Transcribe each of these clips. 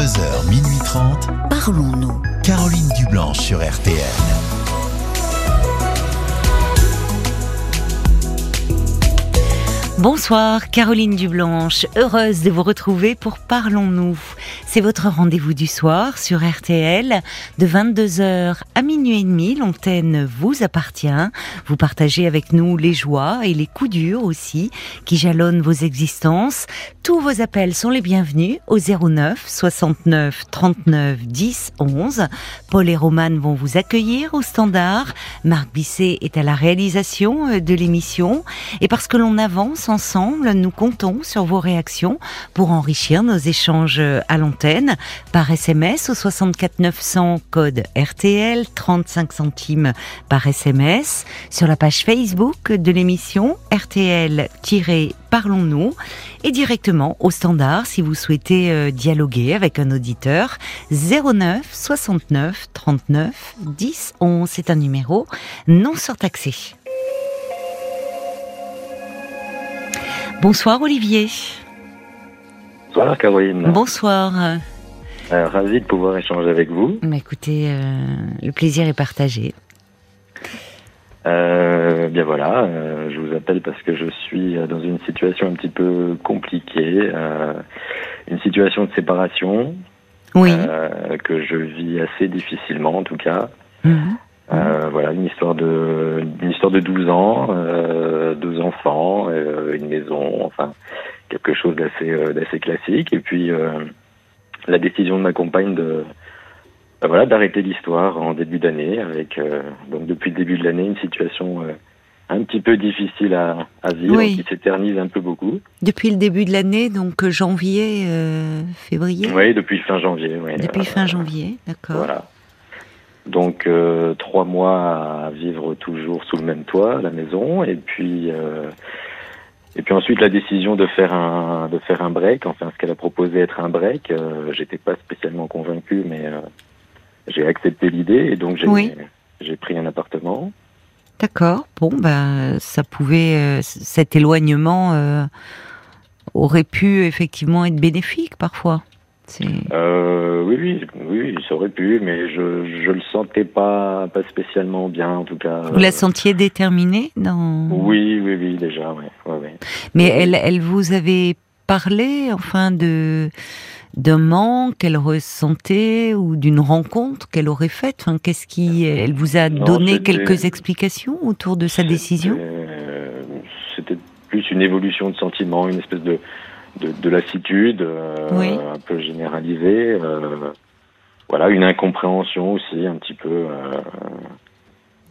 22h, minuit 30. Parlons-nous. Caroline Dublanche sur RTL. Bonsoir, Caroline Dublanche, heureuse de vous retrouver pour Parlons-nous. C'est votre rendez-vous du soir sur RTL de 22h à minuit et demi. L'antenne vous appartient. Vous partagez avec nous les joies et les coups durs aussi qui jalonnent vos existences. Tous vos appels sont les bienvenus au 09 69 39 10 11. Paul et Romane vont vous accueillir au standard. Marc Bisset est à la réalisation de l'émission. Et parce que l'on avance ensemble, nous comptons sur vos réactions pour enrichir nos échanges à l'antenne par SMS au 64 900 code RTL 35 centimes par SMS sur la page Facebook de l'émission RTL-Parlons-nous et directement au standard si vous souhaitez euh, dialoguer avec un auditeur 09 69 39 10 11 c'est un numéro non surtaxé. Bonsoir Olivier. Bonsoir Caroline. Bonsoir. Euh, ravi de pouvoir échanger avec vous. Mais écoutez, euh, le plaisir est partagé. Euh, bien voilà, euh, je vous appelle parce que je suis dans une situation un petit peu compliquée, une situation de séparation Oui. que je vis assez difficilement en tout cas. Mhm. Euh, voilà, une histoire de une histoire de 12 ans, euh, deux enfants, euh, une maison, enfin quelque chose d'assez euh, d'assez classique. Et puis euh, la décision de ma compagne de euh, voilà d'arrêter l'histoire en début d'année, avec euh, donc depuis le début de l'année une situation un petit peu difficile à, à vivre, Oui. qui s'éternise un peu beaucoup. Depuis le début de l'année, donc janvier, euh, février Oui, depuis fin janvier. oui. Depuis Euh, fin janvier, d'accord. Voilà. Donc euh, trois mois à vivre toujours sous le même toit, à la maison, et puis et puis ensuite la décision de faire un de faire un break, enfin ce qu'elle a proposé être un break, euh, j'étais pas spécialement convaincu, mais euh, j'ai accepté l'idée et donc j'ai Oui. j'ai pris un appartement. D'accord. Bon, ben, ça pouvait, euh, cet éloignement euh, aurait pu effectivement être bénéfique parfois. Euh, oui, oui, oui, ça aurait pu, mais je je le sentais pas pas spécialement bien en tout cas. vous la sentiez déterminée dans. Oui, oui, oui, déjà, oui, ouais. Mais elle, elle vous avait parlé, enfin, de d'un manque qu'elle ressentait ou d'une rencontre qu'elle aurait faite? Enfin, qu'est-ce qui, elle vous a Non, donné quelques explications autour de sa décision? Euh, C'était plus une évolution de sentiment, une espèce de, de, de lassitude euh, Oui. un peu généralisée. euh, voilà, une incompréhension aussi un petit peu. euh,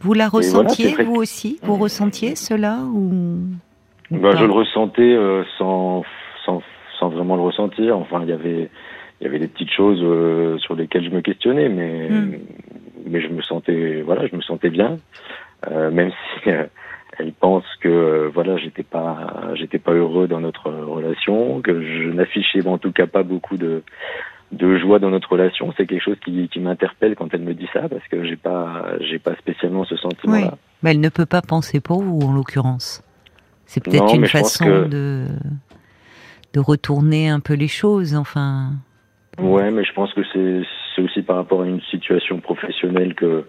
Vous la ressentiez vous aussi? Vous ressentiez cela ou pas je le ressentais sans, sans, sans vraiment le ressentir. Enfin, il y avait il y avait des petites choses euh, sur lesquelles je me questionnais, mais Hmm. mais je me sentais voilà, je me sentais bien, euh, même si euh, elle pense que euh, voilà, j'étais pas j'étais pas heureux dans notre relation, que je n'affichais en tout cas pas beaucoup de de joie dans notre relation. C'est quelque chose qui, qui m'interpelle quand elle me dit ça parce que j'ai pas j'ai pas spécialement ce sentiment-là. Oui. Mais elle ne peut pas penser pour vous, en l'occurrence. C'est peut-être une façon que- de de retourner un peu les choses. Enfin, Ouais, mais je pense que c'est c'est aussi par rapport à une situation professionnelle que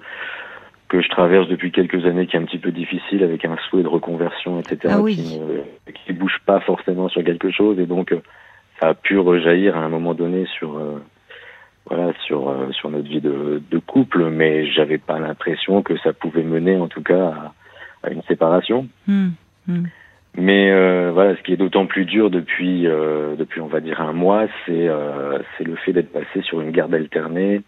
que je traverse depuis quelques années qui est un petit peu difficile avec un souhait de reconversion, etc. Ah oui. qui ne qui bouge pas forcément sur quelque chose et donc euh, ça a pu rejaillir à un moment donné sur euh, voilà sur euh, sur notre vie de, de couple, mais j'avais pas l'impression que ça pouvait mener en tout cas à, à une séparation. hmm, hmm. Mais euh, voilà, ce qui est d'autant plus dur depuis depuis on va dire un mois, c'est c'est le fait d'être passé sur une garde alternée,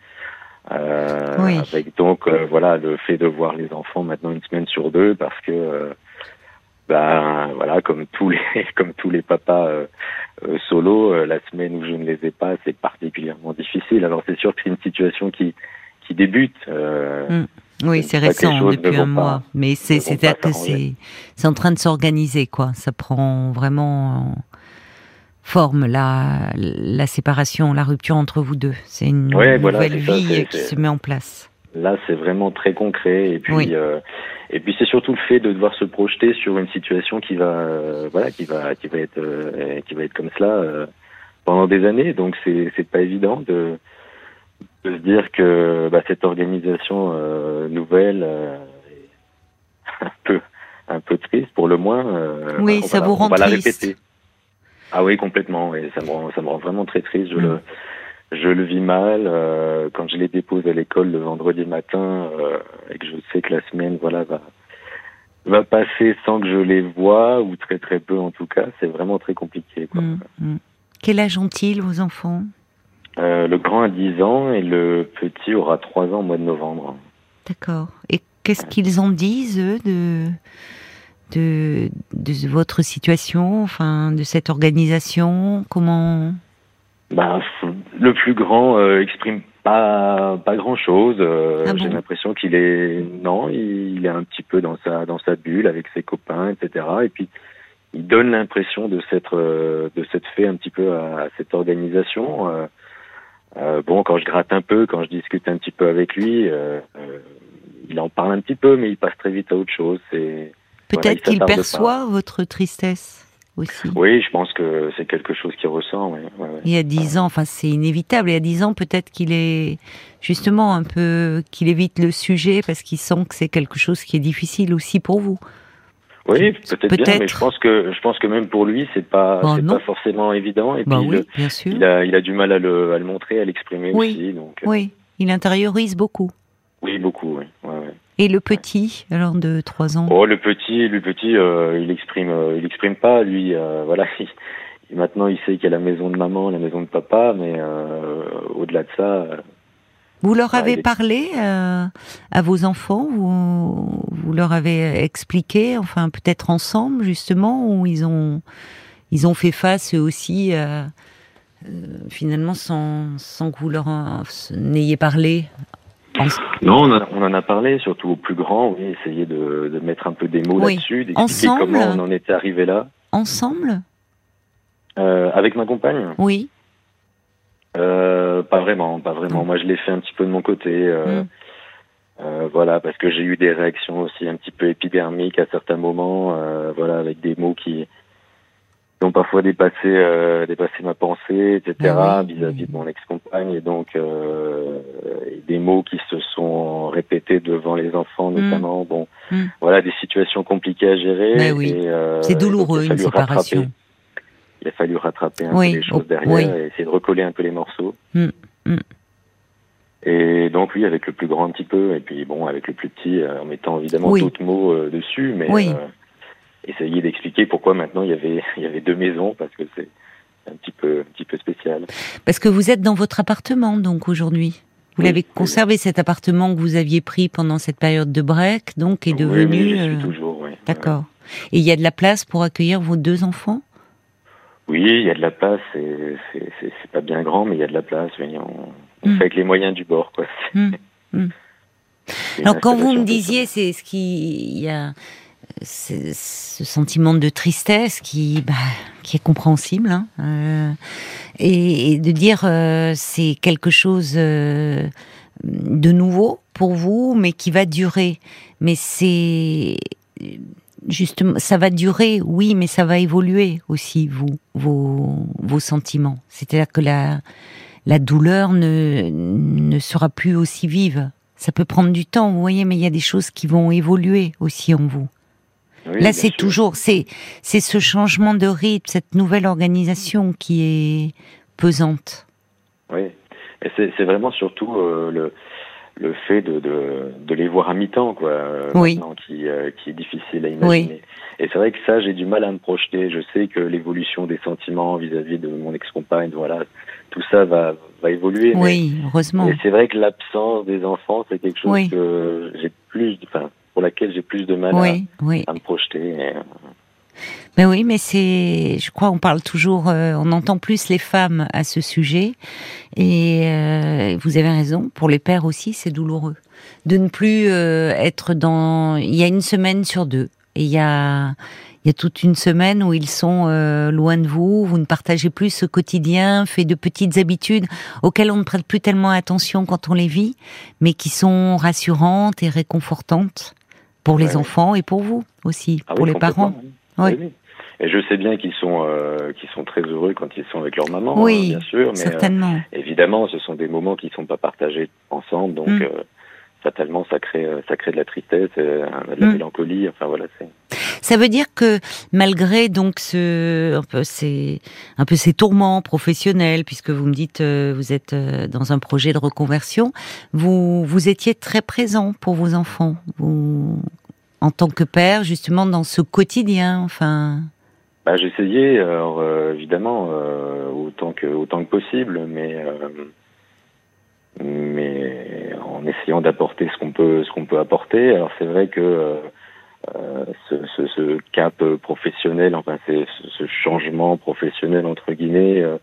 euh, Oui. avec donc euh, voilà le fait de voir les enfants maintenant une semaine sur deux parce que euh, ben voilà comme tous les comme tous les papas solo, la semaine où je ne les ai pas, c'est particulièrement difficile. Alors c'est sûr que c'est une situation qui qui débute. euh, Oui, C'est récent depuis un pas- mois, mais c'est-à-dire que c'est en train de s'organiser quoi. Ça prend vraiment forme la la séparation, la rupture entre vous deux. C'est une Ouais, nouvelle vie qui se met en place. Là, c'est vraiment très concret. Et puis, Oui. euh, et puis, c'est surtout le fait de devoir se projeter sur une situation qui va, euh, voilà, qui va, qui va être, euh, qui va être comme cela pendant des années, donc c'est c'est pas évident de de se dire que bah, cette organisation nouvelle est un peu un peu triste pour le moins. Oui, on ça va- vous on rend va la répéter. Ah oui, complètement. Oui, ça me rend ça me rend vraiment très triste. Je Mm. le je le vis mal euh, quand je les dépose à l'école le vendredi matin euh, et que je sais que la semaine voilà va va passer sans que je les vois ou très très peu en tout cas. C'est vraiment très compliqué. Quoi. Mm, mm. Quel âge ont-ils, vos enfants? Euh, le grand a 10 ans et le petit aura 3 ans au mois de novembre. D'accord. Et qu'est-ce qu'ils en disent, eux, de, de, de votre situation, enfin, de cette organisation Comment? Bah, le plus grand euh, exprime pas pas grand chose. Ah J'ai l'impression qu'il est non, il, il est un petit peu dans sa dans sa bulle avec ses copains, etc. Et puis il donne l'impression de s'être euh, de s'être fait un petit peu à, à cette organisation. Euh, euh, bon, quand je gratte un peu, quand je discute un petit peu avec lui, euh, euh, il en parle un petit peu, mais il passe très vite à autre chose. C'est Peut-être il qu'il pas. perçoit votre tristesse aussi. oui, je pense que c'est quelque chose qu'il ressent. Ouais, ouais, ouais. Il y a dix ans, enfin c'est inévitable. Il y a dix ans, peut-être qu'il est justement un peu qu'il évite le sujet parce qu'il sent que c'est quelque chose qui est difficile aussi pour vous. Oui, peut-être bien, mais je pense que je pense que même pour lui, c'est pas c'est pas forcément évident. Et Bah puis oui, le- bien sûr. il a il a du mal à le à le montrer, à l'exprimer Oui. aussi. Donc euh, Oui, il intériorise beaucoup. Oui, beaucoup. Oui. Ouais, ouais. Et le petit, alors de trois ans? Oh, le petit, le petit, euh, il exprime, euh, il exprime pas. Lui, euh, voilà. il- maintenant, il sait qu'il y a la maison de maman, la maison de papa, mais au-delà de ça, Vous leur avez parlé à vos enfants? Vous, vous leur avez expliqué, enfin peut-être ensemble justement, où ils ont ils ont fait face eux aussi, finalement sans, sans que vous leur n'ayez parlé? Non, on, a- on en a parlé, surtout au plus grand. Oui, essayer de, de mettre un peu des mots Oui. là-dessus, d'expliquer comment on en était arrivé là. ensemble Euh, avec ma compagne. Oui. Euh, pas vraiment, pas vraiment. Mm. Moi, je l'ai fait un petit peu de mon côté. euh, Mm. voilà, parce que j'ai eu des réactions aussi un petit peu épidermiques à certains moments. voilà, avec des mots qui, qui ont parfois dépassé, euh, dépassé ma pensée, etc. Ah oui. Vis-à-vis de mon ex-compagne, et donc euh, et des mots qui se sont répétés devant les enfants, Mm. notamment. Bon, Mm. voilà, des situations compliquées à gérer. Mais oui. euh, C'est douloureux, donc, une fallu rattraper- séparation. il a fallu rattraper un Oui, peu les choses oh, derrière et essayer de recoller un peu les morceaux. Mm, mm. Et donc oui, avec le plus grand un petit peu, et puis bon, avec le plus petit, en mettant évidemment d'autres mots dessus, mais Oui. Essayer d'expliquer pourquoi maintenant il y avait il y avait deux maisons parce que c'est un petit peu un petit peu spécial. Parce que vous êtes dans votre appartement donc aujourd'hui. Vous Oui, l'avez oui. conservé cet appartement que vous aviez pris pendant cette période de break, donc est Oui, devenu. oui, j'y suis euh, toujours. Oui. D'accord. Et il y a de la place pour accueillir vos deux enfants? Oui, il y a de la place. C'est pas bien grand, mais il y a de la place. Oui, on, on Mm. fait avec les moyens du bord, quoi. Mm, mm. une Alors quand vous me disiez, c'est ce qui, il y a ce sentiment de tristesse qui, bah, qui est compréhensible, hein, euh, et, et de dire euh, c'est quelque chose euh, de nouveau pour vous, mais qui va durer. Mais c'est justement, ça va durer, oui, mais ça va évoluer aussi vous, vos, vos sentiments. C'est-à-dire que la la douleur ne ne sera plus aussi vive. Ça peut prendre du temps, vous voyez, mais il y a des choses qui vont évoluer aussi en vous. Oui, Là, c'est toujours, c'est, c'est ce changement de rythme, cette nouvelle organisation qui est pesante. Oui, et c'est vraiment surtout euh, le, le fait de, de, de les voir à mi-temps, quoi, euh, Oui. qui, euh, qui est difficile à imaginer. Et c'est vrai que ça, j'ai du mal à me projeter. Je sais que l'évolution des sentiments vis-à-vis de mon ex-compagne, voilà, tout ça va, va évoluer. mais- Oui, heureusement. Et c'est vrai que l'absence des enfants, c'est quelque chose Oui. que j'ai plus, enfin, pour laquelle j'ai plus de mal Oui, oui. à, à me projeter. Et, euh, Mais oui, mais c'est, je crois, on parle toujours, euh, on entend plus les femmes à ce sujet, et euh, vous avez raison. Pour les pères aussi, c'est douloureux de ne plus euh, être dans. Il y a une semaine sur deux, et il y a, il y a toute une semaine où ils sont euh, loin de vous. Vous ne partagez plus ce quotidien fait de petites habitudes auxquelles on ne prête plus tellement attention quand on les vit, mais qui sont rassurantes et réconfortantes pour les Ouais. enfants et pour vous aussi, ah pour oui, les parents. oui. Oui. Oui, oui. Et je sais bien qu'ils sont euh, qu'ils sont très heureux quand ils sont avec leur maman, Oui, hein, bien sûr. Mais euh, Certainement. évidemment, ce sont des moments qui ne sont pas partagés ensemble, donc Mm. euh, fatalement, ça crée euh, ça crée de la tristesse, euh, de la Mm. mélancolie. Enfin voilà, c'est. Ça veut dire que malgré donc ce un peu ces un peu ces tourments professionnels, puisque vous me dites euh, vous êtes euh, dans un projet de reconversion, vous vous étiez très présent pour vos enfants, vous en tant que père justement dans ce quotidien, enfin. Bah, j'essayais, alors euh, évidemment euh, autant que autant que possible, mais mais en essayant d'apporter ce qu'on peut ce qu'on peut apporter. Alors c'est vrai que euh, euh, ce, ce, ce cap professionnel, enfin ce, ce changement professionnel entre guillemets, euh,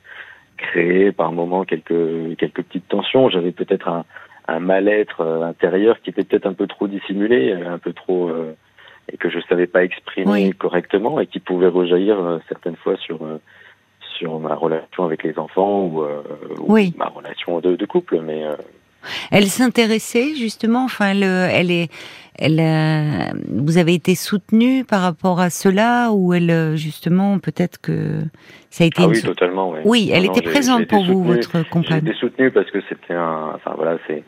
créé par moments quelques quelques petites tensions. J'avais peut-être un, un mal-être euh, intérieur qui était peut-être un peu trop dissimulé, euh, un peu trop euh, et que je savais pas exprimer Oui. correctement et qui pouvait rejaillir euh, certaines fois sur euh, sur ma relation avec les enfants ou, euh, ou Oui. ma relation de, de couple. Mais euh, Elle s'intéressait justement, enfin elle, elle est, elle, euh, vous avez été soutenu par rapport à cela ou elle justement peut-être que ça a été ah une oui, sou- totalement. Ouais. Oui, elle Non, était j'ai- présente j'ai pour vous, votre J'ai compagne. été soutenu parce que c'était un, enfin voilà, c'est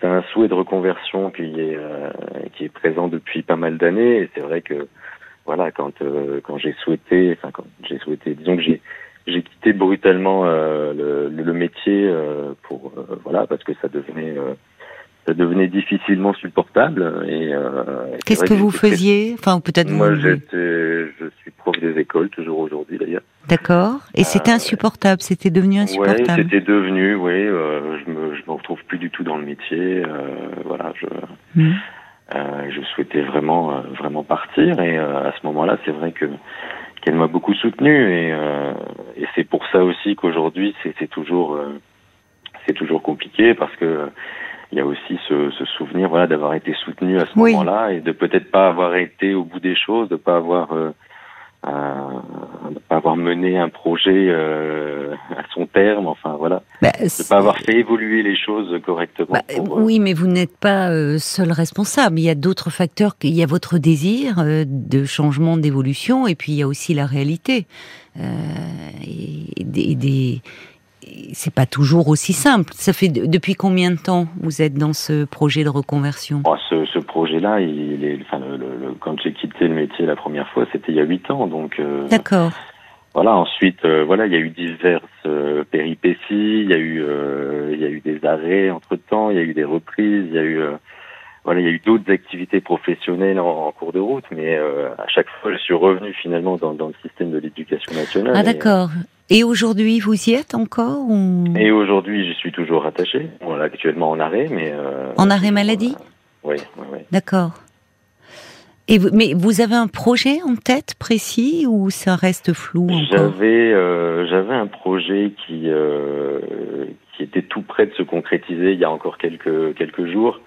c'est un souhait de reconversion qui est euh, qui est présent depuis pas mal d'années. Et c'est vrai que voilà, quand euh, quand j'ai souhaité, enfin quand j'ai souhaité, disons que j'ai j'ai quitté brutalement euh, le, le, le métier euh, pour euh, voilà parce que ça devenait euh, ça devenait difficilement supportable. Et euh, Qu'est-ce que vous faisiez? Enfin, peut-être Moi, vous. j'étais, je suis prof des écoles toujours aujourd'hui d'ailleurs. D'accord. Et c'était Euh, insupportable. C'était devenu Ouais, insupportable? c'était devenu, oui. Euh, je me, je me retrouve plus du tout dans le métier. Euh, voilà, je, euh, je souhaitais vraiment, vraiment partir. Et euh, à ce moment-là, c'est vrai que qu'elle m'a beaucoup soutenu. Et, euh, et c'est pour ça aussi qu'aujourd'hui, c'est, toujours, euh, c'est toujours compliqué parce que il y a aussi ce, ce souvenir, voilà, d'avoir été soutenu à ce Oui. moment-là et de peut-être pas avoir été au bout des choses, de pas avoir euh, un- de pas avoir mené un projet euh, à son terme, enfin voilà, Bah, de c'est- pas avoir fait évoluer les choses correctement. bah, pour, euh, oui, mais vous n'êtes pas euh, seul responsable. Il y a d'autres facteurs. Il y a votre désir de changement, d'évolution, et puis il y a aussi la réalité. Euh, et des, des- et c'est pas toujours aussi simple. Ça fait de- depuis combien de temps vous êtes dans ce projet de reconversion? Bon, ce, ce projet-là, il est, enfin, le, le- le- quand j'ai quitté le métier la première fois, c'était il y a huit ans, donc euh, D'accord. voilà. Ensuite, euh, voilà, il y a eu diverses euh, péripéties, il y a eu, il y a eu des arrêts entre temps, il y a eu des reprises, il y a eu, voilà, il y a eu d'autres activités professionnelles en, en cours de route, mais à chaque fois, je suis revenu finalement dans, dans le système de l'éducation nationale. Ah d'accord. Et aujourd'hui, vous y êtes encore ou... Et aujourd'hui, j'y suis toujours rattaché. Bon, là, actuellement en arrêt, mais euh, En arrêt maladie? Oui, oui, oui. D'accord. Et vous- mais vous avez un projet en tête précis ou ça reste flou J'avais euh, j'avais un projet qui euh, qui était tout près de se concrétiser il y a encore quelques quelques jours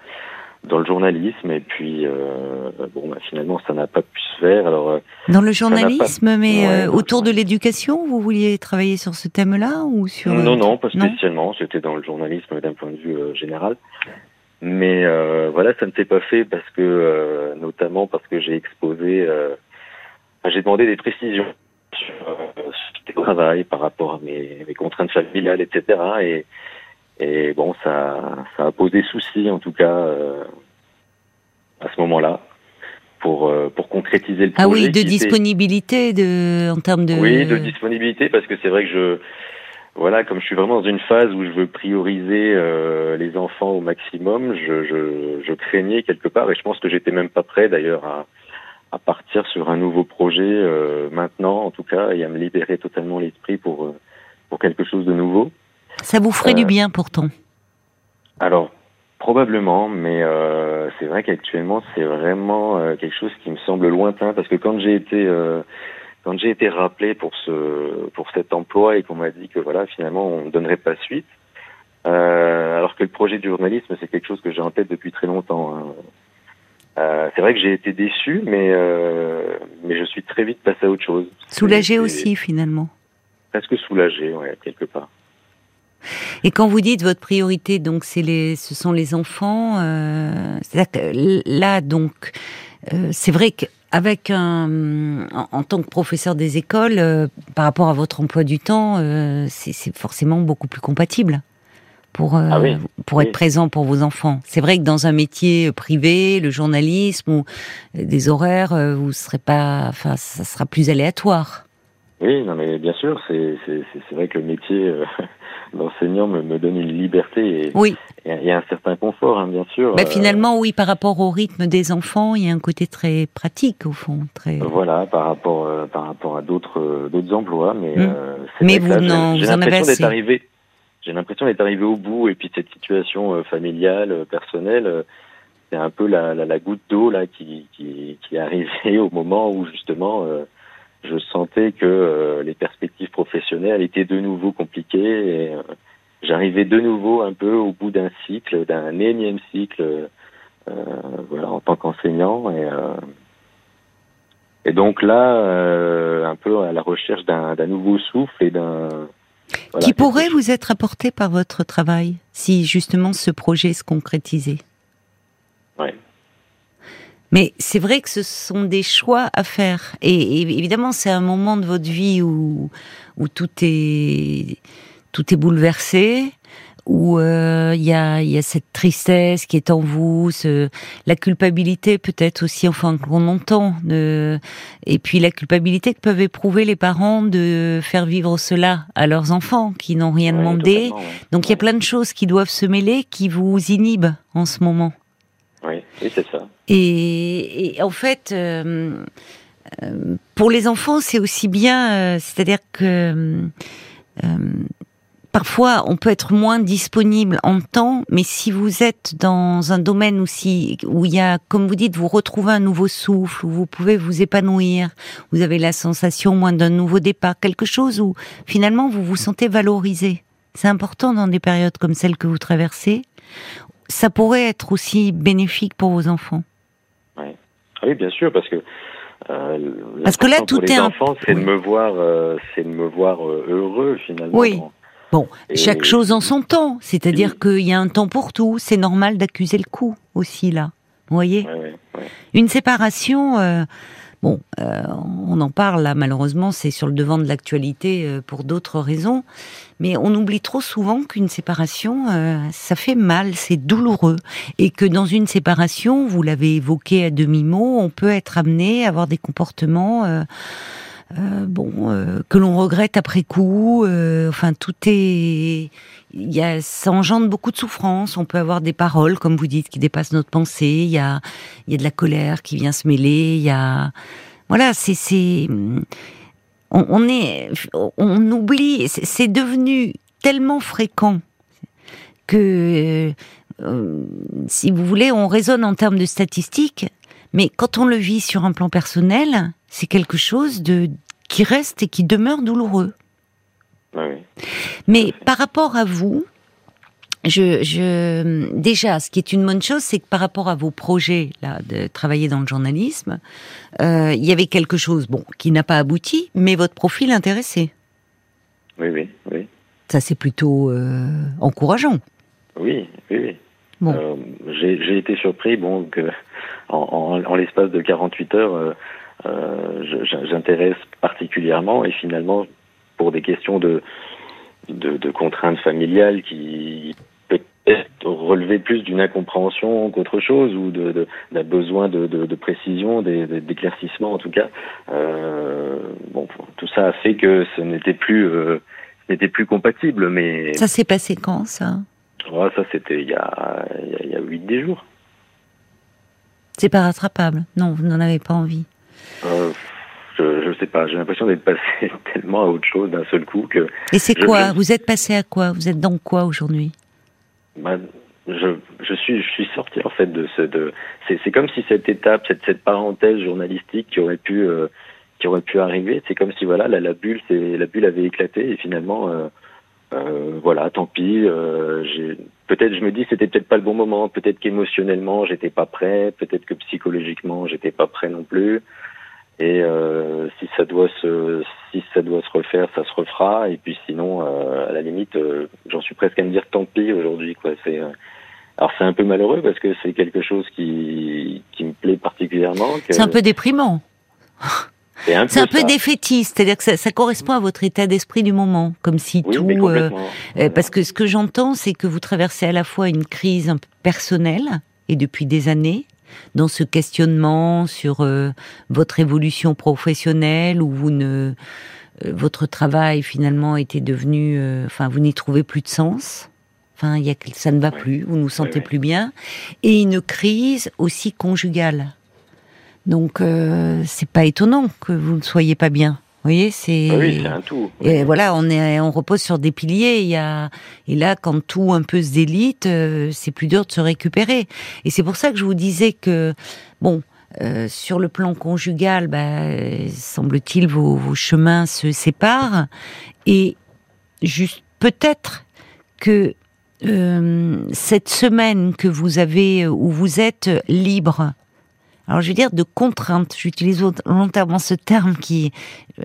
dans le journalisme et puis euh, bon bah, finalement ça n'a pas pu se faire alors euh, Dans le n'a journalisme, mais Ouais, euh, autour de l'éducation, vous vouliez travailler sur ce thème-là ou sur non non pas spécialement c'était dans le journalisme d'un point de vue euh, général. Mais euh, voilà ça ne s'est pas fait parce que euh, notamment parce que j'ai exposé euh, j'ai demandé des précisions sur, euh, sur le travail par rapport à mes, mes contraintes familiales etc et Et bon, ça, ça a posé souci, en tout cas, euh, à ce moment-là, pour, euh, pour concrétiser le projet. Ah oui, de disponibilité, de en termes de. Oui, de disponibilité, parce que c'est vrai que je, voilà, comme je suis vraiment dans une phase où je veux prioriser euh, les enfants au maximum, je, je, je craignais quelque part, et je pense que j'étais même pas prêt d'ailleurs à, à partir sur un nouveau projet euh, maintenant, en tout cas, et à me libérer totalement l'esprit pour, pour quelque chose de nouveau. Ça vous ferait du Euh, bien pourtant. Alors, probablement, mais euh, c'est vrai qu'actuellement, c'est vraiment euh, quelque chose qui me semble lointain, parce que quand j'ai été quand j'ai été rappelé pour ce pour cet emploi et qu'on m'a dit que voilà, finalement, on ne donnerait pas suite, euh, alors que le projet du journalisme, c'est quelque chose que j'ai en tête depuis très longtemps. hein. Euh, c'est vrai que j'ai été déçu, mais euh, mais je suis très vite passé à autre chose. Soulagé aussi finalement. Presque soulagé, ouais, quelque part. Et quand vous dites votre priorité, donc c'est les, ce sont les enfants. Euh, que là, donc, euh, c'est vrai que avec un, en, tant que professeur des écoles, euh, par rapport à votre emploi du temps, c'est forcément beaucoup plus compatible pour euh, Ah oui, pour être oui. présent pour vos enfants. C'est vrai que dans un métier privé, le journalisme ou des horaires, vous serez pas, enfin, ça sera plus aléatoire. Oui, non, mais bien sûr, c'est c'est- c'est- c'est vrai que le métier euh, d'enseignant me, me donne une liberté et, Oui, et et un certain confort, hein, bien sûr. bah, Euh, finalement, oui, par rapport au rythme des enfants, il y a un côté très pratique au fond, très. Voilà, par rapport euh, par rapport à d'autres euh, d'autres emplois, mais Mm. euh, Mais vous là, j'ai vous en avez l'impression assez. d'être arrivé. J'ai l'impression d'être arrivé au bout et puis cette situation familiale, personnelle, c'est un peu la, la, la goutte d'eau là qui, qui qui est arrivée au moment où justement euh, je sentais que euh, les perspectives professionnelles étaient de nouveau compliquées et euh, j'arrivais de nouveau un peu au bout d'un cycle, d'un énième cycle, euh, voilà, en tant qu'enseignant et euh, et donc là, euh, un peu à la recherche d'un nouveau souffle et d'un voilà, qui pourrait chose- vous être apporté par votre travail si justement ce projet se concrétisait? Ouais. Mais c'est vrai que ce sont des choix à faire. Et, et évidemment, c'est un moment de votre vie où, où tout est tout est bouleversé, où euh, il y, a, il y a cette tristesse qui est en vous, ce, la culpabilité peut-être aussi, enfin qu'on entend, de, et puis la culpabilité que peuvent éprouver les parents de faire vivre cela à leurs enfants qui n'ont rien demandé. Donc il y a plein de choses qui doivent se mêler, qui vous inhibent en ce moment. Et, en fait, euh, euh, pour les enfants, c'est aussi bien, euh, c'est-à-dire que parfois on peut être moins disponible en temps, mais si vous êtes dans un domaine aussi où il y a, comme vous dites, vous retrouvez un nouveau souffle, où vous pouvez vous épanouir, vous avez la sensation moins d'un nouveau départ, quelque chose où finalement vous vous sentez valorisé. C'est important dans des périodes comme celle que vous traversez. Ça pourrait être aussi bénéfique pour vos enfants. Ah oui, bien sûr, parce que euh, Parce que là, tout pour les est un- enfants, c'est de Oui. me voir, euh, c'est de me voir euh, heureux finalement. Oui. Bon, Et- chaque chose en son temps. C'est-à-dire qu'il y a un temps pour tout. C'est normal d'accuser le coup aussi, là. Vous voyez ouais. Une séparation, euh, bon, euh, on en parle là, malheureusement, c'est sur le devant de l'actualité euh, pour d'autres raisons. Mais on oublie trop souvent qu'une séparation, euh, ça fait mal, c'est douloureux. Et que dans une séparation, vous l'avez évoqué à demi-mot, on peut être amené à avoir des comportements. euh, euh, bon, euh, que l'on regrette après coup. euh, enfin, tout est, il y a, ça engendre beaucoup de souffrance. On peut avoir des paroles, comme vous dites, qui dépassent notre pensée. Il y a, il y a de la colère qui vient se mêler. Il y a, voilà, c'est, c'est, on, on est, on oublie. C'est devenu tellement fréquent que, euh, si vous voulez, on raisonne en termes de statistiques. Mais quand on le vit sur un plan personnel, c'est quelque chose de qui reste et qui demeure douloureux. Ouais, ouais. Mais par rapport à vous, je, je, déjà, ce qui est une bonne chose, c'est que par rapport à vos projets là de travailler dans le journalisme, euh, il y avait quelque chose, bon, qui n'a pas abouti, mais votre profil intéressait. oui, oui, oui, Ça, c'est plutôt euh, encourageant. oui, oui, oui. Bon. Euh, j'ai j'ai été surpris, bon, que en, en, en l'espace de 48 heures, euh, euh, j'intéresse particulièrement et finalement pour des questions de de, de contraintes familiales qui peut-être relevaient plus d'une incompréhension qu'autre chose ou de de- d'un besoin de, de, de précision, d'éclaircissement en tout cas. Euh, bon, tout ça a fait que ce n'était plus euh, n'était plus compatible, mais Ça s'est passé quand, ça? Ouais, ça c'était il y a il y a- il y a huit dix jours. C'est pas rattrapable. Non, vous n'en avez pas envie. Euh, je je sais pas, j'ai l'impression d'être passé tellement à autre chose d'un seul coup que Et c'est quoi je- Vous êtes passé à quoi Vous êtes dans quoi aujourd'hui bah, je je suis je suis sorti en fait de ce de c'est comme si cette étape cette cette parenthèse journalistique qui aurait pu euh, qui aurait pu arriver, c'est comme si voilà la, la bulle c'est la bulle avait éclaté et finalement euh, euh, voilà tant pis j'ai peut-être je me dis c'était peut-être pas le bon moment peut-être qu'émotionnellement j'étais pas prêt peut-être que psychologiquement j'étais pas prêt non plus et euh, si ça doit se si ça doit se refaire ça se refera et puis sinon euh, à la limite euh, j'en suis presque à me dire tant pis aujourd'hui Alors c'est un peu malheureux parce que c'est quelque chose qui, me plaît particulièrement. C'est un peu déprimant. C'est un peu défaitiste, c'est-à-dire que ça, ça correspond à votre état d'esprit du moment, comme si Oui, tout. euh, euh, parce que ce que j'entends, c'est que vous traversez à la fois une crise un peu personnelle et depuis des années dans ce questionnement sur euh, votre évolution professionnelle où vous ne euh, votre travail finalement était devenu, enfin vous n'y trouvez plus de sens. Enfin, il y a, que- ça ne va Ouais. plus, vous nous sentez ouais. plus bien, et une crise aussi conjugale. Donc, euh, c'est pas étonnant que vous ne soyez pas bien. Vous voyez, c'est. Ah Oui, c'est un tout. Et voilà, on est, on repose sur des piliers. Il y a, et là, quand tout un peu se délite, euh, c'est plus dur de se récupérer. Et c'est pour ça que je vous disais que, bon, euh, sur le plan conjugal, bah, semble-t-il, vos, vos chemins se séparent. Et juste peut-être que euh, cette semaine que vous avez, où vous êtes libre, alors je veux dire de contrainte, j'utilise volontairement ce terme qui,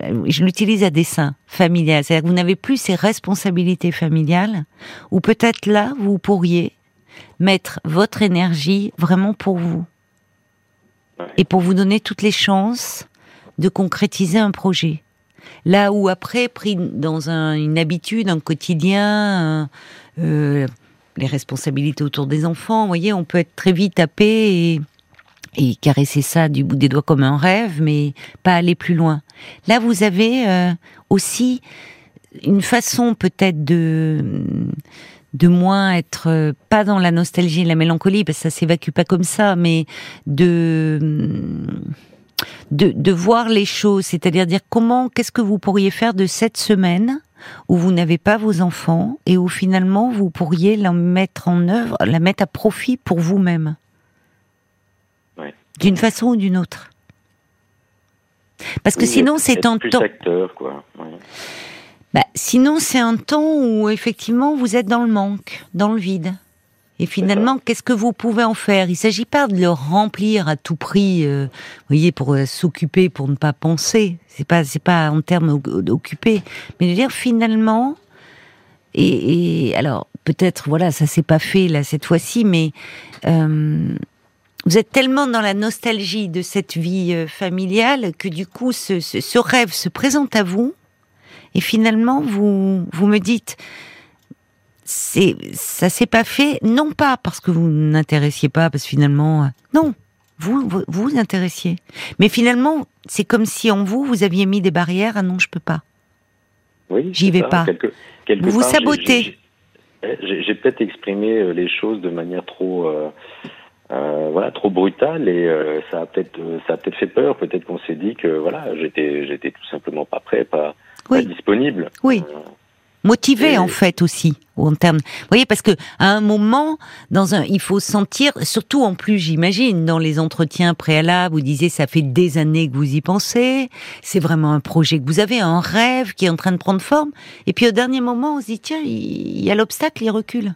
euh, je l'utilise à dessein, familial, c'est-à-dire que vous n'avez plus ces responsabilités familiales, ou peut-être là, vous pourriez mettre votre énergie vraiment pour vous, et pour vous donner toutes les chances de concrétiser un projet. Là où après, pris dans un- une habitude, un quotidien, euh, les responsabilités autour des enfants, vous voyez, on peut être très vite happé et, et caresser ça du bout des doigts comme un rêve, mais pas aller plus loin. Là, vous avez euh, aussi une façon peut-être de de moins être euh, pas dans la nostalgie et la mélancolie parce que ça s'évacue pas comme ça mais de de, de voir les choses, c'est-à-dire dire comment, qu'est-ce que vous pourriez faire de cette semaine où vous n'avez pas vos enfants et où finalement vous pourriez la mettre en œuvre, la mettre à profit pour vous-même? D'une façon ou d'une autre. Parce que Oui, sinon c'est un temps. acteur, quoi. Ouais. Bah, sinon, c'est un temps où effectivement vous êtes dans le manque, dans le vide. Et finalement, qu'est-ce que vous pouvez en faire? Il s'agit pas de le remplir à tout prix, euh, vous voyez, pour euh, s'occuper, pour ne pas penser. C'est pas, c'est pas en termes d'occuper, mais de dire finalement. Et, et alors, peut-être, voilà, ça s'est pas fait là cette fois-ci, mais euh, vous êtes tellement dans la nostalgie de cette vie euh, familiale que du coup, ce, ce, ce rêve se présente à vous. Et finalement, vous, vous me dites, c'est, ça s'est pas fait, non pas parce que vous n'intéressiez pas, parce que finalement, euh, non, vous, vous vous intéressiez. Mais finalement, c'est comme si en vous, vous aviez mis des barrières, ah non, je peux pas. Oui, J'y vais ça. pas. Quelque- quelque Vous vous part, j'ai- sabotez. j'ai- J'ai j'ai peut-être exprimé euh, les choses de manière trop, euh, euh, voilà, trop brutale et euh, ça a peut-être, euh, ça a peut-être fait peur. Peut-être qu'on s'est dit que voilà, j'étais, j'étais tout simplement pas prêt, pas, disponible. Oui. Euh, Motivé Et- en fait aussi, en termes. Vous voyez, parce que à un moment, dans un, il faut sentir, surtout en plus, j'imagine, dans les entretiens préalables, vous disiez ça fait des années que vous y pensez, c'est vraiment un projet que vous avez, un rêve qui est en train de prendre forme, et puis au dernier moment, on se dit tiens, il il y a l'obstacle, il recule.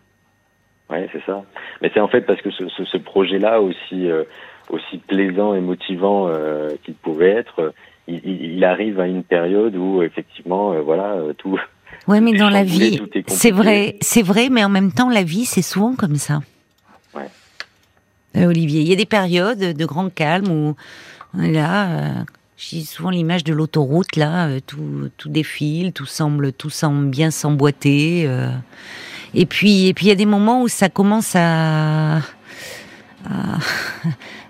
Ouais, c'est ça. Mais c'est en fait parce que ce, ce, ce projet-là, aussi, euh, aussi plaisant et motivant euh, qu'il pouvait être, euh, il, arrive à une période où effectivement, euh, voilà, tout. Ouais, mais dans la vie, c'est vrai, c'est vrai, mais en même temps, la vie, c'est souvent comme ça. Ouais. Olivier, il y a des périodes de grand calme où là. J'ai souvent l'image de l'autoroute là, tout, tout défile, tout semble, tout semble bien s'emboîter. Et puis, et puis il y a des moments où ça commence à, à,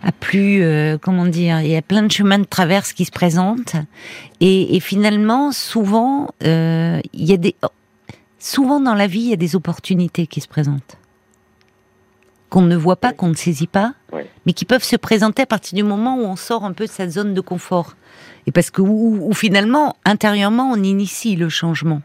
à plus, euh, comment dire, il y a plein de chemins de traverse qui se présentent. Et, et finalement, souvent, euh, il y a des, souvent dans la vie, il y a des opportunités qui se présentent qu'on ne voit pas, qu'on ne saisit pas, mais qui peuvent se présenter à partir du moment où on sort un peu de sa zone de confort. Et parce que où, où finalement, intérieurement, on initie le changement.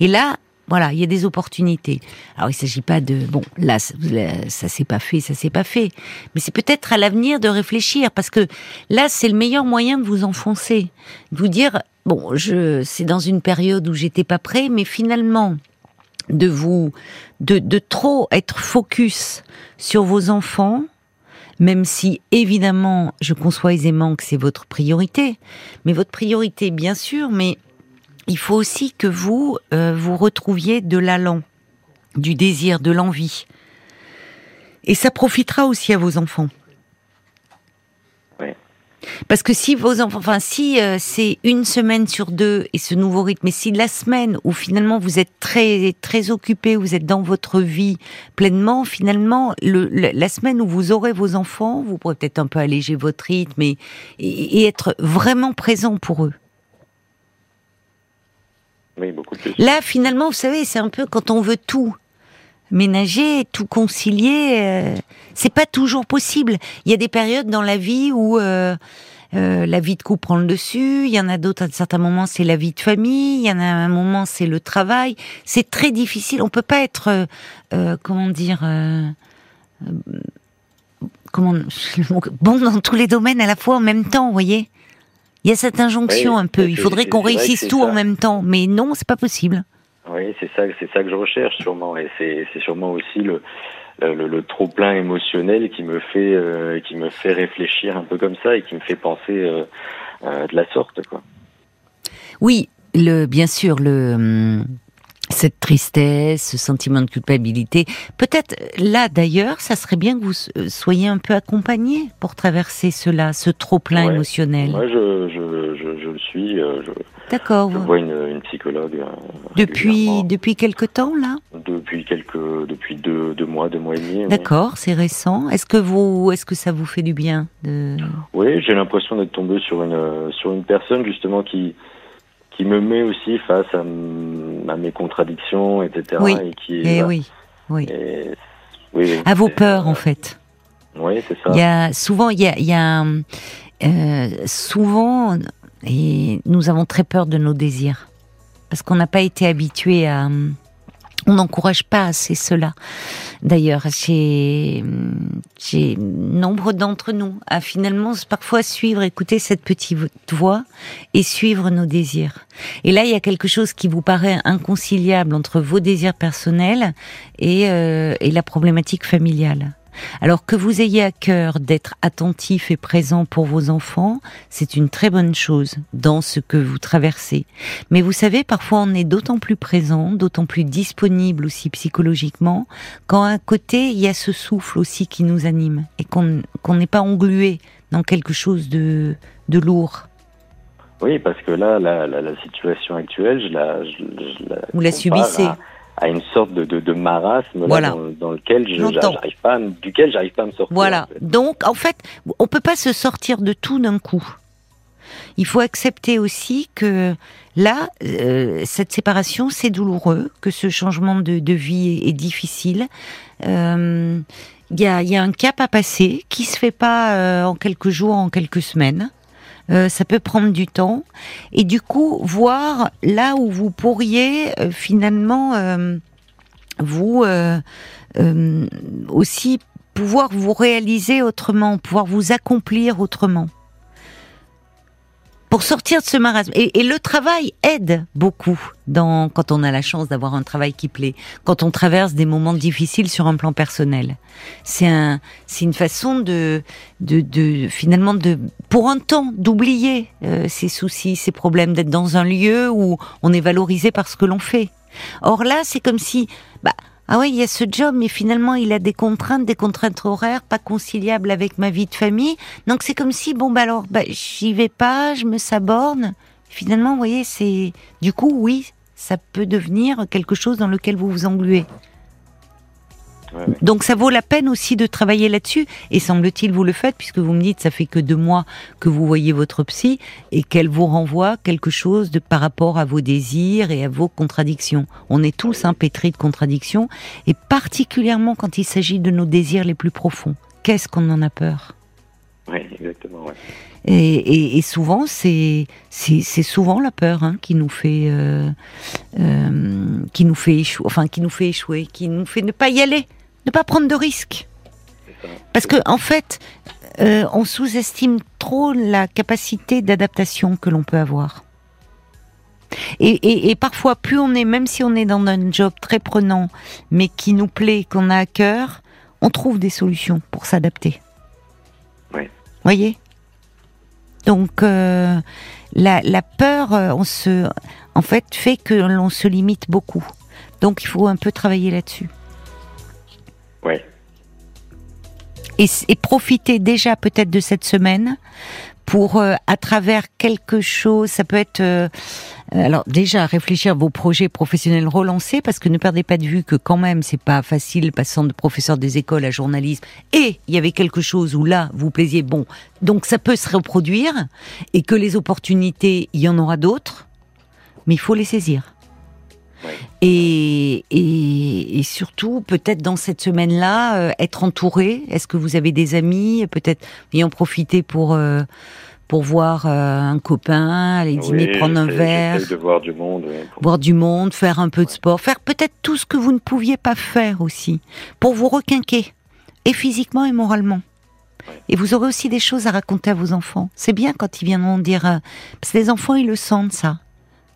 Et là, voilà, il y a des opportunités. Alors, il s'agit pas de bon, là, ça, là, ça s'est pas fait, ça s'est pas fait, mais c'est peut-être à l'avenir de réfléchir parce que là, c'est le meilleur moyen de vous enfoncer, de vous dire bon, je, c'est dans une période où j'étais pas prêt, mais finalement, de vous, de, de trop être focus sur vos enfants, même si évidemment je conçois aisément que c'est votre priorité, mais votre priorité bien sûr, mais il faut aussi que vous euh, vous retrouviez de l'allant, du désir, de l'envie. Et ça profitera aussi à vos enfants. Oui. Parce que si vos enfants, enfin si euh, c'est une semaine sur deux et ce nouveau rythme, et si la semaine où finalement vous êtes très très occupé, vous êtes dans votre vie pleinement, finalement le, le- la semaine où vous aurez vos enfants, vous pourrez peut-être un peu alléger votre rythme et, et, et être vraiment présent pour eux. Là, finalement, vous savez, c'est un peu quand on veut tout ménager, tout concilier, euh, c'est pas toujours possible. Il y a des périodes dans la vie où euh, euh, la vie de couple prend le dessus, il y en a d'autres à certains moments c'est la vie de famille, il y en a un moment c'est le travail. C'est très difficile. On peut pas être, comment dire, bon dans tous les domaines à la fois en même temps, vous voyez. Il y a cette injonction Oui, un peu. Il faudrait qu'on réussisse tout en même temps, mais non, c'est pas possible. Oui, c'est ça, c'est ça que je recherche sûrement, et c'est c'est sûrement aussi le le, le trop plein émotionnel qui me fait euh, qui me fait réfléchir un peu comme ça et qui me fait penser euh, euh, de la sorte quoi. Oui, le, bien sûr, le, hum, cette tristesse, ce sentiment de culpabilité. Peut-être là d'ailleurs, ça serait bien que vous euh, soyez un peu accompagné pour traverser cela, ce trop plein Ouais. émotionnel. Moi, je je, je, je le suis, euh, D'accord. je vois une, une psychologue euh, Depuis depuis quelque temps là? depuis quelques depuis deux deux mois deux mois et demi. oui. D'accord, c'est récent. Est-ce que vous est-ce que ça vous fait du bien de Oui, j'ai l'impression d'être tombé sur une sur une personne justement qui qui me met aussi face à, mes contradictions, etc. Oui. Et qui Eh oui, oui. Et- oui, À vos peurs en fait. Oui, c'est ça. Il y a souvent, il y a, il y a, euh, souvent, et nous avons très peur de nos désirs parce qu'on n'a pas été habitué à. On n'encourage pas assez cela. D'ailleurs, chez, chez nombre d'entre nous, à finalement parfois suivre, écouter cette petite voix et suivre nos désirs. Et là, il y a quelque chose qui vous paraît inconciliable entre vos désirs personnels et, euh, et la problématique familiale. Alors que vous ayez à cœur d'être attentif et présent pour vos enfants, c'est une très bonne chose dans ce que vous traversez. Mais vous savez, parfois on est d'autant plus présent, d'autant plus disponible aussi psychologiquement, quand à côté il y a ce souffle aussi qui nous anime et qu'on n'est pas englué dans quelque chose de, de lourd. Oui, parce que là, la, la, la situation actuelle, je la, je, je la Vous la subissez. à, à une sorte de, de, de marasme là, Voilà. dans, dans lequel je j'arrive pas, à me- duquel j'arrive pas à me sortir. Voilà. en fait. Donc, en fait, on peut pas se sortir de tout d'un coup. Il faut accepter aussi que là, euh, cette séparation, c'est douloureux, que ce changement de, de vie est, est difficile. Euh, Il y, a, il y a un cap à passer qui se fait pas euh, en quelques jours, en quelques semaines. Euh, ça peut prendre du temps et du coup voir là où vous pourriez euh, finalement euh, vous aussi pouvoir vous réaliser autrement, pouvoir vous accomplir autrement. Pour sortir de ce marasme. Et, le travail aide beaucoup dans, quand on a la chance d'avoir un travail qui plaît, quand on traverse des moments difficiles sur un plan personnel. C'est un, une façon de, de, de, finalement de, pour un temps, d'oublier euh, ses soucis, ses problèmes, d'être dans un lieu où on est valorisé par ce que l'on fait. Or là, c'est comme si, bah, ah ouais, il y a ce job, mais finalement, il a des contraintes, des contraintes horaires pas conciliables avec ma vie de famille. Donc c'est comme si, bon, bah alors, bah, j'y vais pas, je me saborne. Finalement, vous voyez, c'est, du coup, oui, ça peut devenir quelque chose dans lequel vous vous engluez. Ouais, ouais. Donc ça vaut la peine aussi de travailler là-dessus. Et semble-t-il, vous le faites, puisque vous me dites, ça fait que deux mois que vous voyez votre psy et qu'elle vous renvoie quelque chose de par rapport à vos désirs et à vos contradictions. On est tous hein, pétris de contradictions, et particulièrement quand il s'agit de nos désirs les plus profonds. Qu'est-ce qu'on en a peur? Oui, exactement. Ouais. et, et- et souvent, c'est souvent la peur hein, qui nous fait euh, euh, qui nous fait échouer, enfin qui nous fait échouer, qui nous fait ne pas y aller, ne pas prendre de risques. Parce que en fait, euh, on sous-estime trop la capacité d'adaptation que l'on peut avoir. Et, et- et parfois, plus on est, même si on est dans un job très prenant, mais qui nous plaît, qu'on a à cœur, on trouve des solutions pour s'adapter. Oui. Voyez? Donc euh, la, la peur, euh, on se, en fait, fait que l'on se limite beaucoup. Donc il faut un peu travailler là-dessus. Ouais. et, et profitez déjà peut-être de cette semaine pour euh, à travers quelque chose, ça peut être euh, alors déjà réfléchir à vos projets professionnels relancés parce que ne perdez pas de vue que quand même c'est pas facile passant de professeur des écoles à journalisme et il y avait quelque chose où là vous plaisiez bon donc ça peut se reproduire et que les opportunités il y en aura d'autres mais il faut les saisir. Et, et, et, surtout, peut-être dans cette semaine-là, euh, être entouré. Est-ce que vous avez des amis Peut-être y en profiter pour euh, pour voir euh, un copain, aller dîner, Oui, prendre un verre, de voir du monde. oui, pour- voir du monde, faire un peu de sport, faire peut-être tout ce que vous ne pouviez pas faire aussi, pour vous requinquer, et physiquement et moralement. Et vous aurez aussi des choses à raconter à vos enfants. C'est bien quand ils viendront dire... Parce que les enfants, ils le sentent, ça.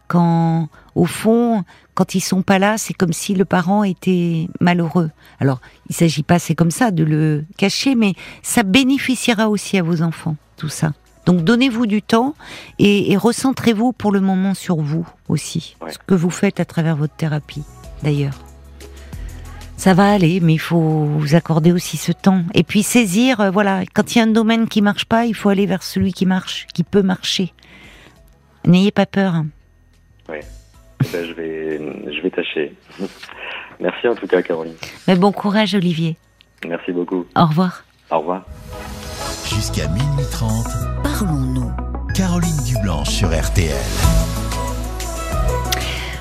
Quand, au fond, quand ils sont pas là, c'est comme si le parent était malheureux. Alors, il s'agit pas, c'est comme ça, de le cacher, mais ça bénéficiera aussi à vos enfants, tout ça. Donc, donnez-vous du temps et, et recentrez-vous pour le moment sur vous aussi. Ouais. Ce que vous faites à travers votre thérapie, d'ailleurs. Ça va aller, mais il faut vous accorder aussi ce temps. Et puis saisir, euh, voilà, quand il y a un domaine qui marche pas, il faut aller vers celui qui marche, qui peut marcher. N'ayez pas peur. hein. Eh ben, je vais, je vais tâcher. Merci en tout cas, Caroline. Mais bon courage, Olivier. Merci beaucoup. Au revoir. Au revoir. Jusqu'à minuit 30, Parlons-nous. Caroline Dublanche sur RTL.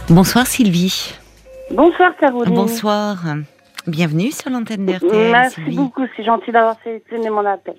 Bonsoir Sylvie. Bonsoir Caroline. Bonsoir. Bienvenue sur l'antenne d'RTL. Merci Sylvie. beaucoup, c'est gentil d'avoir sélectionné mon appel.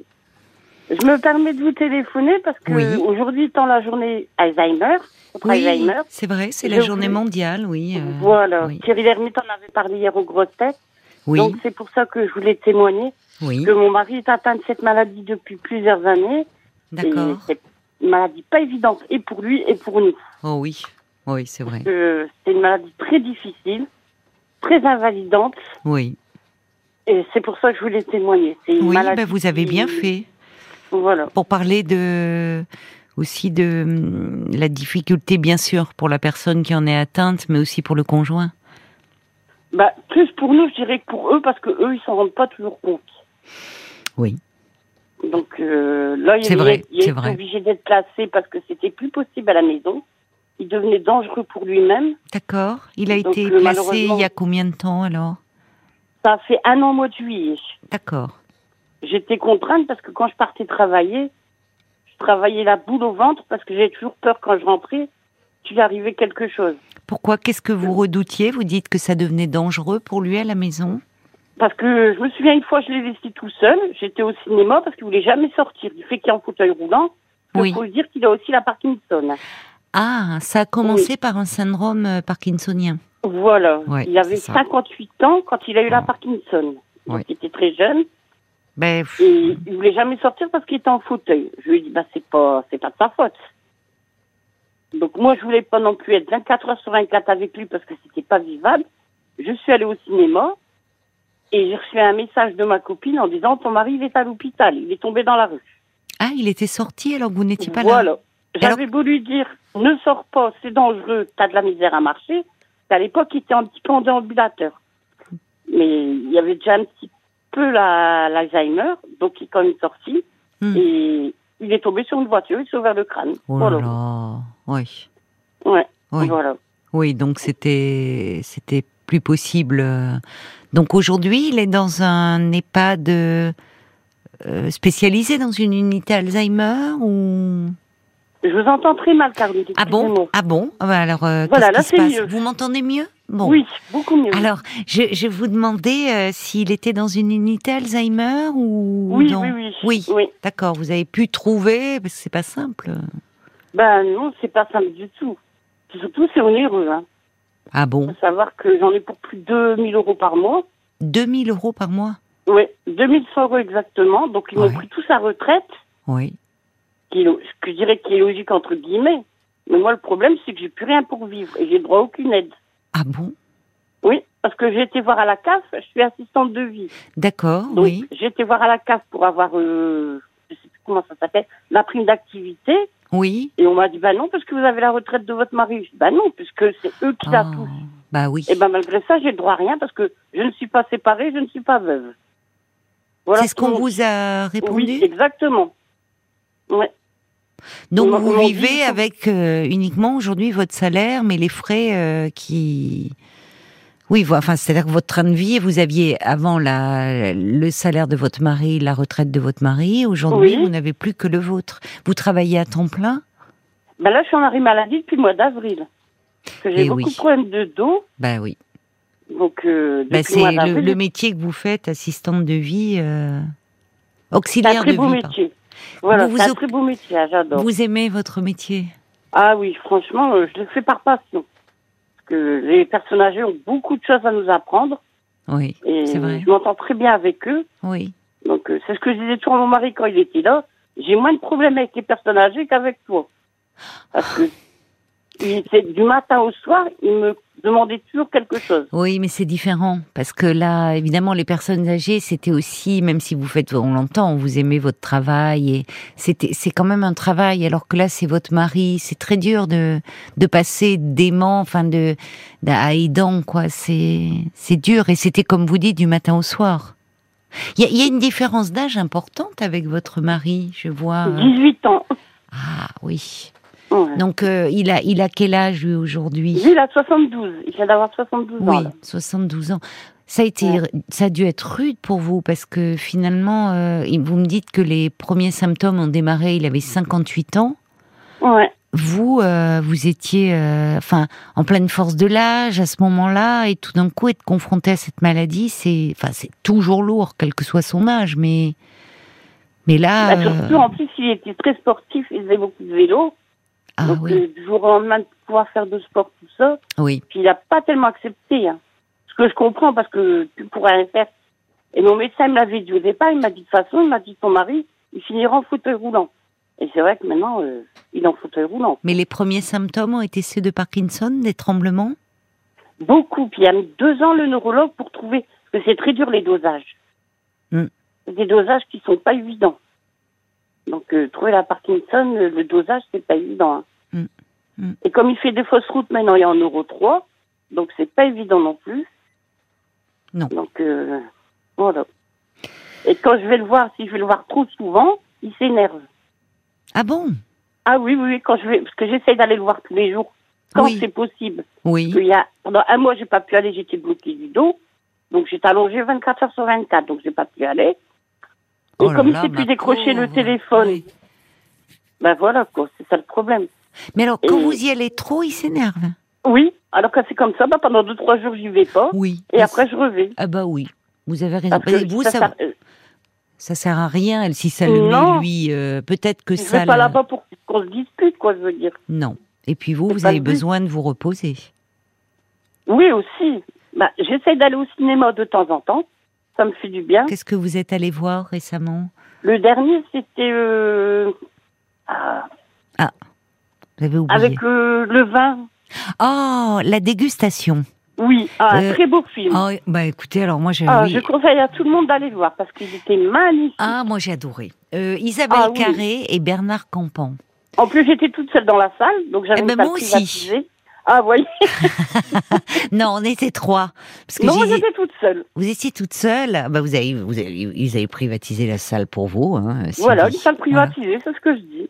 Je me permets de vous téléphoner parce que Oui. aujourd'hui étant la journée Alzheimer, contre Oui, Alzheimer, c'est vrai, c'est la journée mondiale, oui. euh, voilà. Oui. Thierry Lhermitte en avait parlé hier aux grosses têtes, Oui, donc c'est pour ça que je voulais témoigner oui, que mon mari est atteint de cette maladie depuis plusieurs années. D'accord. c'est une maladie pas évidente et pour lui et pour nous. Oh oui, oui, c'est vrai. C'est une maladie très difficile, très invalidante, Oui, et c'est pour ça que je voulais témoigner. Une oui, maladie ben vous avez bien fait. Voilà. pour parler de aussi de la difficulté bien sûr pour la personne qui en est atteinte, mais aussi pour le conjoint. Bah, plus pour nous, je dirais que pour eux, parce que eux, ils s'en rendent pas toujours compte. Oui. Donc euh, là, il, est- obligé d'être placé parce que c'était plus possible à la maison. Il devenait dangereux pour lui-même. D'accord. Il a Donc, été euh, placé il y a combien de temps alors? Ça fait un an au mois de juillet. D'accord. J'étais contrainte parce que quand je partais travailler, travaillais la boule au ventre parce que j'avais toujours peur quand je rentrais qu'il arrivait quelque chose. Pourquoi? Qu'est-ce que vous redoutiez? Vous dites que ça devenait dangereux pour lui à la maison? Parce que je me souviens une fois, je l'ai laissé tout seul. J'étais au cinéma parce qu'il voulait jamais sortir. Du fait qu'il est en fauteuil roulant, il Oui. faut dire qu'il a aussi la Parkinson. Ah, ça a commencé par un syndrome euh, parkinsonien. Voilà. Ouais, il avait c'est ça. 58 ans quand il a eu la. Parkinson. Donc Ouais. il était très jeune Ben, pff, et il voulait jamais sortir parce qu'il était en fauteuil. Je lui ai dit bah c'est pas c'est pas de sa faute. Donc moi je voulais pas non plus être 24 heures sur 24 avec lui parce que c'était pas vivable. Je suis allée au cinéma et j'ai reçu un message de ma copine en disant ton mari il est à l'hôpital, il est tombé dans la rue. ah, il était sorti alors que vous n'étiez pas là. Voilà. J'avais beau lui dire, ne sors pas, c'est dangereux, t'as de la misère à marcher. À l'époque, il était un petit peu en déambulateur. Mais il y avait déjà un petit peu la- l'Alzheimer, donc il est quand même sorti. Hmm. Et il est tombé sur une voiture, il s'est ouvert le crâne. Oh là voilà. là. Oui. Ouais, Oui. voilà. Oui, donc c'était c'était plus possible. Donc aujourd'hui, il est dans un EHPAD euh, spécialisé dans une unité Alzheimer ou? Je vous entends très mal, Caroline. ah bon? ah bon? Ah bah alors euh, Voilà, là, se passe? mieux. Vous m'entendez mieux? Bon. Oui, beaucoup mieux. Alors, je, je vous demandais euh, s'il était dans une unité Alzheimer ou oui, dans- oui, oui, Oui. oui. D'accord, vous avez pu trouver parce que c'est pas simple. Ben non, c'est pas simple du tout. Surtout, c'est onéreux. Hein. Ah bon faut savoir que j'en ai pour plus de 2000 euros par mois. 2000 euros par mois Oui, 2100 euros exactement. Donc, ils m'ont Ouais. pris tout sa retraite, Oui. qui je dirais qui est logique entre guillemets. Mais moi, le problème, c'est que j'ai plus rien pour vivre et j'ai droit à aucune aide. Ah bon? Oui, parce que j'ai été voir à la CAF, je suis assistante de vie. D'accord, oui. j'ai été voir à la CAF pour avoir, euh, je sais plus comment ça s'appelle, la prime d'activité. Oui. Et on m'a dit, bah non, parce que vous avez la retraite de votre mari. Je dis, bah non, puisque c'est eux qui la Ah, touchent. bah oui. Et ben malgré ça, j'ai le droit à rien parce que je ne suis pas séparée, je ne suis pas veuve. Voilà C'est ce qu'on qu'on- vous a répondu? Oui, exactement. Ouais. Donc on- vous on vivez avec euh, uniquement aujourd'hui votre salaire, mais les frais euh, qui... Oui, enfin, c'est-à-dire que votre train de vie, vous aviez avant la, le salaire de votre mari, la retraite de votre mari. Aujourd'hui, Oui. vous n'avez plus que le vôtre. Vous travaillez à temps plein? Ben là, je suis en arrêt maladie depuis le mois d'avril. Que Eh j'ai beaucoup oui. de problèmes de dos. Ben oui. Donc, euh, Ben, c'est le, métier que vous faites, assistante de vie, euh, c'est un auxiliaire très de beau vie. métier. Voilà, Vous c'est vous un très beau métier, j'adore. Vous aimez votre métier Ah oui, franchement, euh, je le fais par passion. Parce que les personnes âgées ont beaucoup de choses à nous apprendre. Oui, c'est vrai. je m'entends très bien avec eux. Oui. Donc, euh, c'est ce que je disais toujours à mon mari quand il était là. J'ai moins de problèmes avec les personnes âgées qu'avec toi. Parce que il- du matin au soir, il me demandait toujours quelque chose. Oui, mais c'est différent parce que là, évidemment, les personnes âgées, c'était aussi, même si vous faites, on l'entend, vous aimez votre travail et c'était, c'est quand même un travail. Alors que là, c'est votre mari, c'est très dur de de passer d'aimant, enfin de à aidant quoi. C'est c'est dur et c'était comme vous dites du matin au soir. Il y y a une différence d'âge importante avec votre mari, je vois. 18 ans. Ah oui. Ouais. Donc euh, il a il a quel âge lui aujourd'hui? Lui, il a 72. Il vient d'avoir 72 ans. Oui, là. 72 ans. Ça a été, Ouais. ça a dû être rude pour vous parce que finalement, euh, vous me dites que les premiers symptômes ont démarré. Il avait 58 ans. Ouais. Vous, euh, vous étiez, enfin, en pleine force de l'âge à ce moment-là, et tout d'un coup être confronté à cette maladie, c'est, toujours lourd, quel que soit son âge, mais, mais là, Bah, surtout, en plus, il était très sportif. Il faisait beaucoup de vélo. Ah donc, oui, du jour au lendemain, de pouvoir faire de sport, tout ça. oui, Puis, il n'a pas tellement accepté. Hein. Ce que je comprends, parce que tu pourrais rien faire. Et mon médecin me l'avait dit au départ. Il m'a dit de toute façon, il m'a dit ton mari, il finira en fauteuil roulant. Et c'est vrai que maintenant, euh, il est en fauteuil roulant. mais les premiers symptômes ont été ceux de Parkinson, des tremblements? Beaucoup. Puis il a mis deux ans le neurologue pour trouver. Parce que c'est très dur les dosages. Mm. C'est des dosages qui sont pas évidents. Donc euh, trouver la Parkinson, euh, le dosage, c'est pas évident. hein. Mm. Mm. Et comme il fait des fausses routes maintenant, il est en euro 3. Donc c'est pas évident non plus. Non. Donc euh, voilà. Et quand je vais le voir, si je vais le voir trop souvent, il s'énerve. Ah bon? Ah oui, oui, oui, quand je vais, parce que j'essaie d'aller le voir tous les jours, quand Oui. c'est possible. Oui. Il y a, pendant un mois, j'ai pas pu aller, j'étais bloquée du dos. Donc, j'étais allongée 24 heures sur 24, donc j'ai pas pu aller. Et Oh là comme il là, sait plus décrocher le téléphone, Oui. ben voilà, quoi, c'est ça le problème. Mais alors, quand Et- vous y allez trop, il s'énerve. Oui, alors quand c'est comme ça, bah, pendant deux, trois jours, j'y vais pas. Oui. Et après, je reviens. Ah bah oui. Vous avez raison. Parce Et vous, ça, ça, ça- euh, ça sert à rien. elle, Si ça le Non. met lui, euh, peut-être que je ça. vais pas le- là-bas pour qu'on se dispute, quoi, je veux dire. Non. Et puis vous, vous pas avez besoin de vous reposer. Oui, aussi. Bah, j'essaie d'aller au cinéma de temps en temps. Ça me fait du bien. Qu'est-ce que vous êtes allé voir récemment? Le dernier, c'était euh, ah, Vous avez oublié. avec euh, le vin. Oh, la dégustation. Oui, ah, un Euh, très beau film. Oh, bah écoutez, alors moi j'ai. Ah, oui. Je conseille à tout le monde d'aller le voir parce qu'il était magnifique. Ah, moi j'ai adoré. Isabelle Ah oui. Carré et Bernard Campan. En plus, j'étais toute seule dans la salle, donc j'avais Eh ben, salle moi aussi. Ah, voyez Non, on était trois. Parce que Non, j'étais toute seule. vous étiez toute seule? Bah vous avez, vous avez, ils avaient privatisé la salle pour vous. Hein, Voilà, une salle Voilà. privatisée, c'est ce que je dis.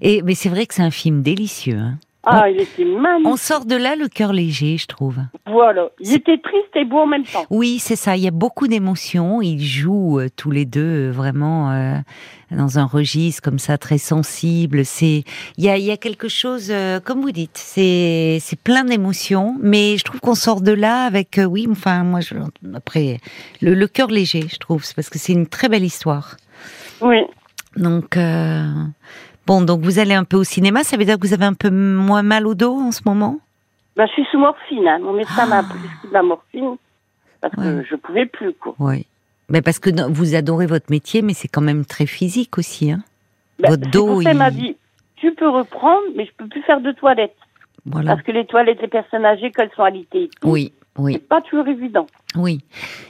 Et mais c'est vrai que c'est un film délicieux. hein. Ah, il était On magnifique. sort de là le cœur léger, je trouve. Voilà. Il était triste et beau en même temps. Oui, c'est ça. Il y a beaucoup d'émotions. Ils jouent euh, tous les deux euh, vraiment euh, dans un registre comme ça très sensible. C'est il y a, il y a quelque chose, comme vous dites, c'est c'est plein d'émotions. Mais je trouve qu'on sort de là avec oui, enfin moi je, après le, le cœur léger, je trouve, c'est parce que c'est une très belle histoire. Oui. Donc bon, donc vous allez un peu au cinéma. Ça veut dire que vous avez un peu moins mal au dos en ce moment? Ben, je suis sous morphine. Hein. Mon médecin m'a Ah. prescrit de la morphine parce que je pouvais plus, quoi. Oui. Mais parce que vous adorez votre métier, mais c'est quand même très physique aussi. Hein Ben, Votre dos, il m'a dit, tu peux reprendre, mais je peux plus faire de toilettes. voilà. Parce que les toilettes des personnes âgées, quand elles sont alitées, Oui, oui, c'est pas toujours évident. oui.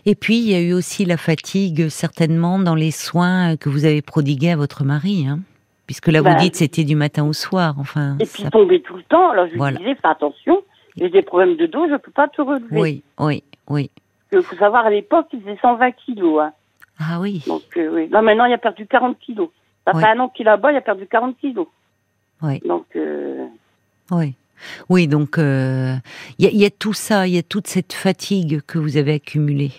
Et puis il y a eu aussi la fatigue certainement dans les soins que vous avez prodigués à votre mari, hein Puisque là vous Ben, dites c'était du matin au soir, enfin. Et puis ça- tomber tout le temps. Alors je lui Voilà. disais, fais attention, j'ai des problèmes de dos, je peux pas te relever. Oui, oui, oui. Il faut savoir, à l'époque, il faisait 120 kilos. Hein. Ah oui. Donc, euh, oui. Là, maintenant, il a perdu 40 kilos. Ça Ouais. fait un an qu'il est là-bas, il a perdu 40 kilos. Oui. Donc, euh, Oui. Oui, donc euh, il y, a- il y a tout ça, il y a toute cette fatigue que vous avez accumulée.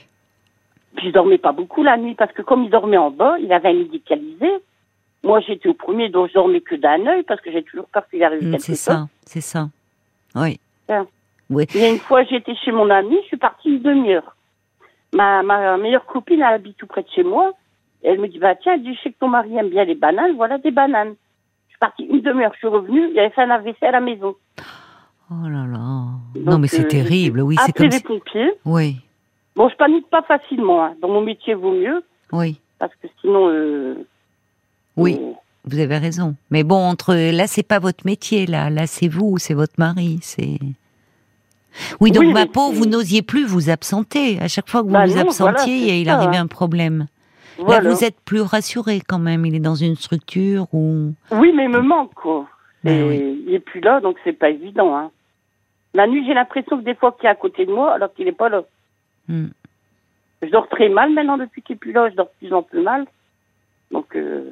puis je dormais pas beaucoup la nuit parce que comme il dormait en bas, il avait un médicalisé. Moi, j'étais au premier, donc je dormais que d'un œil parce que j'ai toujours peur qu'il arrive Mm, quelque c'est ça, c'est ça. Oui. Il y a une fois, j'étais chez mon amie, je suis partie une demi-heure. Ma, ma meilleure copine, elle habite tout près de chez moi. Et elle me dit, bah tiens, je sais que ton mari aime bien les bananes, voilà des bananes. Je suis partie une demi-heure, je suis revenue, il avait fait un AVC à la maison. Oh là là. non, mais c'est euh, terrible. Oui, c'est comme. les pompiers. Oui, Bon, je panique pas facilement. hein. Dans mon métier, vaut mieux, oui, parce que sinon... euh, oui. Vous avez raison. Mais bon, entre là, c'est pas votre métier. Là, là, c'est vous, c'est votre mari. C'est. Oui, donc Oui, ma peau, vous n'osiez plus vous absenter. À chaque fois que vous Bah vous non, absentiez, voilà, il ça, arrivait hein. un problème. voilà. Là, vous êtes plus rassuré quand même. Il est dans une structure où. Oui, mais il me manque, quoi. Ben Et oui. Il est plus là, donc c'est pas évident. Hein. La nuit, j'ai l'impression que des fois qu'il est à côté de moi, alors qu'il est pas là. Hmm. Je dors très mal maintenant depuis qu'il est plus là, je dors de plus en plus mal. Donc, euh,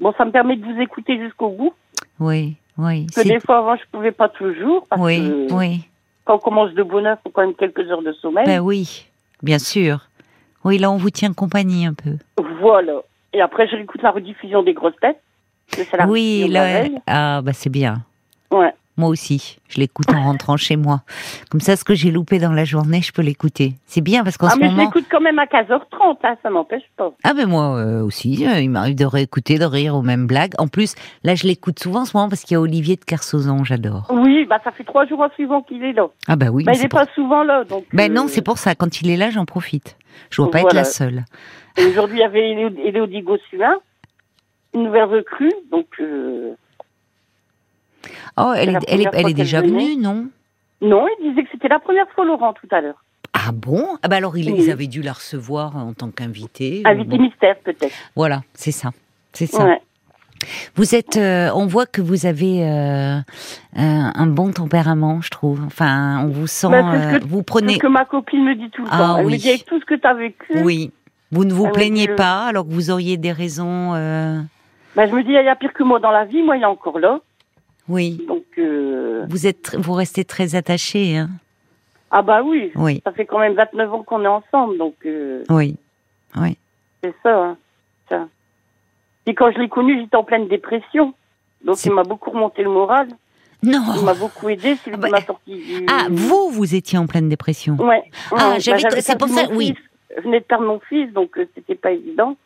bon, ça me permet de vous écouter jusqu'au bout. Oui, oui. Parce que des fois, avant, je pouvais pas toujours. Parce Oui, que oui. quand on commence de bonne heure, il faut quand même quelques heures de sommeil. Ben oui, bien sûr. Oui, là, on vous tient compagnie un peu. Voilà. Et après, je réécoute la rediffusion des grosses têtes. oui, là, ah, bah c'est bien. Ouais. Moi aussi, je l'écoute en rentrant chez moi. Comme ça, ce que j'ai loupé dans la journée, je peux l'écouter. C'est bien parce qu'en Ah, ce mais je moment. l'écoute quand même à 15h30, hein, ça m'empêche pas. Ah ben moi euh, aussi, euh, il m'arrive de réécouter, de rire aux mêmes blagues. En plus, là, je l'écoute souvent en ce moment parce qu'il y a Olivier de Kersauzon, j'adore. Oui, bah ça fait trois jours en suivant qu'il est là. Ah bah oui. bah, mais il c'est est pour- pas souvent là, donc. Euh, non, c'est pour ça. Quand il est là, j'en profite. Je dois pas être la seule. Aujourd'hui, il y avait Élodie Gossuin, une nouvelle recrue, donc. Oh, elle est, elle est, elle déjà venue, non? Non, il disait que c'était la première fois Laurent tout à l'heure. Ah bon? Ah bah alors ils, Oui. ils avaient dû la recevoir en tant qu'invité. Invité Bon, mystère peut-être. Voilà, c'est ça. C'est ça. Ouais. Vous êtes, euh, on voit que vous avez euh, un, un bon tempérament, je trouve. Enfin, on vous sent, Bah, ce euh, que- vous prenez, que ma copine me dit tout le Ah, temps. Elle oui. me dit avec tout ce que tu as vécu. oui, vous ne vous Ah oui, plaignez je- pas, alors que vous auriez des raisons. euh, Bah, je me dis, il y a pire que moi dans la vie, moi il est encore là. Oui, Donc, euh, vous êtes, vous restez très attaché, hein. ah bah oui, Oui, ça fait quand même 29 ans qu'on est ensemble, donc euh, oui, oui. c'est ça, hein, ça. Et quand je l'ai connu, j'étais en pleine dépression. Donc il m'a beaucoup remonté le moral, Non. il m'a beaucoup aidé, c'est Ah bah- m'a sorti du... Ah, vous, vous étiez en pleine dépression. Ouais. Ah, ouais. j'avais- j'avais c'est pour ça, oui. fils. Je venais de perdre mon fils, donc euh, c'était pas évident.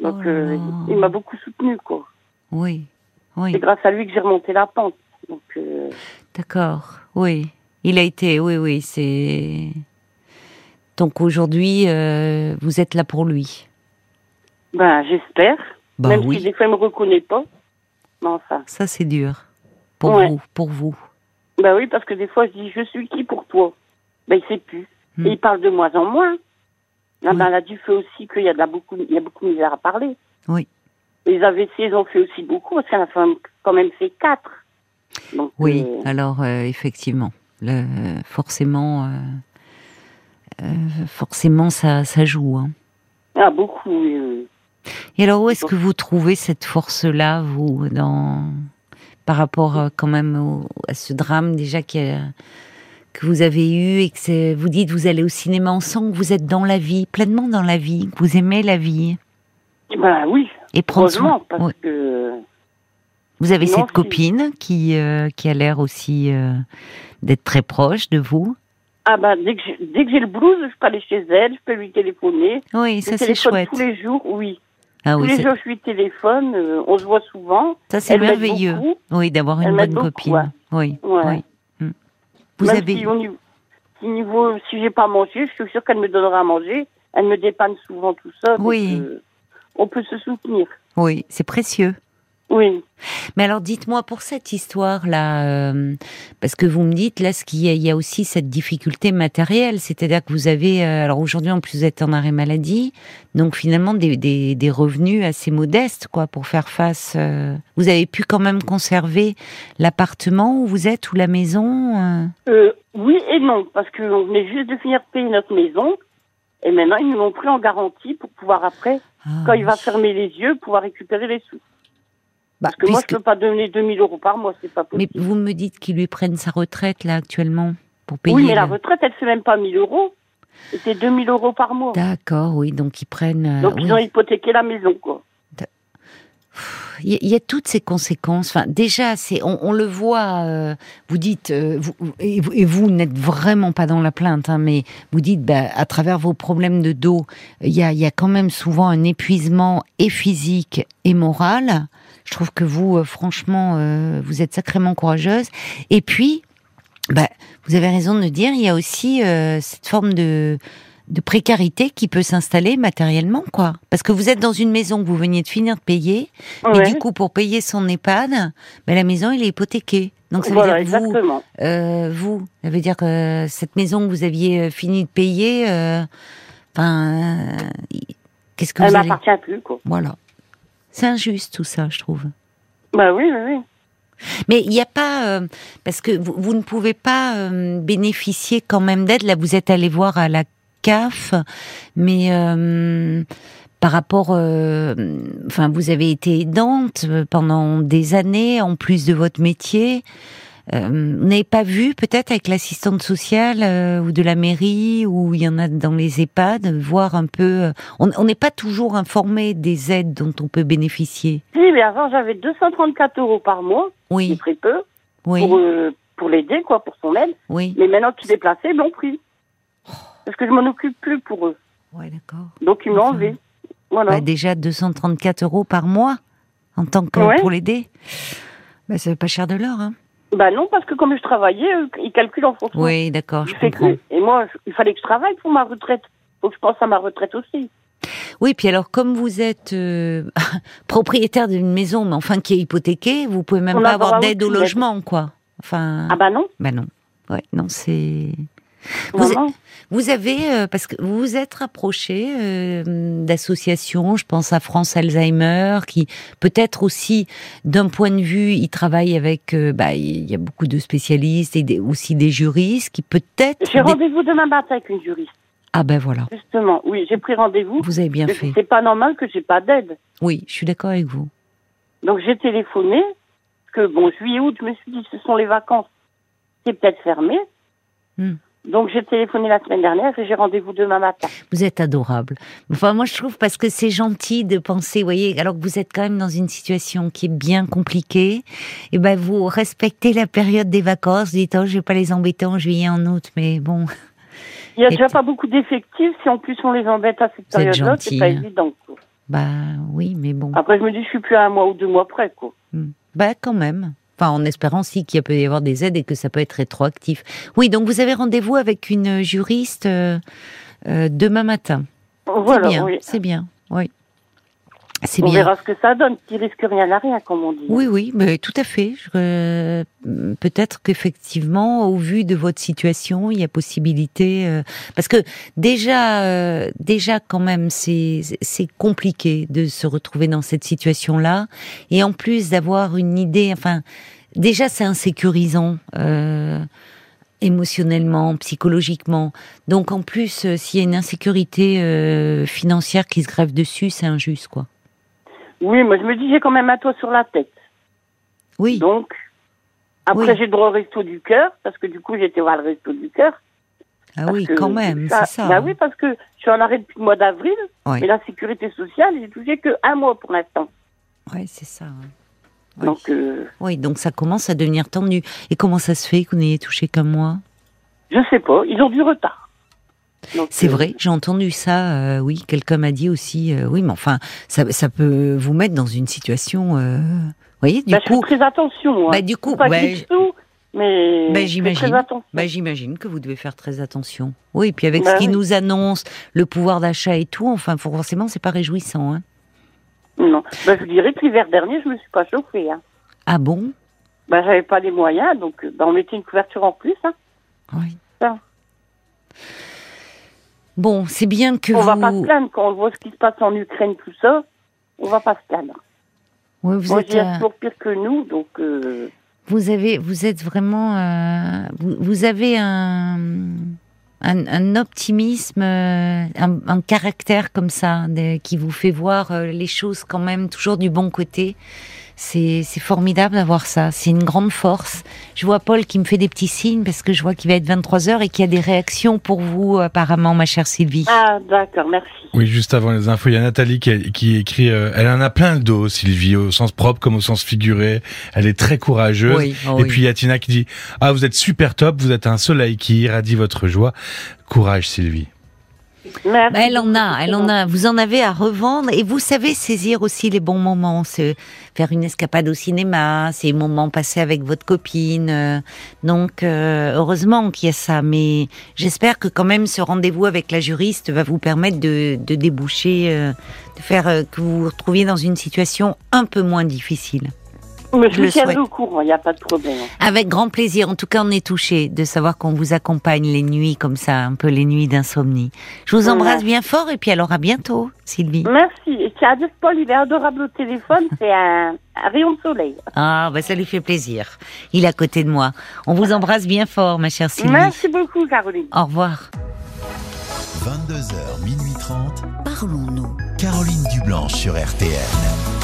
Donc Oh euh, il m'a beaucoup soutenu, quoi. Oui, oui. C'est grâce à lui que j'ai remonté la pente. Donc euh, D'accord, oui. Il a été, oui, oui, c'est. Donc aujourd'hui, euh, vous êtes là pour lui. ben j'espère. Bah Même oui, si des fois il me reconnaît pas. Mais enfin. ça c'est dur. Pour Ouais. vous, pour vous. Ben oui, parce que des fois je dis je suis qui pour toi? Ben il sait plus. Hmm. Et il parle de moins en moins. La Oui. maladie fait aussi qu'il y a de la beaucoup, il y a beaucoup de misère à parler. Oui. Les AVC, ils ont fait aussi beaucoup, parce qu'il en a quand même- fait quatre. Donc, Oui, euh, alors euh, effectivement, le, forcément, euh, forcément ça, ça joue. hein. ah, beaucoup. Et alors où est-ce que vous trouvez cette force-là, vous, dans par rapport quand même au- à ce drame déjà qui a- que vous avez eu et que vous dites vous allez au cinéma, que vous êtes dans la vie, pleinement dans la vie, que vous aimez la vie? Ben oui, et prendre heureusement, soin. parce Oui. que. Vous avez Non, cette copine qui euh, qui a l'air aussi euh, d'être très proche de vous. Ah ben dès que j'ai- le blues, je peux aller chez elle, je peux lui téléphoner. Oui, ça c'est chouette. tous les jours, oui. Ah tous oui, les c'est- jours, je lui téléphone, euh, on se voit souvent. ça c'est merveilleux. Oui, d'avoir une bonne copine. ouais. Oui, Ouais. oui. Mm. Vous Même avez si, niveau, si, niveau, si j'ai pas mangé, je suis sûre qu'elle me donnera à manger. Elle me dépanne souvent tout ça. Oui. On peut se soutenir. oui, c'est précieux. Oui. Mais alors dites-moi pour cette histoire-là, euh, parce que vous me dites là, ce qu'il y a, il y a aussi cette difficulté matérielle, c'est-à-dire que vous avez, euh, alors aujourd'hui en plus vous êtes en arrêt maladie, donc finalement des, des, des revenus assez modestes quoi pour faire face. euh, vous avez pu quand même conserver l'appartement où vous êtes ou la maison. oui et non, parce qu'on venait juste de finir de payer notre maison. Et maintenant, ils nous l'ont pris en garantie pour pouvoir après, Ah, quand il va fermer les yeux, pouvoir récupérer les sous. Bah, Parce que moi, je puisque- peux pas donner 2000 euros par mois, c'est pas Mais possible. vous me dites qu'ils lui prennent sa retraite là actuellement pour payer. oui, mais la retraite, elle fait même pas 1000 euros. C'est 2000 euros par mois. D'accord, oui, donc ils prennent. euh, Donc, oui. ils ont hypothéqué la maison, quoi. Il y, a- toutes ces conséquences. Enfin, déjà, c'est on, le voit. euh, vous dites, euh, et vous, n'êtes vraiment pas dans la plainte, hein, mais vous dites, bah, à travers vos problèmes de dos, il y a, y a quand même souvent un épuisement et physique et moral. Je trouve que vous, euh, franchement, vous êtes sacrément courageuse. Et puis, bah, vous avez raison de dire, il y a aussi cette forme de de précarité qui peut s'installer matériellement, quoi. Parce que vous êtes dans une maison que vous veniez de finir de payer, mais du coup, pour payer son EHPAD, ben, la maison, elle est hypothéquée. Donc, ça veut Voilà, dire que vous, euh, vous, ça veut dire que cette maison que vous aviez euh, fini de payer, euh, enfin, euh, qu'est-ce que Elle vous allez... m'appartient plus, quoi. Voilà. C'est injuste, tout ça, je trouve. Bah oui, oui, oui. Mais il n'y a pas... euh, parce que vous, vous ne pouvez pas euh, bénéficier quand même d'aide. Là, vous êtes allé voir à la CAF, mais... euh, par rapport, euh, enfin, vous avez été aidante euh, pendant des années, en plus de votre métier. Euh, vous n'avez pas vu, peut-être avec l'assistante sociale euh, ou de la mairie, ou il y en a dans les EHPAD, voir un peu. on n'est pas toujours informé des aides dont on peut bénéficier. Si, mais avant, j'avais 234 euros par mois, c'est Oui, très peu, oui, pour, pour l'aider, quoi, pour son aide. oui. Mais maintenant qu'il est placé, l'ont pris. Parce que je m'en occupe plus pour eux. Ouais, d'accord. Donc, ils m'ont Enfin, enlevé. Voilà. Bah, déjà 234 euros par mois en tant que Ouais. pour l'aider. Bah, c'est pas cher de l'or, hein. Bah non, parce que comme je travaillais, ils calculent en fonction. Oui, d'accord, je comprends. que- Et moi, il fallait que je travaille pour ma retraite. Faut que je pense à ma retraite aussi. Oui, puis alors comme vous êtes euh, propriétaire d'une maison, mais enfin qui est hypothéquée, vous pouvez même On pas avoir d'aide au logement, quoi. Enfin, Ah bah non, bah non. Ouais, non, c'est. Vous, vous avez euh, parce que vous vous êtes rapproché euh, d'associations, je pense à France Alzheimer, qui peut-être aussi d'un point de vue, ils travaillent avec, euh, bah, il y a beaucoup de spécialistes et des- aussi des juristes qui peut-être. J'ai rendez-vous demain matin avec une juriste. Ah ben voilà, Justement, oui, j'ai pris rendez-vous. vous avez bien fait. C'est pas normal que j'ai pas d'aide. Oui, je suis d'accord avec vous. Donc j'ai téléphoné, que bon, juillet, août, je me suis dit, ce sont les vacances. C'est peut-être fermé. Hmm. Donc j'ai téléphoné la semaine dernière et j'ai rendez-vous demain matin. Vous êtes adorable. Enfin, moi, je trouve parce que c'est gentil de penser, vous voyez, alors que vous êtes quand même dans une situation qui est bien compliquée, et ben vous respectez la période des vacances. Vous dites, oh, je vais pas les embêter en juillet, en août, mais bon. Il y a Et déjà pas beaucoup d'effectifs, si en plus on les embête à cette période-là, c'est pas évident. Quoi. Bah oui, mais bon. Après, je me dis, je suis plus à un mois ou deux mois près. Quoi. Hmm. Bah quand même. Enfin, en espérant si qu'il peut y avoir des aides et que ça peut être rétroactif. Oui, donc vous avez rendez-vous avec une juriste euh, euh, demain matin. Voilà, c'est bien, oui. c'est bien. Oui. C'est On bien. verra ce que ça donne, qui risque rien à rien, comme on dit. Oui, oui, mais tout à fait. Je- euh, Peut-être qu'effectivement, au vu de votre situation, il y a possibilité. euh, parce que déjà, euh, déjà quand même, c'est c'est compliqué de se retrouver dans cette situation-là, et en plus d'avoir une idée. Enfin, déjà, c'est insécurisant. Euh, émotionnellement, psychologiquement. Donc en plus, euh, s'il y a une insécurité euh, financière qui se grève dessus, c'est injuste, quoi. Oui, moi je me dis, j'ai quand même un toit sur la tête. Oui, Donc, après Oui. j'ai droit au resto du cœur, parce que du coup j'étais voir le resto du cœur. ah oui, quand même, c'est ça. Bah oui, parce que je suis en arrêt depuis le mois d'avril, et la sécurité sociale, j'ai touché que un mois pour l'instant. Ouais, c'est ça. ouais. Oui. Donc, euh, Oui, donc ça commence à devenir tendu. Et comment ça se fait que vous n'ayez touché qu'un mois? je sais pas, ils ont du retard. C'est euh, vrai, j'ai entendu ça. euh, oui, quelqu'un m'a dit aussi. euh, oui, mais enfin, ça, ça peut vous mettre dans une situation. euh, vous voyez, du bah, je coup, fais très attention. Moi. bah, du coup, pas bah, du tout, mais bah, je j'imagine. bah, j'imagine que vous devez faire très attention. Oui, puis avec Bah ce qui oui. nous annonce, le pouvoir d'achat et tout, enfin, forcément, c'est pas réjouissant. Hein. Non, bah, je dirais que l'hiver dernier, je me suis pas chauffée. Hein. Ah bon? Bah, j'avais pas les moyens, donc bah, on mettait une couverture en plus. Hein. Oui. Ça. Bon, c'est bien que On vous. va pas se plaindre quand on voit ce qui se passe en Ukraine, tout ça. On va pas se plaindre. Ouais, vous Moi, êtes, euh, toujours pire que nous, donc euh, Vous avez, vous êtes vraiment, euh, vous, vous avez un, un, un optimisme, euh, un, un caractère comme ça, de- qui vous fait voir les choses quand même toujours du bon côté. C'est c'est formidable d'avoir ça. C'est une grande force. Je vois Paul qui me fait des petits signes parce que je vois qu'il va être 23 heures et qu'il y a des réactions pour vous apparemment, ma chère Sylvie. Ah, d'accord, merci. Oui, juste avant les infos, il y a Nathalie qui, qui écrit euh, Elle en a plein le dos, Sylvie, au sens propre comme au sens figuré. Elle est très courageuse. Oui, oh Et oui. puis il y a Tina qui dit Ah, vous êtes super top, vous êtes un soleil qui irradie votre joie. Courage, Sylvie. Bah, elle en a, elle en a. Vous en avez à revendre et vous savez saisir aussi les bons moments. Faire une escapade au cinéma, ces moments passés avec votre copine. euh, Donc euh, heureusement qu'il y a ça. Mais j'espère que quand même ce rendez-vous avec la juriste va vous permettre de, de déboucher, euh, de faire que vous vous retrouviez dans une situation un peu moins difficile. Mais je je le souhaite. au courant, il n'y a pas de problème. Avec grand plaisir. En tout cas, on est touché de savoir qu'on vous accompagne les nuits comme ça, un peu les nuits d'insomnie. Je vous embrasse bien fort et puis alors à bientôt, Sylvie. Merci. Et tiens, dire Paul, il est adorable au téléphone, c'est un, un rayon de soleil. Ah, bah ça lui fait plaisir. Il est à côté de moi. On vous embrasse bien fort, ma chère Sylvie. Merci beaucoup, Caroline. Au revoir. 22h, minuit 30. Parlons-nous. Caroline Dublanche sur RTL.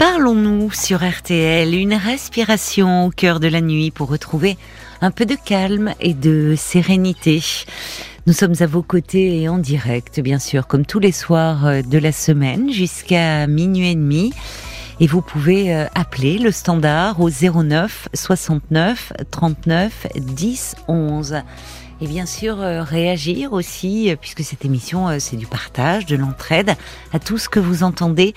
Parlons-nous sur RTL, une respiration au cœur de la nuit pour retrouver un peu de calme et de sérénité. Nous sommes à vos côtés et en direct, bien sûr, comme tous les soirs euh, de la semaine jusqu'à minuit et demi. Et vous pouvez euh, appeler le standard au 09 69 39 10 11. Et bien sûr, euh, réagir aussi, euh, puisque cette émission, euh, c'est du partage, de l'entraide, à tout ce que vous entendez.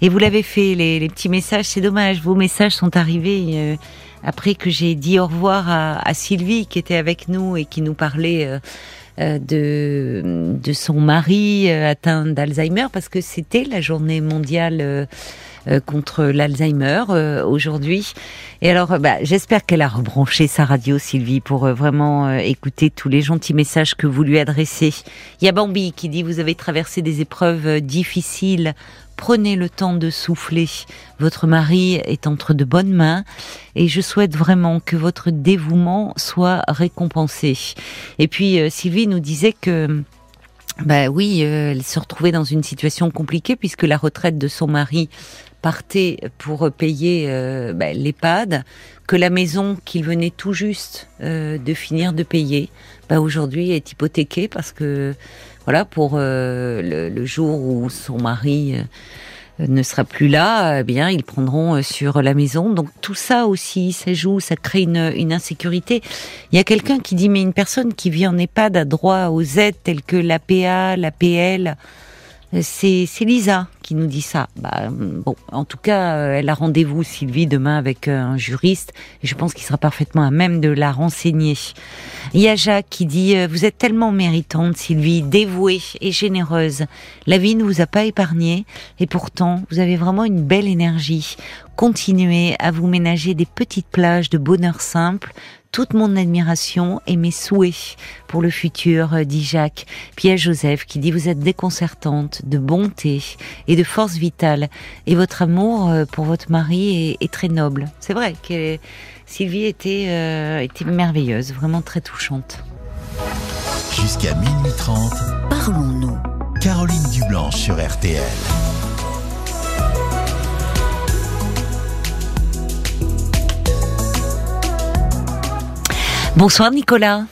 Et vous l'avez fait, les, petits messages, c'est dommage, vos messages sont arrivés après que j'ai dit au revoir à, à Sylvie, qui était avec nous et qui nous parlait de, de son mari atteint d'Alzheimer, parce que c'était la journée mondiale contre l'Alzheimer euh, aujourd'hui. Et alors, euh, bah, j'espère qu'elle a rebranché sa radio, Sylvie, pour euh, vraiment euh, écouter tous les gentils messages que vous lui adressez. Il y a Bambi qui dit vous avez traversé des épreuves euh, difficiles. Prenez le temps de souffler. Votre mari est entre de bonnes mains et je souhaite vraiment que votre dévouement soit récompensé. Et puis euh, Sylvie nous disait que bah oui, euh, elle se retrouvait dans une situation compliquée puisque la retraite de son mari partait pour payer euh, bah, l'EHPAD, que la maison qu'il venait tout juste euh, de finir de payer, bah, aujourd'hui est hypothéquée parce que voilà pour euh, le, jour où son mari euh, ne sera plus là, eh bien ils prendront sur la maison. Donc tout ça aussi, ça joue, ça crée une, une insécurité. Il y a quelqu'un qui dit mais une personne qui vit en EHPAD a droit aux aides telles que l'APA, l'APL. C'est Lisa qui nous dit ça. Bah, bon, en tout cas, euh, elle a rendez-vous Sylvie demain avec euh, un juriste et je pense qu'il sera parfaitement à même de la renseigner. Il y a Jacques qui dit euh, vous êtes tellement méritante Sylvie, dévouée et généreuse. La vie ne vous a pas épargné et pourtant vous avez vraiment une belle énergie. Continuez à vous ménager des petites plages de bonheur simple. Toute mon admiration et mes souhaits pour le futur, dit Jacques. Puis il y a Joseph qui dit vous êtes déconcertante, de bonté et de force vitale. Et votre amour euh, pour votre mari est, est très noble. C'est vrai que Sylvie était, euh, était merveilleuse, vraiment très touchante. Jusqu'à minuit 30. Parlons-nous. Caroline Dublanche sur RTL. Bonsoir Nicolas.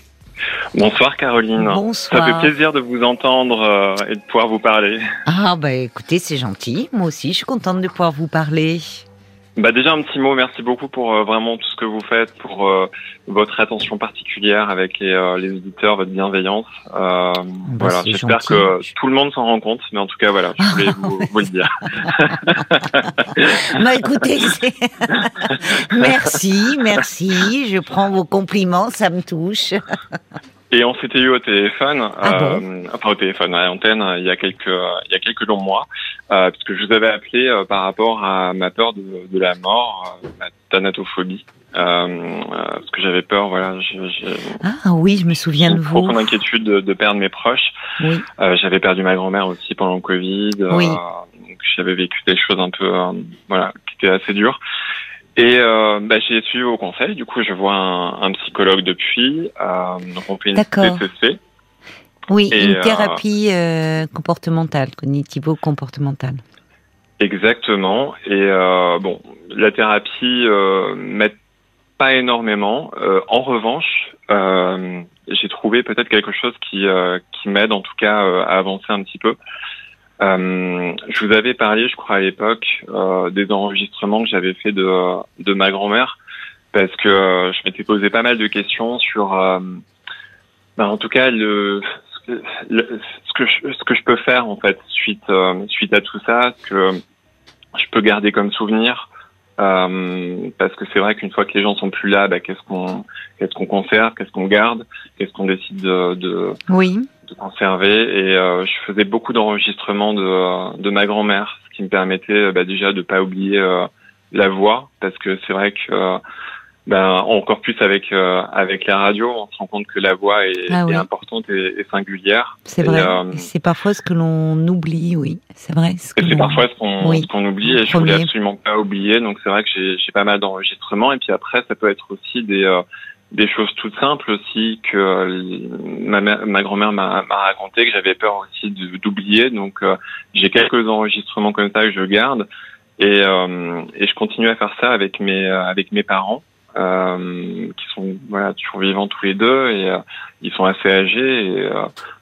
Bonsoir Caroline. Bonsoir. Ça fait plaisir de vous entendre euh, et de pouvoir vous parler. Ah bah écoutez, c'est gentil. Moi aussi, je suis contente de pouvoir vous parler. Bah déjà un petit mot, merci beaucoup pour euh, vraiment tout ce que vous faites, pour euh, votre attention particulière avec les, euh, les auditeurs, votre bienveillance. Euh, voilà, j'espère que tout le monde s'en rend compte, mais en tout cas voilà, je voulais vous, vous le dire. Bah écoutez, merci, merci. Je prends vos compliments, ça me touche. Et on s'était eu au téléphone, Ah euh, enfin au téléphone, à l'antenne, euh, il y a quelques il y a quelques longs mois, euh, puisque je vous avais appelé euh, par rapport à ma peur de, de la mort, euh, ma thanatophobie, euh, euh, parce que j'avais peur, voilà, je- j'ai Ah oui, je me souviens de vous. profonde inquiétude de, de perdre mes proches. Oui. Euh, j'avais perdu ma grand-mère aussi pendant le Covid. euh, Oui. donc j'avais vécu des choses un peu, euh, voilà, qui étaient assez dures. Et euh, bah, j'ai suivi vos conseils. Du coup, je vois un, un psychologue depuis. Euh, donc, on fait une. TCC. Oui, Et, une euh, thérapie euh, comportementale, cognitivo-comportementale. Exactement. Et euh, bon, la thérapie m'aide pas énormément. En revanche, j'ai trouvé peut-être quelque chose qui qui m'aide en tout cas à avancer un petit peu. Euh, je vous avais parlé, je crois à l'époque, euh, des enregistrements que j'avais fait de de ma grand-mère parce que euh, je m'étais posé pas mal de questions sur, ben, en tout cas le ce que je, ce que je peux faire en fait suite suite à tout ça, que je peux garder comme souvenir. Parce que c'est vrai qu'une fois que les gens sont plus là, bah, qu'est-ce qu'on qu'est-ce qu'on conserve, qu'est-ce qu'on garde, qu'est-ce qu'on décide de, de, Oui, de conserver. Et euh, je faisais beaucoup d'enregistrements de, de ma grand-mère, ce qui me permettait euh, bah, déjà de pas oublier euh, la voix, parce que c'est vrai que euh, ben, encore plus avec euh, avec la radio, on se rend compte que la voix est, Ah oui. est importante et, et singulière. c'est vrai. C'est parfois ce que l'on oublie, oui. C'est vrai. c'est parfois ce qu'on Oui. qu'on oublie et je voulais absolument pas oublier. Donc c'est vrai que j'ai j'ai pas mal d'enregistrements et puis après ça peut être aussi des euh, des choses toutes simples aussi que euh, ma mère- ma grand-mère m'a raconté que j'avais peur aussi d'oublier. Donc euh, j'ai quelques enregistrements comme ça que je garde et euh, et je continue à faire ça avec mes avec mes parents. Qui sont voilà toujours vivants tous les deux et ils sont assez âgés et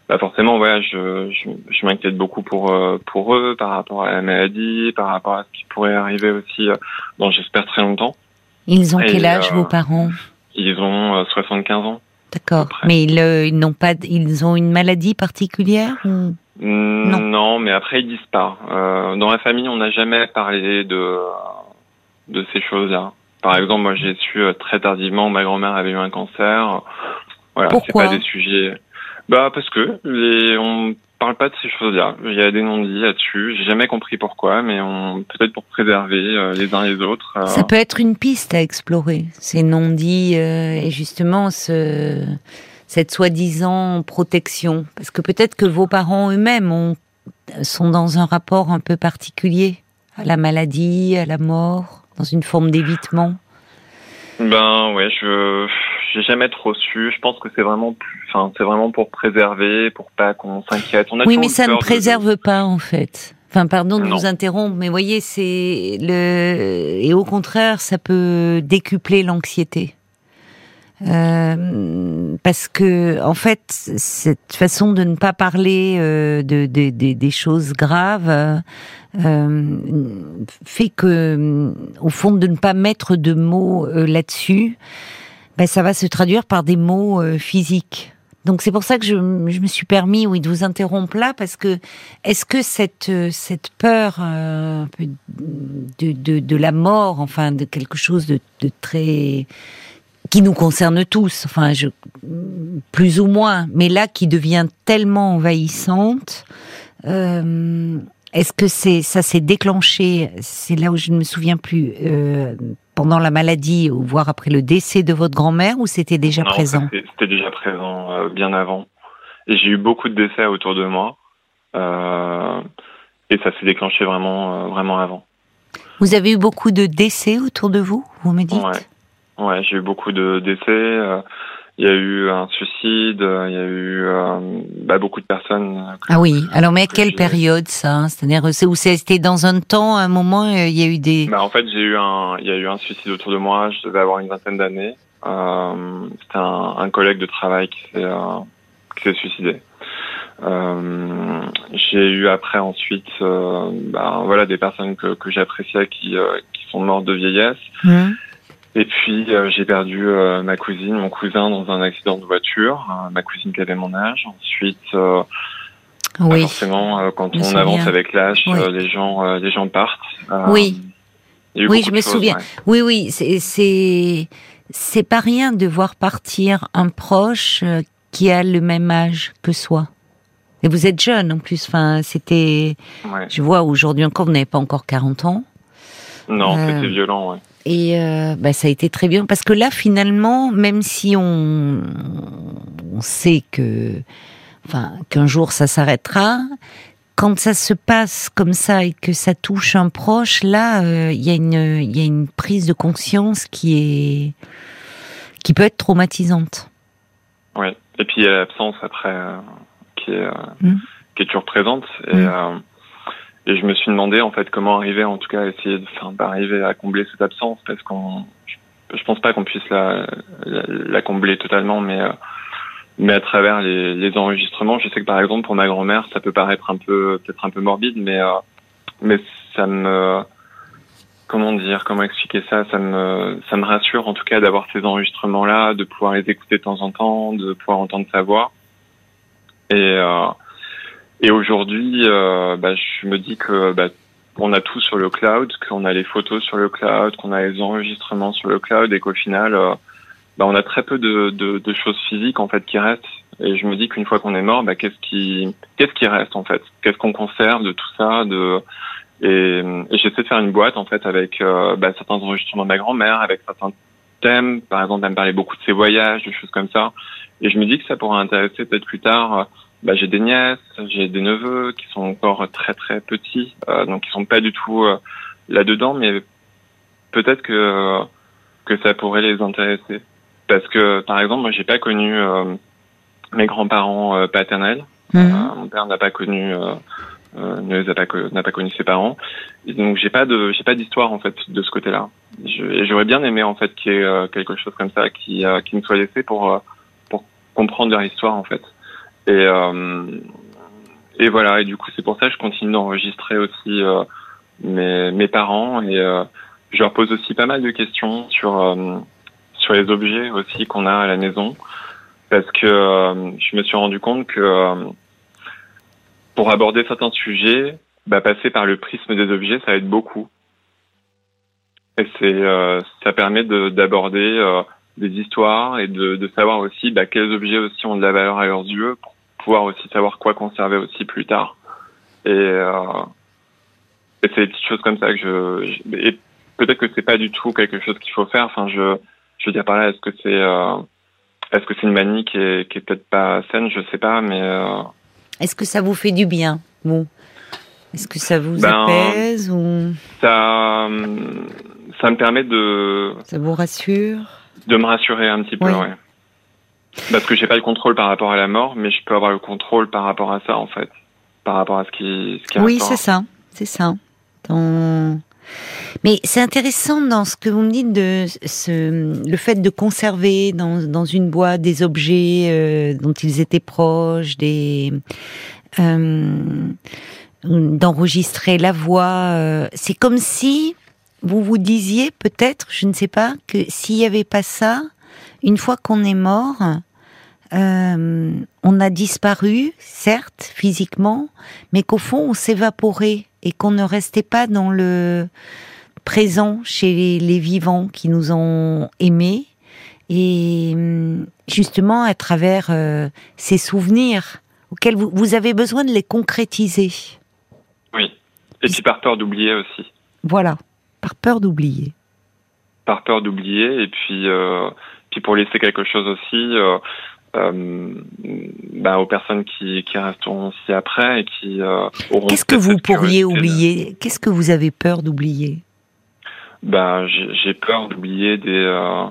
bah forcément voilà je je, je m'inquiète beaucoup pour pour eux par rapport à la maladie par rapport à ce qui pourrait arriver aussi dans j'espère très longtemps Ils ont Et, quel âge vos parents? Ils ont euh, 75 ans D'accord. Mais ils, euh, ils n'ont pas, ils ont une maladie particulière ou? Non. Non. mais après ils disent pas euh, dans la famille on n'a jamais parlé de de ces choses là par exemple moi j'ai su euh, très tardivement ma grand-mère avait eu un cancer voilà c'est pas des sujets bah parce que les on parle pas de ces choses-là. Il y a des non-dits là-dessus. J'ai jamais compris pourquoi, mais on peut-être pour préserver euh, les uns les autres. euh, Ça peut être une piste à explorer. Ces non-dits euh, et justement ce, cette soi-disant protection. Parce que peut-être que vos parents eux-mêmes ont, sont dans un rapport un peu particulier à la maladie, à la mort, dans une forme d'évitement. Ben ouais, je j'ai jamais trop su. Je pense que c'est vraiment enfin c'est vraiment pour préserver, pour pas qu'on s'inquiète. Oui, mais ça ne de- préserve pas en fait. Enfin, pardon de Non. vous interrompre, mais voyez, c'est le et au contraire, ça peut décupler l'anxiété. Euh, parce que en fait, cette façon de ne pas parler euh, de, de- de- des choses graves euh, fait que, au fond, de ne pas mettre de mots là-dessus, ben, ça va se traduire par des mots euh, physiques. Donc c'est pour ça que je, me suis permis, oui, de vous interrompre là, parce que est-ce que cette euh, cette peur euh, de, de la mort, enfin de quelque chose de, très qui nous concerne tous, enfin plus ou moins, mais là qui devient tellement envahissante. Est-ce que c'est ça s'est déclenché C'est là où je ne me souviens plus euh, pendant la maladie ou voire après le décès de votre grand-mère ou c'était déjà Non, présent c'était- déjà présent euh, bien avant. Et j'ai eu beaucoup de décès autour de moi. Euh, et ça s'est déclenché vraiment, vraiment avant. Vous avez eu beaucoup de décès autour de vous, vous me dites? Ouais. Ouais, j'ai eu beaucoup de décès. Euh, Il y a eu un suicide. euh, Il y a eu euh, bah, beaucoup de personnes. euh, que- Ah oui. Alors, mais à que quelle période ça hein C'est-à-dire, c'est où c'était dans un temps, à un moment, euh, il y a eu des. Bah, en fait, j'ai eu un, il y a eu un suicide autour de moi. Je devais avoir une vingtaine d'années. Euh, C'était un, un collègue de travail qui s'est, euh, qui s'est suicidé. Euh, j'ai eu après ensuite, euh, bah, voilà, des personnes que, que j'appréciais qui, euh, qui sont mortes de vieillesse. Hum Et puis euh, j'ai perdu euh, ma cousine, mon cousin dans un accident de voiture. euh, ma cousine qui avait mon âge. Ensuite, euh, bah, oui. forcément, quand on avance avec l'âge, Oui. les gens, les gens partent. Oui. Oui, je me choses, souviens. ouais. Oui, oui. C'est, c'est, pas rien de voir partir un proche qui a le même âge que soi. Et vous êtes jeune en plus. Enfin, c'était. Ouais. Je vois aujourd'hui encore, vous n'avez pas encore 40 ans. Non, Euh, c'était violent, ouais. Et euh, bah, ça a été très bien parce que là, finalement, même si on, on sait que, enfin, qu'un jour ça s'arrêtera, quand ça se passe comme ça et que ça touche un proche, là, euh, il y, a une- il y a une prise de conscience qui est qui peut être traumatisante. Ouais. Et puis il y a l'absence après euh, qui est euh, Mm. qui est toujours présente. Et, Mm. Et je me suis demandé en fait comment arriver en tout cas à essayer de, enfin, d'arriver à combler cette absence parce qu'on, je, pense pas qu'on puisse la, la, la combler totalement, mais euh, mais à travers les, les enregistrements, je sais que par exemple pour ma grand-mère, ça peut paraître un peu peut-être un peu morbide, mais euh, mais ça me comment dire, comment expliquer ça? Ça me, ça me rassure en tout cas d'avoir ces enregistrements-là, de pouvoir les écouter de temps en temps, de pouvoir entendre sa voix. Et, euh, et aujourd'hui, euh, bah, je me dis que bah, on a tout sur le cloud, qu'on a les photos sur le cloud, qu'on a les enregistrements sur le cloud, et qu'au final, euh, bah, on a très peu de, de, de choses physiques en fait qui restent. Et je me dis qu'une fois qu'on est mort, bah, qu'est-ce qui, qu'est-ce qui reste en fait? Qu'est-ce qu'on conserve de tout ça de et, j'essaie de faire une boîte en fait avec euh, bah, certains enregistrements de ma grand-mère, avec certains thèmes. Par exemple, elle me parlait beaucoup de ses voyages, de choses comme ça. Et je me dis que ça pourrait intéresser peut-être plus tard. Euh, Bah, j'ai des nièces, j'ai des neveux qui sont encore très très petits, euh, donc ils sont pas du tout euh, là-dedans, mais peut-être que que ça pourrait les intéresser. Parce que par exemple, moi j'ai pas connu euh, mes grands-parents euh, paternels. Mhm. Euh, mon père n'a pas connu euh, euh, ne les a pas n'a pas connu ses parents et donc j'ai pas de j'ai pas d'histoire en fait de ce côté-là j'aurais bien aimé en fait qu'il y ait euh, quelque chose comme ça qui euh, qui me soit laissé pour euh, pour comprendre leur histoire en fait et euh, et voilà et du coup c'est pour ça que je continue d'enregistrer aussi euh, mes parents et euh, je leur pose aussi pas mal de questions sur sur les objets aussi qu'on a à la maison parce que je me suis rendu compte que pour aborder certains sujets, bah, passer par le prisme des objets, ça aide beaucoup. Et c'est, ça permet de- d'aborder des histoires et de, savoir aussi bah, quels objets aussi ont de la valeur à leurs yeux pouvoir aussi savoir quoi conserver aussi plus tard. Et, euh, et c'est des petites choses comme ça que je, je- et peut-être que c'est pas du tout quelque chose qu'il faut faire. Enfin, je, je veux dire par là, est-ce que c'est, euh, est-ce que c'est une manie qui est, qui est peut-être pas saine, je sais pas, mais euh, Est-ce que ça vous fait du bien, vous? Est-ce que ça vous Ben, apaise ou? ça, ça me permet de, ça vous rassure? de me rassurer un petit peu, Oui. ouais. Parce que j'ai pas le contrôle par rapport à la mort, mais je peux avoir le contrôle par rapport à ça, en fait. Par rapport à ce qui, ce qui Oui, c'est ça, c'est ça. Dans- Mais c'est intéressant dans ce que vous me dites de ce, le fait de conserver dans, dans une boîte des objets euh, dont ils étaient proches, des euh, d'enregistrer la voix. euh, c'est comme si vous vous disiez peut-être, je ne sais pas, que s'il y avait pas ça, une fois qu'on est mort, euh, on a disparu, certes, physiquement, mais qu'au fond, on s'évaporait et qu'on ne restait pas dans le présent chez les, les vivants qui nous ont aimés. Et hum, justement, à travers euh, ces souvenirs auxquels vous, vous avez besoin de les concrétiser. Oui. Et puis par peur d'oublier aussi. Voilà, par peur d'oublier. Par peur d'oublier, et puis, euh, puis pour laisser quelque chose aussi, euh, euh, bah, aux personnes qui, qui resteront aussi après et qui euh, auront. Qu'est-ce que vous pourriez oublier? Qu'est-ce que vous avez peur d'oublier? Ben, j'ai peur d'oublier des, euh,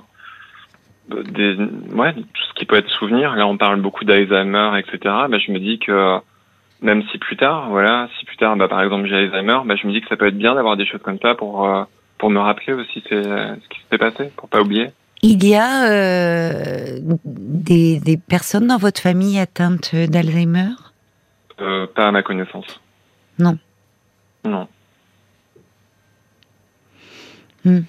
des, ouais, tout ce qui peut être souvenir. Là, on parle beaucoup d'Alzheimer, etc. Ben, je me dis que même si plus tard, voilà, si plus tard, bah, par exemple, j'ai Alzheimer, ben, je me dis que ça peut être bien d'avoir des choses comme ça pour euh, pour me rappeler aussi ce qui s'est passé, pour pas oublier. Il y a euh, des, des personnes dans votre famille atteintes d'Alzheimer? Euh, pas à ma connaissance. Non. Non. Mais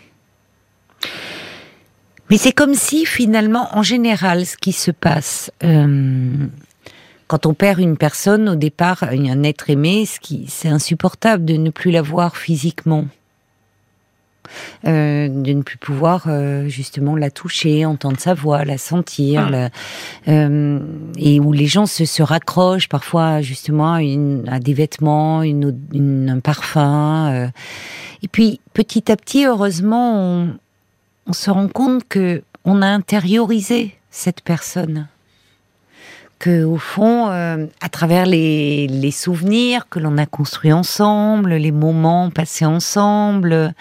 c'est comme si finalement, en général, ce qui se passe euh, quand on perd une personne, au départ, un être aimé, ce c'est insupportable de ne plus la voir physiquement, Euh, de ne plus pouvoir euh, justement la toucher, entendre sa voix, la sentir, Ah. la- euh, et où les gens se, se raccrochent parfois justement à, une- à des vêtements, une, eau- une- un parfum. Et puis petit à petit, heureusement, on, on se rend compte que on a intériorisé cette personne, que au fond, euh, à travers les, souvenirs que l'on a construits ensemble, les moments passés ensemble,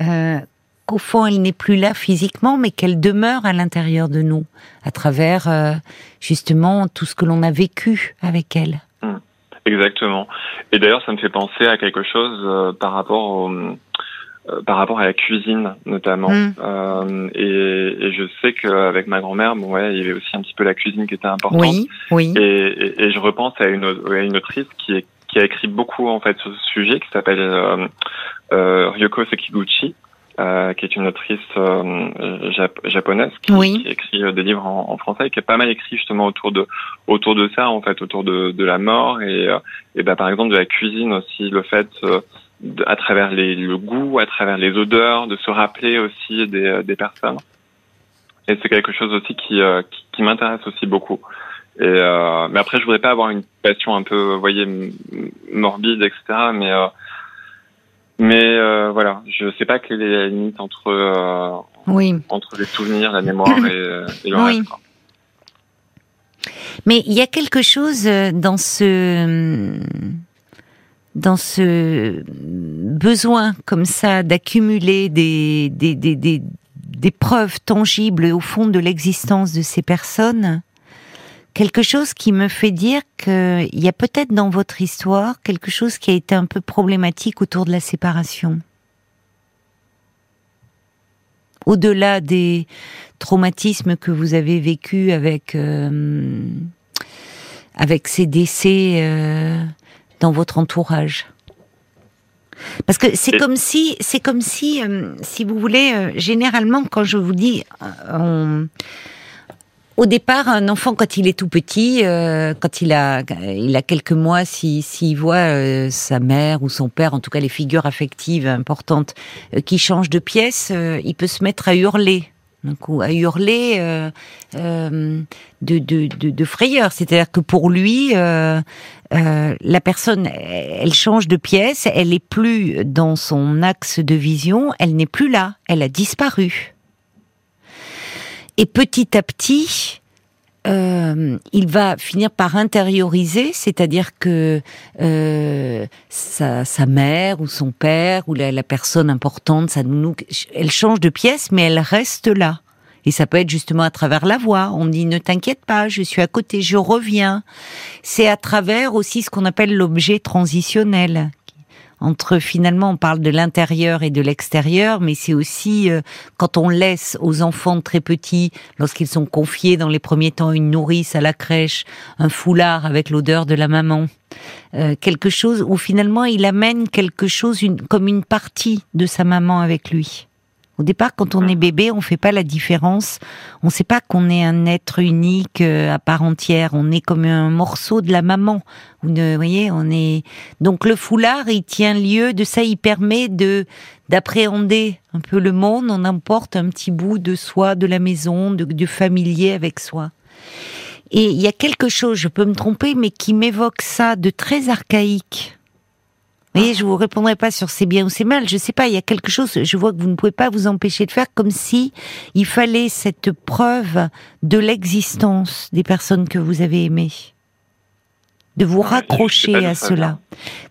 euh, qu'au fond, elle n'est plus là physiquement, mais qu'elle demeure à l'intérieur de nous, à travers euh, justement tout ce que l'on a vécu avec elle. Exactement. Et d'ailleurs, ça me fait penser à quelque chose par rapport au, euh, par rapport à la cuisine notamment. Mm. Euh, et, et je sais qu'avec ma grand-mère, bon ouais, il y avait aussi un petit peu la cuisine qui était importante. Oui, oui. Et, et, et je repense à une, à une autrice qui, est, qui a écrit beaucoup en fait sur ce sujet, qui s'appelle euh, euh, Ryoko Sekiguchi, euh, qui est une autrice euh, jap- japonaise qui, Oui. qui écrit des livres en, en français et qui a pas mal écrit justement autour de autour de ça en fait, autour de, de la mort et, euh, et bah, par exemple de la cuisine aussi, le fait euh, à travers les, le goût, à travers les odeurs, de se rappeler aussi des, euh, des personnes. Et c'est quelque chose aussi qui, euh, qui, qui m'intéresse aussi beaucoup. Et euh, mais après, je voudrais pas avoir une passion un peu, vous voyez, morbide, etc. Mais euh, mais euh, voilà, je sais pas quelle est la limite entre euh, Oui. entre les souvenirs, la mémoire et, et le Oui. reste. quoi. Mais il y a quelque chose dans ce dans ce besoin comme ça d'accumuler des, preuves tangibles au fond de l'existence de ces personnes, quelque chose qui me fait dire qu'il y a peut-être dans votre histoire quelque chose qui a été un peu problématique autour de la séparation. Au-delà des traumatismes que vous avez vécus avec euh, avec ces décès euh, dans votre entourage. Parce que c'est comme si, c'est comme si, euh, si vous voulez, euh, généralement, quand je vous dis, euh, on- au départ, un enfant, quand il est tout petit, quand il a, il a quelques mois, si- s'il voit euh, sa mère ou son père, en tout cas les figures affectives importantes, qui changent de pièce, il peut se mettre à hurler. D'un coup, à hurler euh, euh, de, de, frayeur. C'est-à-dire que pour lui, euh, la personne, elle change de pièce, elle est plus dans son axe de vision, elle n'est plus là, elle a disparu. Et petit à petit, euh, il va finir par intérioriser, c'est-à-dire que euh, sa, sa mère ou son père ou la, personne importante, sa nounou, elle change de pièce, mais elle reste là. Et ça peut être justement à travers la voix. On dit ne t'inquiète pas, je suis à côté, je reviens. C'est à travers aussi ce qu'on appelle l'objet transitionnel. Entre finalement, on parle de l'intérieur et de l'extérieur, mais c'est aussi euh, quand on laisse aux enfants très petits, lorsqu'ils sont confiés dans les premiers temps une nourrice à la crèche, un foulard avec l'odeur de la maman, euh, quelque chose où finalement il amène quelque chose une, comme une partie de sa maman avec lui. Au départ, quand on est bébé, on fait pas la différence. On sait pas qu'on est un être unique euh, à part entière. On est comme un morceau de la maman. Vous ne- voyez, on est donc le foulard, il tient lieu de ça. Il permet de d'appréhender un peu le monde. On emporte un petit bout de soi, de la maison, de, de familier avec soi. Et il y a quelque chose, je peux me tromper, mais qui m'évoque ça de très archaïque. Voyez, je vous répondrai pas sur c'est bien ou c'est mal. Je sais pas. Il y a quelque chose. Je vois que vous ne pouvez pas vous empêcher de faire comme si il fallait cette preuve de l'existence des personnes que vous avez aimées, de vous raccrocher à cela.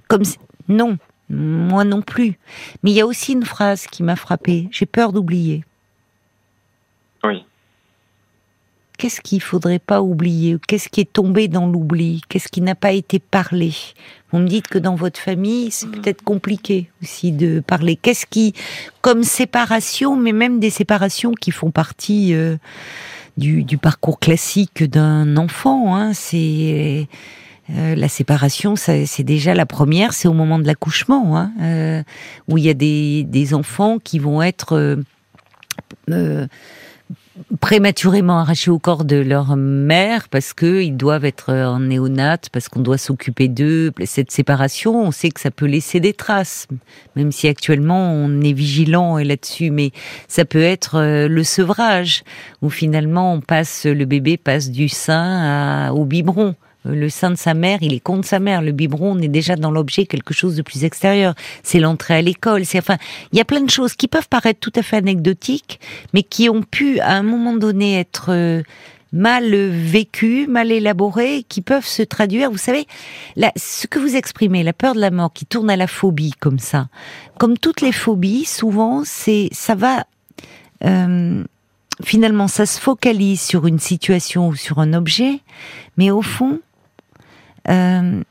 Comme si- non, moi non plus. Mais il y a aussi une phrase qui m'a frappée. J'ai peur d'oublier. Oui. Qu'est-ce qu'il faudrait pas oublier Qu'est-ce qui est tombé dans l'oubli? Qu'est-ce qui n'a pas été parlé? Vous me dites que dans votre famille, c'est Mhm. peut-être compliqué aussi de parler. Qu'est-ce qui, comme séparation, mais même des séparations qui font partie euh, du, du parcours classique d'un enfant, hein, c'est euh, la séparation, c'est déjà la première, c'est au moment de l'accouchement, hein, euh, où il y a des, des enfants qui vont être prématurément arrachés au corps de leur mère parce que ils doivent être en néonat, parce qu'on doit s'occuper d'eux. Cette séparation, on sait que ça peut laisser des traces, même si actuellement on est vigilant là-dessus, mais ça peut être euh, le sevrage où finalement on passe, le bébé passe du sein au biberon. Euh, Le sein de sa mère, il est contre sa mère. Le biberon, on est déjà dans l'objet quelque chose de plus extérieur. C'est l'entrée à l'école. C'est enfin, il y a plein de choses qui peuvent paraître tout à fait anecdotiques, mais qui ont pu à un moment donné être euh, mal vécues, mal élaborées, qui peuvent se traduire. Vous savez, là, ce que vous exprimez, la peur de la mort, qui tourne à la phobie comme ça. Comme toutes les phobies, souvent, c'est ça va. euh, finalement, ça se focalise sur une situation ou sur un objet, mais au fond, euh,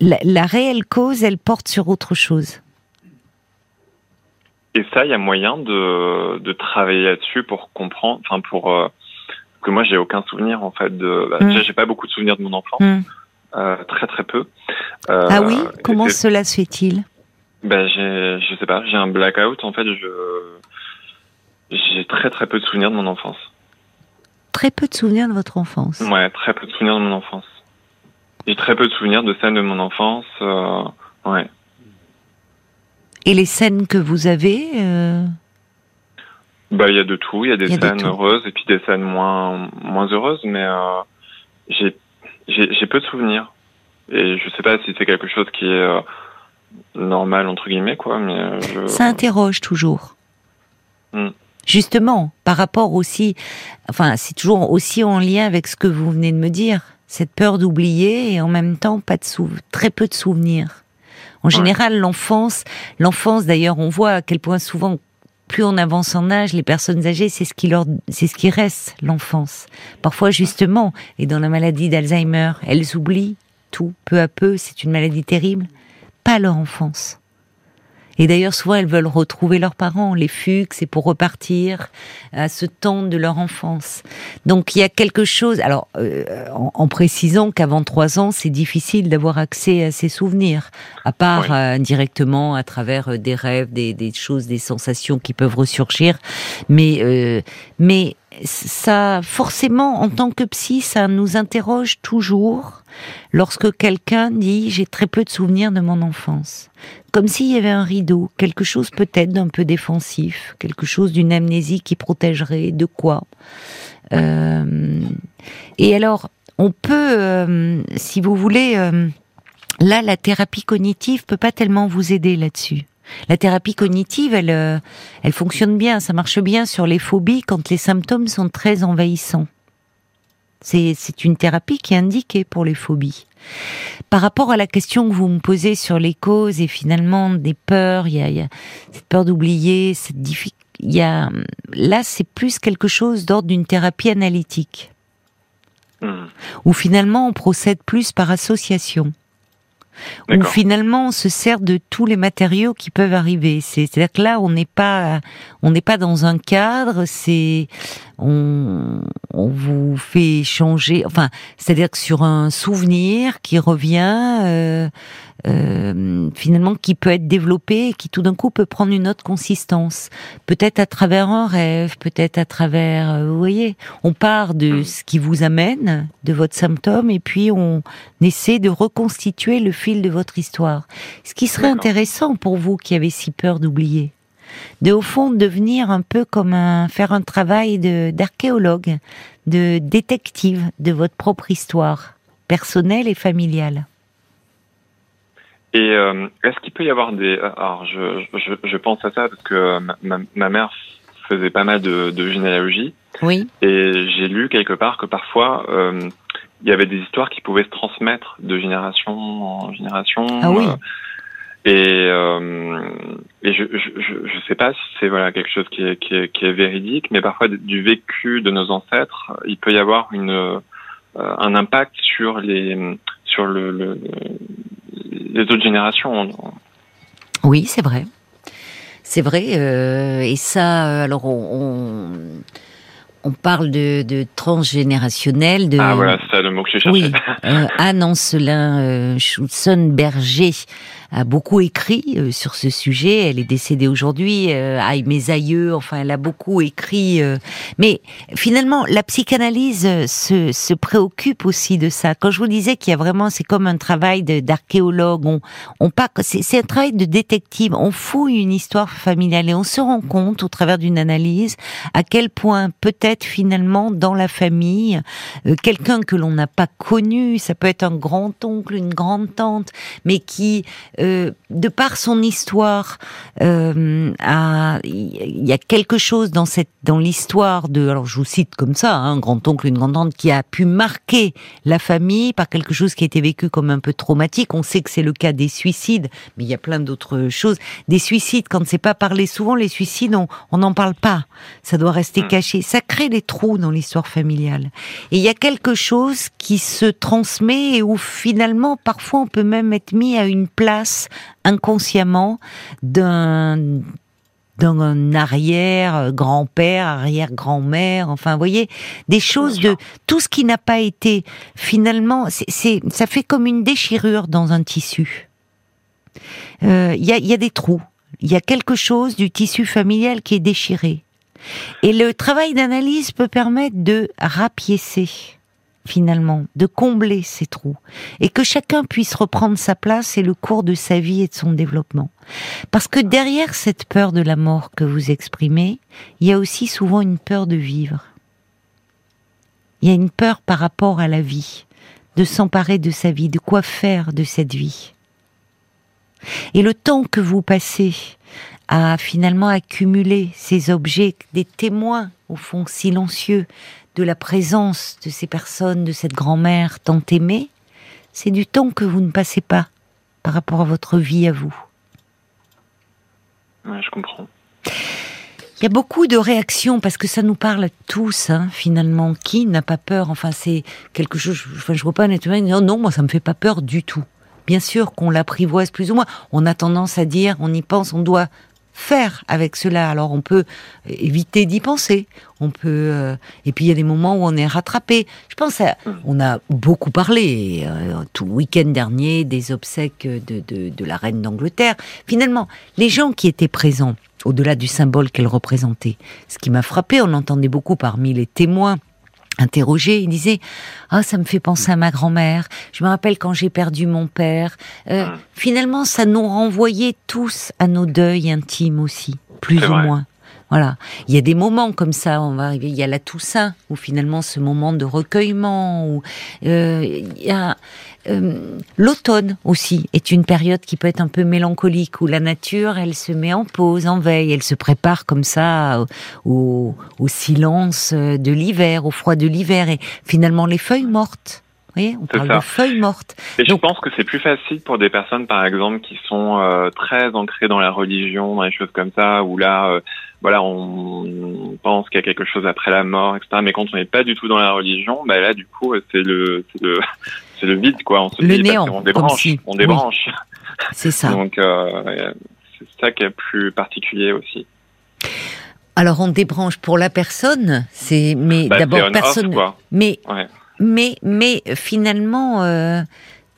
la, la réelle cause, elle porte sur autre chose. Et ça, il y a moyen de, de travailler là-dessus pour comprendre, enfin pour euh, que moi j'ai aucun souvenir en fait de. Bah, Mm. déjà, J'ai pas beaucoup de souvenirs de mon enfance, Hmm. euh, très très peu. Ah oui? Comment cela se fait-il? Ben j'ai, je sais pas, j'ai un blackout en fait. Je j'ai très très peu de souvenirs de mon enfance. Très peu de souvenirs de votre enfance? Ouais, très peu de souvenirs de mon enfance. J'ai très peu de souvenirs de scènes de mon enfance. euh, ouais. Et les scènes que vous avez euh, Bah il y a de tout. Il y a des y a scènes heureuses et puis des scènes moins moins heureuses, mais euh, j'ai j'ai j'ai peu de souvenirs. Et je sais pas si c'est quelque chose qui est euh, normal entre guillemets quoi, mais euh, je... Ça interroge toujours. Hmm. Justement, par rapport aussi, enfin, c'est toujours aussi en lien avec ce que vous venez de me dire, cette peur d'oublier et en même temps pas de sou très peu de souvenirs. En général, l'enfance, l'enfance d'ailleurs, on voit à quel point souvent, plus on avance en âge, les personnes âgées, c'est ce qui leur, c'est ce qui reste, l'enfance. Parfois, justement, et dans la maladie d'Alzheimer, elles oublient tout, peu à peu, c'est une maladie terrible, pas leur enfance. Et d'ailleurs, souvent, elles veulent retrouver leurs parents. Les fugues, c'est pour repartir à ce temps de leur enfance. Donc, il y a quelque chose. Alors, euh, en, en précisant qu'avant trois ans, c'est difficile d'avoir accès à ces souvenirs, à part Oui. euh, directement à travers euh, des rêves, des, des choses, des sensations qui peuvent ressurgir. Mais, euh, mais ça, forcément, en tant que psy, ça nous interroge toujours lorsque quelqu'un dit j'ai très peu de souvenirs de mon enfance. Comme s'il y avait un rideau, quelque chose peut-être d'un peu défensif, quelque chose d'une amnésie qui protégerait de quoi. Euh, et alors, on peut, euh, si vous voulez, euh, là, la thérapie cognitive peut pas tellement vous aider là-dessus. La thérapie cognitive, elle, euh, elle fonctionne bien, ça marche bien sur les phobies quand les symptômes sont très envahissants. C'est une thérapie qui est indiquée pour les phobies. Par rapport à la question que vous me posez sur les causes et finalement des peurs, il y a, il y a cette peur d'oublier, cette diffi- il y a là c'est plus quelque chose d'ordre d'une thérapie analytique Hmm. où finalement on procède plus par association où finalement on se sert de tous les matériaux qui peuvent arriver. C'est- C'est-à-dire que là, on n'est pas, on n'est pas dans un cadre. C'est, on, on vous fait changer. Enfin, c'est-à-dire que sur un souvenir qui revient, euh, euh, finalement, qui peut être développé, et qui tout d'un coup peut prendre une autre consistance. Peut-être à travers un rêve, peut-être à travers, euh, vous voyez, on part de ce qui vous amène, de votre symptôme, et puis on essaie de reconstituer le fil de votre histoire. Ce qui serait intéressant pour vous qui avez si peur d'oublier, de au fond devenir un peu comme un faire un travail de d'archéologue, de détective de votre propre histoire personnelle et familiale. Et euh, est-ce qu'il peut y avoir des... Alors, je, je, je pense à ça parce que ma, ma, mère faisait pas mal de, de généalogie Oui. et j'ai lu quelque part que parfois euh, il y avait des histoires qui pouvaient se transmettre de génération en génération. Ah oui. euh, et euh, et je, je je je sais pas si c'est voilà quelque chose qui est qui est, qui est véridique, mais parfois du vécu de nos ancêtres, il peut y avoir une euh, un impact sur les sur le- les autres générations. Oui, c'est vrai. C'est vrai. euh, et ça, euh, alors on, on, on parle de, de transgénérationnel, de Ah voilà, c'est ça le mot que je cherchais. oui. euh, Anne Ancelin euh, Schulzen-Berger a beaucoup écrit euh, sur ce sujet. Elle est décédée aujourd'hui. Euh, aïe, mes aïeux. Enfin, elle a beaucoup écrit. euh, mais finalement, la psychanalyse euh, se, se préoccupe aussi de ça. Quand je vous disais qu'il y a vraiment, c'est comme un travail d'archéologue. On, on part, c'est un travail de détective. On fouille une histoire familiale et on se rend compte, au travers d'une analyse, à quel point peut-être finalement dans la famille, euh, quelqu'un que l'on n'a pas connu, ça peut être un grand-oncle, une grande-tante, mais qui euh, de par son histoire, euh, il y a quelque chose dans cette, dans l'histoire de, alors je vous cite comme ça, hein, un grand oncle, une grande tante, qui a pu marquer la famille par quelque chose qui a été vécu comme un peu traumatique. On sait que c'est le cas des suicides, mais il y a plein d'autres choses. Des suicides, quand c'est pas parlé souvent, les suicides, on n'en parle pas. Ça doit rester Mm. caché. Ça crée des trous dans l'histoire familiale. Et il y a quelque chose qui se transmet et où finalement, parfois, on peut même être mis à une place inconsciemment d'un d'un arrière grand-père, arrière grand-mère, enfin, vous voyez, des choses de tout ce qui n'a pas été finalement, c'est, ça fait comme une déchirure dans un tissu. Euh, Il y, a, il y a des trous, il y a quelque chose du tissu familial qui est déchiré. Et le travail d'analyse peut permettre de rapiécer, finalement, de combler ces trous. Et que chacun puisse reprendre sa place et le cours de sa vie et de son développement. Parce que derrière cette peur de la mort que vous exprimez, il y a aussi souvent une peur de vivre. Il y a une peur par rapport à la vie, de s'emparer de sa vie, de quoi faire de cette vie. Et le temps que vous passez à finalement accumuler ces objets, des témoins au fond silencieux de la présence de ces personnes, de cette grand-mère tant aimée, c'est du temps que vous ne passez pas par rapport à votre vie à vous. Ouais, je comprends. Il y a beaucoup de réactions parce que ça nous parle tous, hein, finalement. Qui n'a pas peur? Enfin, c'est quelque chose. je- Enfin, je vois pas un être humain dire non, moi, ça me fait pas peur du tout. Bien sûr qu'on l'apprivoise plus ou moins. On a tendance à dire, on y pense, on doit faire avec cela. Alors, on peut éviter d'y penser. On peut. euh, et puis, il y a des moments où on est rattrapé. Je pense, à, on a beaucoup parlé euh, tout le week-end dernier des obsèques de, de, de la reine d'Angleterre. Finalement, les gens qui étaient présents au-delà du symbole qu'elle représentait. Ce qui m'a frappé, on l'entendait beaucoup parmi les témoins interrogés, ils disaient ah ça me fait penser à ma grand-mère. Je me rappelle quand j'ai perdu mon père. Euh, Mm. Finalement, ça nous renvoyait tous à nos deuils intimes aussi, plus ou moins. Voilà. Il y a des moments comme ça, on va arriver. Il y a la Toussaint, où finalement ce moment de recueillement, où euh, il y a euh, l'automne aussi est une période qui peut être un peu mélancolique, où la nature, elle se met en pause, en veille, elle se prépare comme ça au, au silence de l'hiver, au froid de l'hiver, et finalement les feuilles mortes. Vous voyez, on parle ça. de feuilles mortes. Et je Donc- pense que c'est plus facile pour des personnes, par exemple, qui sont euh, très ancrées dans la religion, dans les choses comme ça, où là, euh, voilà, on, pense qu'il y a quelque chose après la mort, etc. Mais quand on n'est pas du tout dans la religion, bah là, du coup, c'est le, c'est le, c'est le vide, quoi. On se Le dit, néant, on débranche, si- on débranche. C'est ça. Donc, euh, c'est ça qui est plus particulier aussi. Alors on débranche pour la personne, c'est mais Bah, d'abord personne. quoi. Mais Ouais. mais mais finalement euh,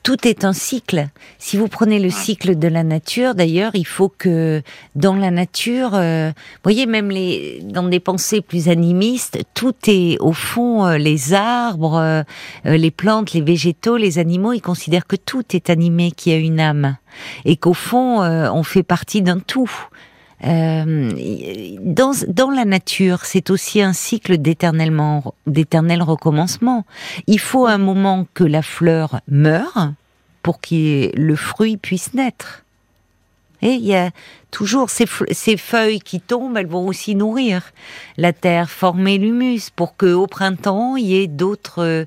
tout est un cycle. Si vous prenez le cycle de la nature, d'ailleurs, il faut que dans la nature, euh, vous voyez, même les dans des pensées plus animistes, tout est au fond euh, les arbres, euh, euh, les plantes, les végétaux, les animaux. Ils considèrent que tout est animé, qui a une âme, et qu'au fond, euh, on fait partie d'un tout. Euh, dans, dans la nature, c'est aussi un cycle d'éternellement, d'éternel recommencement. Il faut un moment que la fleur meure pour que le fruit puisse naître. Et il y a toujours ces, ces feuilles qui tombent, elles vont aussi nourrir la terre, former l'humus pour que au printemps il y ait d'autres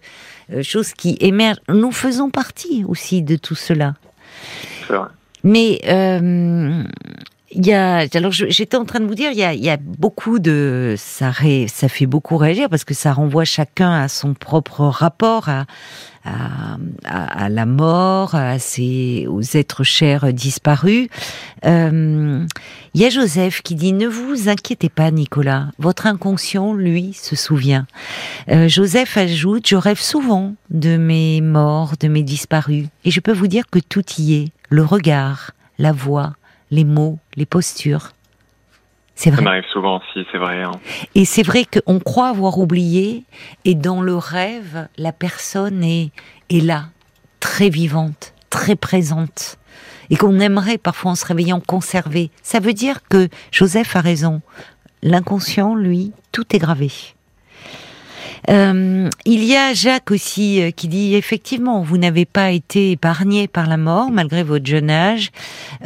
euh, choses qui émergent. Nous faisons partie aussi de tout cela. Mais euh, il y a, alors j'étais en train de vous dire, il y a, il y a beaucoup de, ça, ré- ça fait beaucoup réagir parce que ça renvoie chacun à son propre rapport à, à, à- à la mort, à ses, aux êtres chers disparus. Euh, Il y a Joseph qui dit ne vous inquiétez pas, Nicolas. Votre inconscient, lui, se souvient. Euh, Joseph ajoute je rêve souvent de mes morts, de mes disparus, et je peux vous dire que tout y est le regard, la voix, les mots, les postures. C'est Ça vrai. m'arrive souvent aussi, c'est vrai. hein. Et c'est vrai qu'on croit avoir oublié, et dans le rêve, la personne est, est là, très vivante, très présente, et qu'on aimerait parfois en se réveillant conserver. Ça veut dire que Joseph a raison. L'inconscient, lui, tout est gravé. Euh, il y a Jacques aussi euh, qui dit effectivement, vous n'avez pas été épargné par la mort malgré votre jeune âge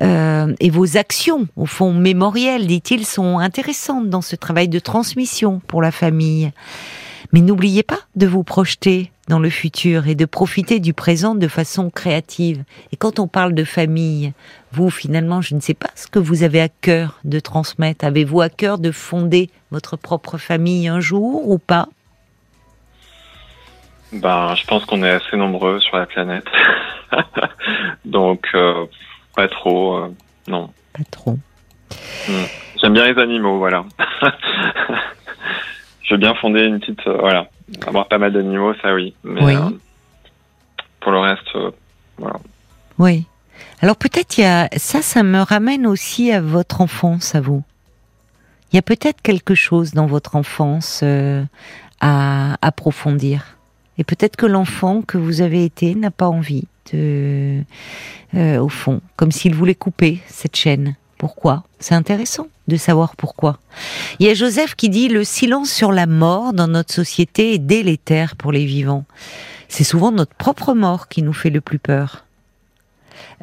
euh, et vos actions, au fond mémorielles, dit-il, sont intéressantes dans ce travail de transmission pour la famille. Mais n'oubliez pas de vous projeter dans le futur et de profiter du présent de façon créative. Et quand on parle de famille, vous finalement, je ne sais pas ce que vous avez à cœur de transmettre. Avez-vous à cœur de fonder votre propre famille un jour ou pas? Ben, je pense qu'on est assez nombreux sur la planète. Donc, euh, pas trop, euh, non. Pas trop. J'aime bien les animaux, voilà. je veux bien fonder une petite, euh, voilà, avoir pas mal d'animaux, ça oui. Mais Oui. pour le reste, voilà. Oui. Alors peut-être il y a ça, ça me ramène aussi à votre enfance, à vous. Il y a peut-être quelque chose dans votre enfance à approfondir. Et peut-être que l'enfant que vous avez été n'a pas envie de, euh, au fond, comme s'il voulait couper cette chaîne. Pourquoi? C'est intéressant de savoir pourquoi. Il y a Joseph qui dit le silence sur la mort dans notre société est délétère pour les vivants. C'est souvent notre propre mort qui nous fait le plus peur.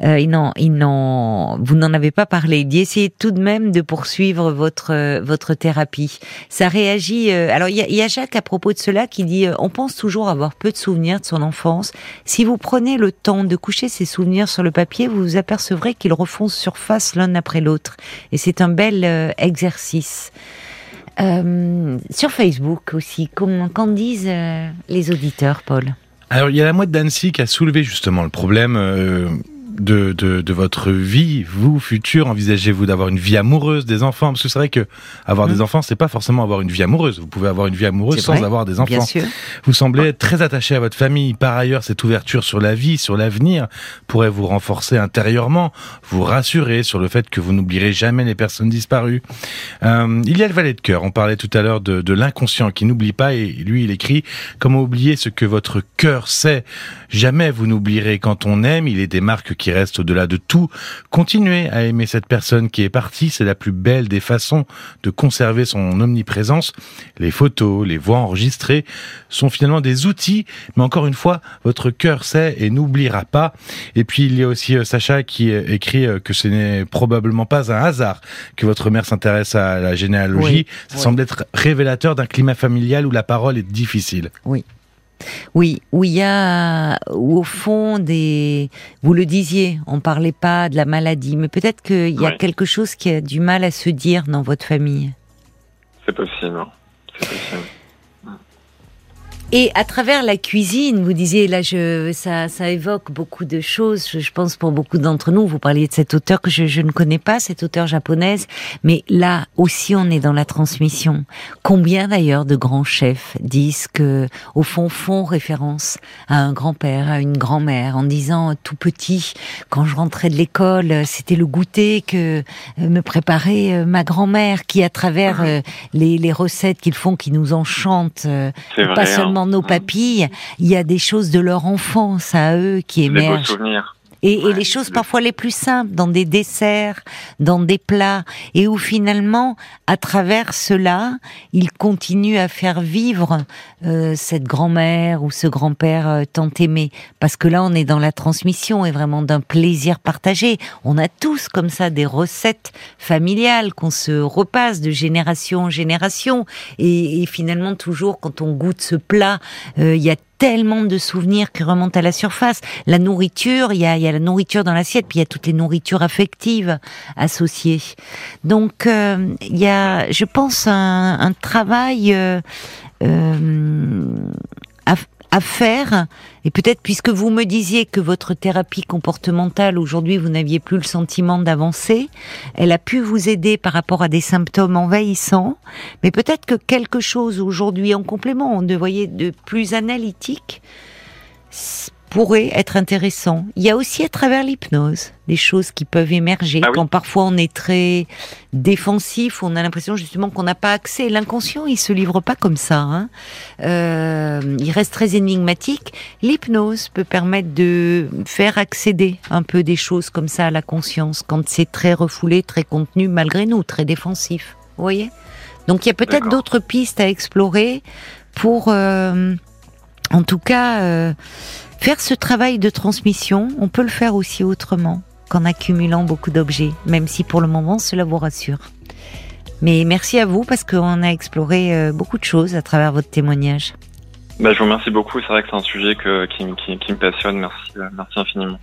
Euh, n'en, vous n'en avez pas parlé. Essayez tout de même de poursuivre votre euh, votre thérapie. Ça réagit. euh, alors il y a, y Jacques à propos de cela qui dit euh, on pense toujours avoir peu de souvenirs de son enfance. Si vous prenez le temps de coucher ces souvenirs sur le papier, vous vous apercevrez qu'ils refont surface l'un après l'autre. Et c'est un bel exercice. Sur Facebook aussi, comment qu'en disent les auditeurs, Paul? Alors, il y a la mouette d'Annecy qui a soulevé justement le problème de, de, de votre vie, vous, futur. Envisagez-vous d'avoir une vie amoureuse, des enfants? Parce que c'est vrai que avoir des enfants, c'est pas forcément avoir une vie amoureuse. Vous pouvez avoir une vie amoureuse Mmh. Sans vrai, avoir des Bien enfants. sûr. Vous semblez être très attaché à votre famille. Par ailleurs, cette ouverture sur la vie, sur l'avenir, pourrait vous renforcer intérieurement, vous rassurer sur le fait que vous n'oublierez jamais les personnes disparues. Euh, il y a le valet de cœur. On parlait tout à l'heure de, de l'inconscient qui n'oublie pas. Et lui, il écrit comment oublier ce que votre cœur sait? Jamais vous n'oublierez quand on aime. Il est des marques qui restent au-delà de tout. Continuez à aimer cette personne qui est partie. C'est la plus belle des façons de conserver son omniprésence. Les photos, les voix enregistrées sont finalement des outils, mais encore une fois, votre cœur sait et n'oubliera pas. Et puis il y a aussi euh, Sacha qui euh, écrit euh, que ce n'est probablement pas un hasard que votre mère s'intéresse à la généalogie. Oui, Ça oui. semble être révélateur d'un climat familial où la parole est difficile. Oui, où il y a, où au fond des, vous le disiez, on parlait pas de la maladie, mais peut-être qu'il y a Ouais. quelque chose qui a du mal à se dire dans votre famille. C'est possible. C'est possible. Et à travers la cuisine, vous disiez là, je, ça, ça évoque beaucoup de choses. Je, pense pour beaucoup d'entre nous, vous parliez de cette auteur que je, je ne connais pas, cette auteure japonaise, mais là aussi, on est dans la transmission. Combien d'ailleurs de grands chefs disent que, au fond, font référence à un grand-père, à une grand-mère, en disant tout petit, quand je rentrais de l'école, c'était le goûter que euh, me préparait euh, ma grand-mère, qui à travers euh, les, les recettes qu'ils font, qui nous enchantent. euh, C'est vrai. pas nos Mm. papilles, il y a des choses de leur enfance à eux qui Des beaux émergent. souvenirs. Et, et les choses le- parfois les plus simples, dans des desserts, dans des plats, et où finalement, à travers cela, ils continuent à faire vivre euh, cette grand-mère ou ce grand-père euh, tant aimé. Parce que là, on est dans la transmission et vraiment d'un plaisir partagé. On a tous comme ça des recettes familiales qu'on se repasse de génération en génération. Et, et finalement, toujours, quand on goûte ce plat, euh, il y a tellement de souvenirs qui remontent à la surface. La nourriture, il y a, y a la nourriture dans l'assiette, puis il y a toutes les nourritures affectives associées. Donc, euh, il y a, je pense, un, un travail euh, euh, à faire. Et peut-être, puisque vous me disiez que votre thérapie comportementale, aujourd'hui, vous n'aviez plus le sentiment d'avancer, elle a pu vous aider par rapport à des symptômes envahissants, mais peut-être que quelque chose aujourd'hui en complément, de, voyez, de plus analytique, pourrait être intéressant. Il y a aussi à travers l'hypnose des choses qui peuvent émerger Ah oui. quand parfois on est très défensif, on a l'impression justement qu'on n'a pas accès. L'inconscient, il se livre pas comme ça. Hein. Euh, il reste très énigmatique. L'hypnose peut permettre de faire accéder un peu des choses comme ça à la conscience quand c'est très refoulé, très contenu, malgré nous, très défensif. Vous voyez? Donc il y a peut-être d'autres pistes à explorer pour, euh, en tout cas, euh, faire ce travail de transmission. On peut le faire aussi autrement qu'en accumulant beaucoup d'objets, même si pour le moment cela vous rassure. Mais merci à vous parce qu'on a exploré euh, beaucoup de choses à travers votre témoignage. Bah, je vous remercie beaucoup. C'est vrai que c'est un sujet que, qui, qui, qui me passionne. Merci, euh, merci infiniment.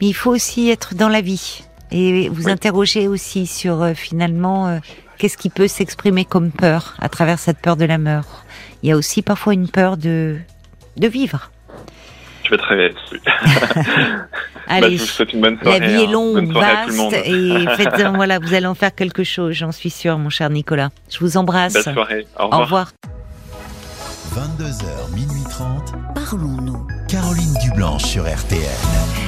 Mais il faut aussi être dans la vie et vous Oui. interroger aussi sur euh, finalement euh, qu'est-ce qui peut s'exprimer comme peur à travers cette peur de la mort. Il y a aussi parfois une peur de de vivre. Je vais travailler là-dessus. Bah, Allez, je vous souhaite une bonne la soirée. vie est hein. longue, Bonne le vaste et faites voilà, vous allez en faire quelque chose, j'en suis sûre, mon cher Nicolas. Je vous embrasse. Belle soirée. Au Au revoir. revoir. 22h, minuit 30. Parlons-nous. Caroline Dublanche sur RTL.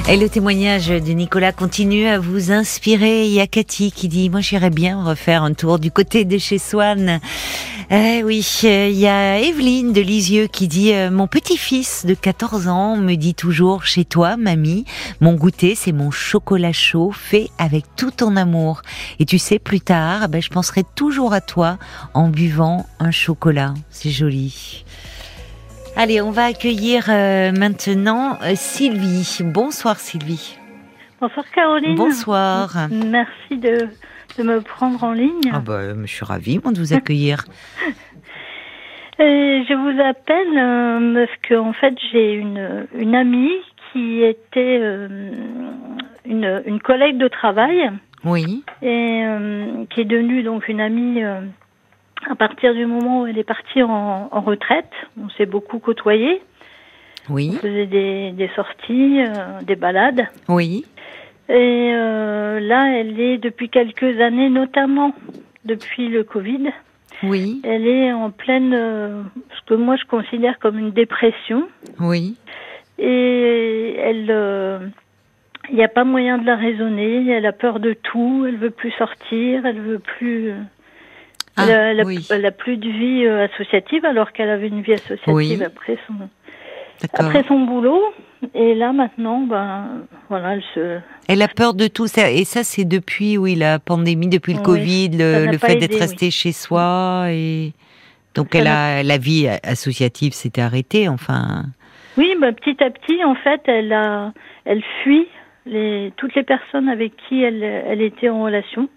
Et le témoignage de Nicolas continue à vous inspirer. Il y a Cathy qui dit, moi j'irais bien refaire un tour du côté de chez Swann. Eh oui, euh, il y a Evelyne de Lisieux qui dit, euh, mon petit-fils de 14 ans me dit toujours, chez toi, mamie, mon goûter, c'est mon chocolat chaud fait avec tout ton amour. Et tu sais, plus tard, ben, je penserai toujours à toi en buvant un chocolat. C'est joli. Allez, on va accueillir euh, maintenant euh, Sylvie. Bonsoir Sylvie. Bonsoir Caroline. Bonsoir. Merci de, de me prendre en ligne. Ah bah, euh, je suis ravie moi, de vous accueillir. Et je vous appelle euh, parce que en fait j'ai une, une amie qui était euh, une, une collègue de travail Oui, et euh, qui est devenue donc une amie euh, à partir du moment où elle est partie en, en retraite. On s'est beaucoup côtoyé, on oui, faisait des, des sorties, euh, des balades. oui. Et euh, là, elle est depuis quelques années, notamment depuis le Covid, Oui, elle est en pleine, euh, ce que moi je considère comme une dépression. oui. Et elle, il n'y a pas moyen de la raisonner. Elle a peur de tout. Elle veut plus sortir. Elle veut plus. Ah, elle, a, elle a- oui. elle a plus de vie euh, associative alors qu'elle avait une vie associative Oui. après son après son boulot. Et là maintenant, ben voilà, elle se Elle a peur de tout ça. Et ça, c'est depuis, oui, la pandémie, depuis le Oui, Covid, le, n'a fait d'être resté chez soi. Et donc, Ça elle n'a- a, la vie associative s'était arrêtée, enfin. Oui, bah, petit à petit, en fait, elle a, elle fuit les, toutes les personnes avec qui elle, elle était en relation.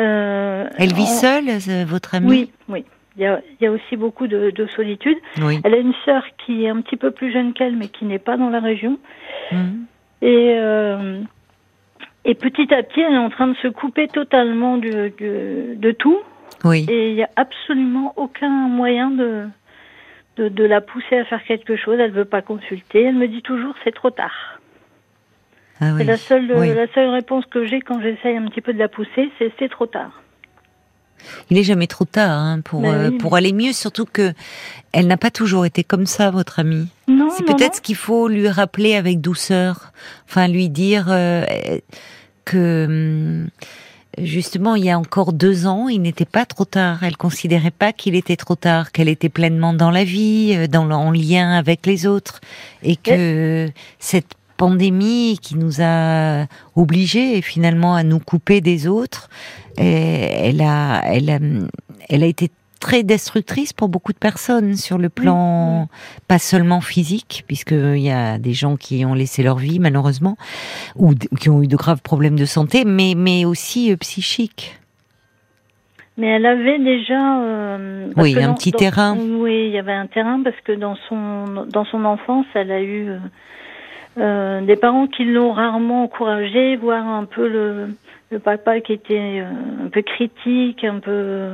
Euh, Elle vit seule, votre amie Oui, oui. Il y a, il y a aussi beaucoup de, de solitude. Oui. Elle a une sœur qui est un petit peu plus jeune qu'elle, mais qui n'est pas dans la région. Mhm. Et, euh, et petit à petit, elle est en train de se couper totalement de, de, de tout. Oui. Et il n'y a absolument aucun moyen de, de, de la pousser à faire quelque chose. Elle veut pas consulter. Elle me dit toujours c'est trop tard. Ah oui. Et la seule, Oui. la seule réponse que j'ai quand j'essaye un petit peu de la pousser, c'est c'est trop tard. Il est jamais trop tard hein, pour Ben euh, pour aller mieux, surtout que elle n'a pas toujours été comme ça, votre amie. Non, C'est peut-être ce qu'il faut lui rappeler avec douceur, enfin lui dire euh, que hum, justement il y a encore deux ans, il n'était pas trop tard. Elle considérait pas qu'il était trop tard, qu'elle était pleinement dans la vie, euh, dans le- en lien avec les autres, et que cette pandémie qui nous a obligés finalement à nous couper des autres, et elle a, elle a, elle a été très destructrice pour beaucoup de personnes sur le plan pas seulement physique, puisqu'il y a des gens qui ont laissé leur vie malheureusement, ou qui ont eu de graves problèmes de santé, mais, mais aussi euh, psychique. Mais elle avait déjà. euh, Oui, un dans- petit dans- terrain. Oui, il y avait un terrain parce que dans son dans son enfance, elle a eu euh, des parents qui l'ont rarement encouragée, voire un peu le le papa qui était euh, un peu critique, un peu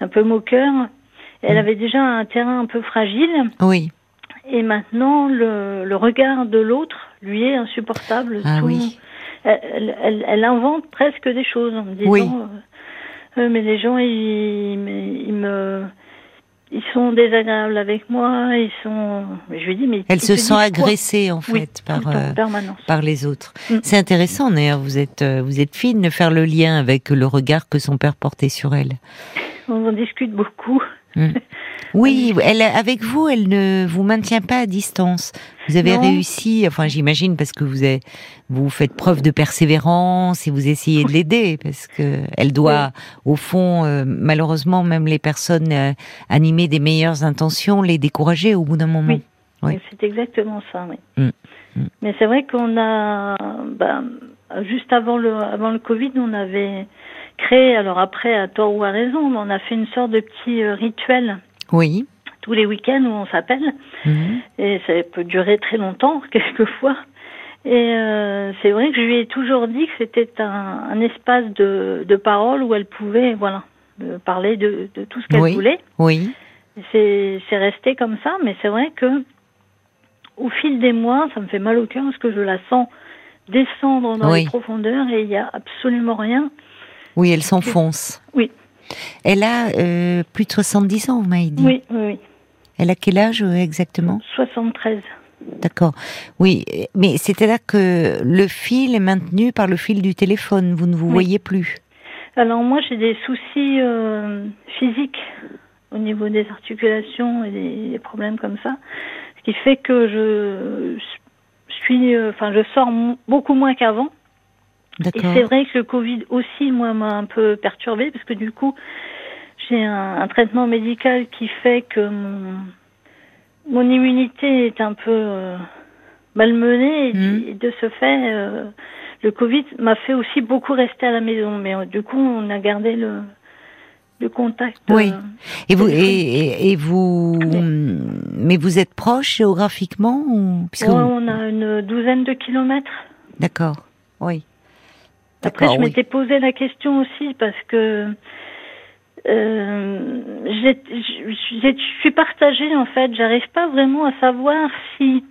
un peu moqueur. Elle Mm. avait déjà un terrain un peu fragile Oui, et maintenant le, le regard de l'autre lui est insupportable. Ah Tout- oui. elle, elle- elle- elle invente presque des choses en me disant Oui. euh, mais les gens ils me ils sont désagréables avec moi, ils sont je lui dis mais elle se sent agressée en fait par euh, par les autres. Mm. C'est intéressant d'ailleurs. Vous êtes euh, vous êtes fine de faire le lien avec le regard que son père portait sur elle. On en discute beaucoup. Mm. Oui, elle, avec vous, elle ne vous maintient pas à distance. Vous avez Non. réussi, enfin j'imagine parce que vous avez, vous faites preuve de persévérance et vous essayez de l'aider parce que elle doit, au fond, euh, malheureusement, même les personnes euh, animées des meilleures intentions, les décourager au bout d'un moment. Oui. Oui. C'est exactement ça, oui. Mm. Mm. Mais c'est vrai qu'on a, ben, juste avant le, avant le Covid, on avait créé, alors après, à tort ou à raison, mais on a fait une sorte de petit euh, rituel Oui. tous les week-ends où on s'appelle. Mhm. Et ça peut durer très longtemps, quelquefois. Et euh, c'est vrai que je lui ai toujours dit que c'était un, un espace de, de parole où elle pouvait, voilà, de parler de, de tout ce qu'elle Oui. voulait. Oui. C'est resté comme ça, mais c'est vrai que au fil des mois, ça me fait mal au cœur parce que je la sens descendre dans Oui. les profondeurs et il y a absolument rien. Oui, elle s'enfonce. Oui. Elle a euh, plus de 70 ans, vous m'avez dit. Oui, oui, oui. Elle a quel âge euh, exactement? 73. D'accord. Oui, mais c'est-à-dire que le fil est maintenu par le fil du téléphone. Vous ne vous Oui. voyez plus. Alors moi, j'ai des soucis euh, physiques au niveau des articulations et des, des problèmes comme ça, ce qui fait que je suis, euh, enfin, je sors beaucoup moins qu'avant. Et c'est vrai que le Covid aussi, moi, m'a un peu perturbée parce que du coup, j'ai un, un traitement médical qui fait que mon, mon immunité est un peu euh, malmenée et, Mhm. et de ce fait, euh, le Covid m'a fait aussi beaucoup rester à la maison. Mais euh, du coup, on a gardé le, le contact. Oui. Et vous, et, et- mais vous êtes proche géographiquement ou puisque ouais, vous- on a une douzaine de kilomètres. D'accord. Oui. Après, je oui. m'étais posé la question aussi parce que euh, je suis partagée en fait. J'arrive pas vraiment à savoir si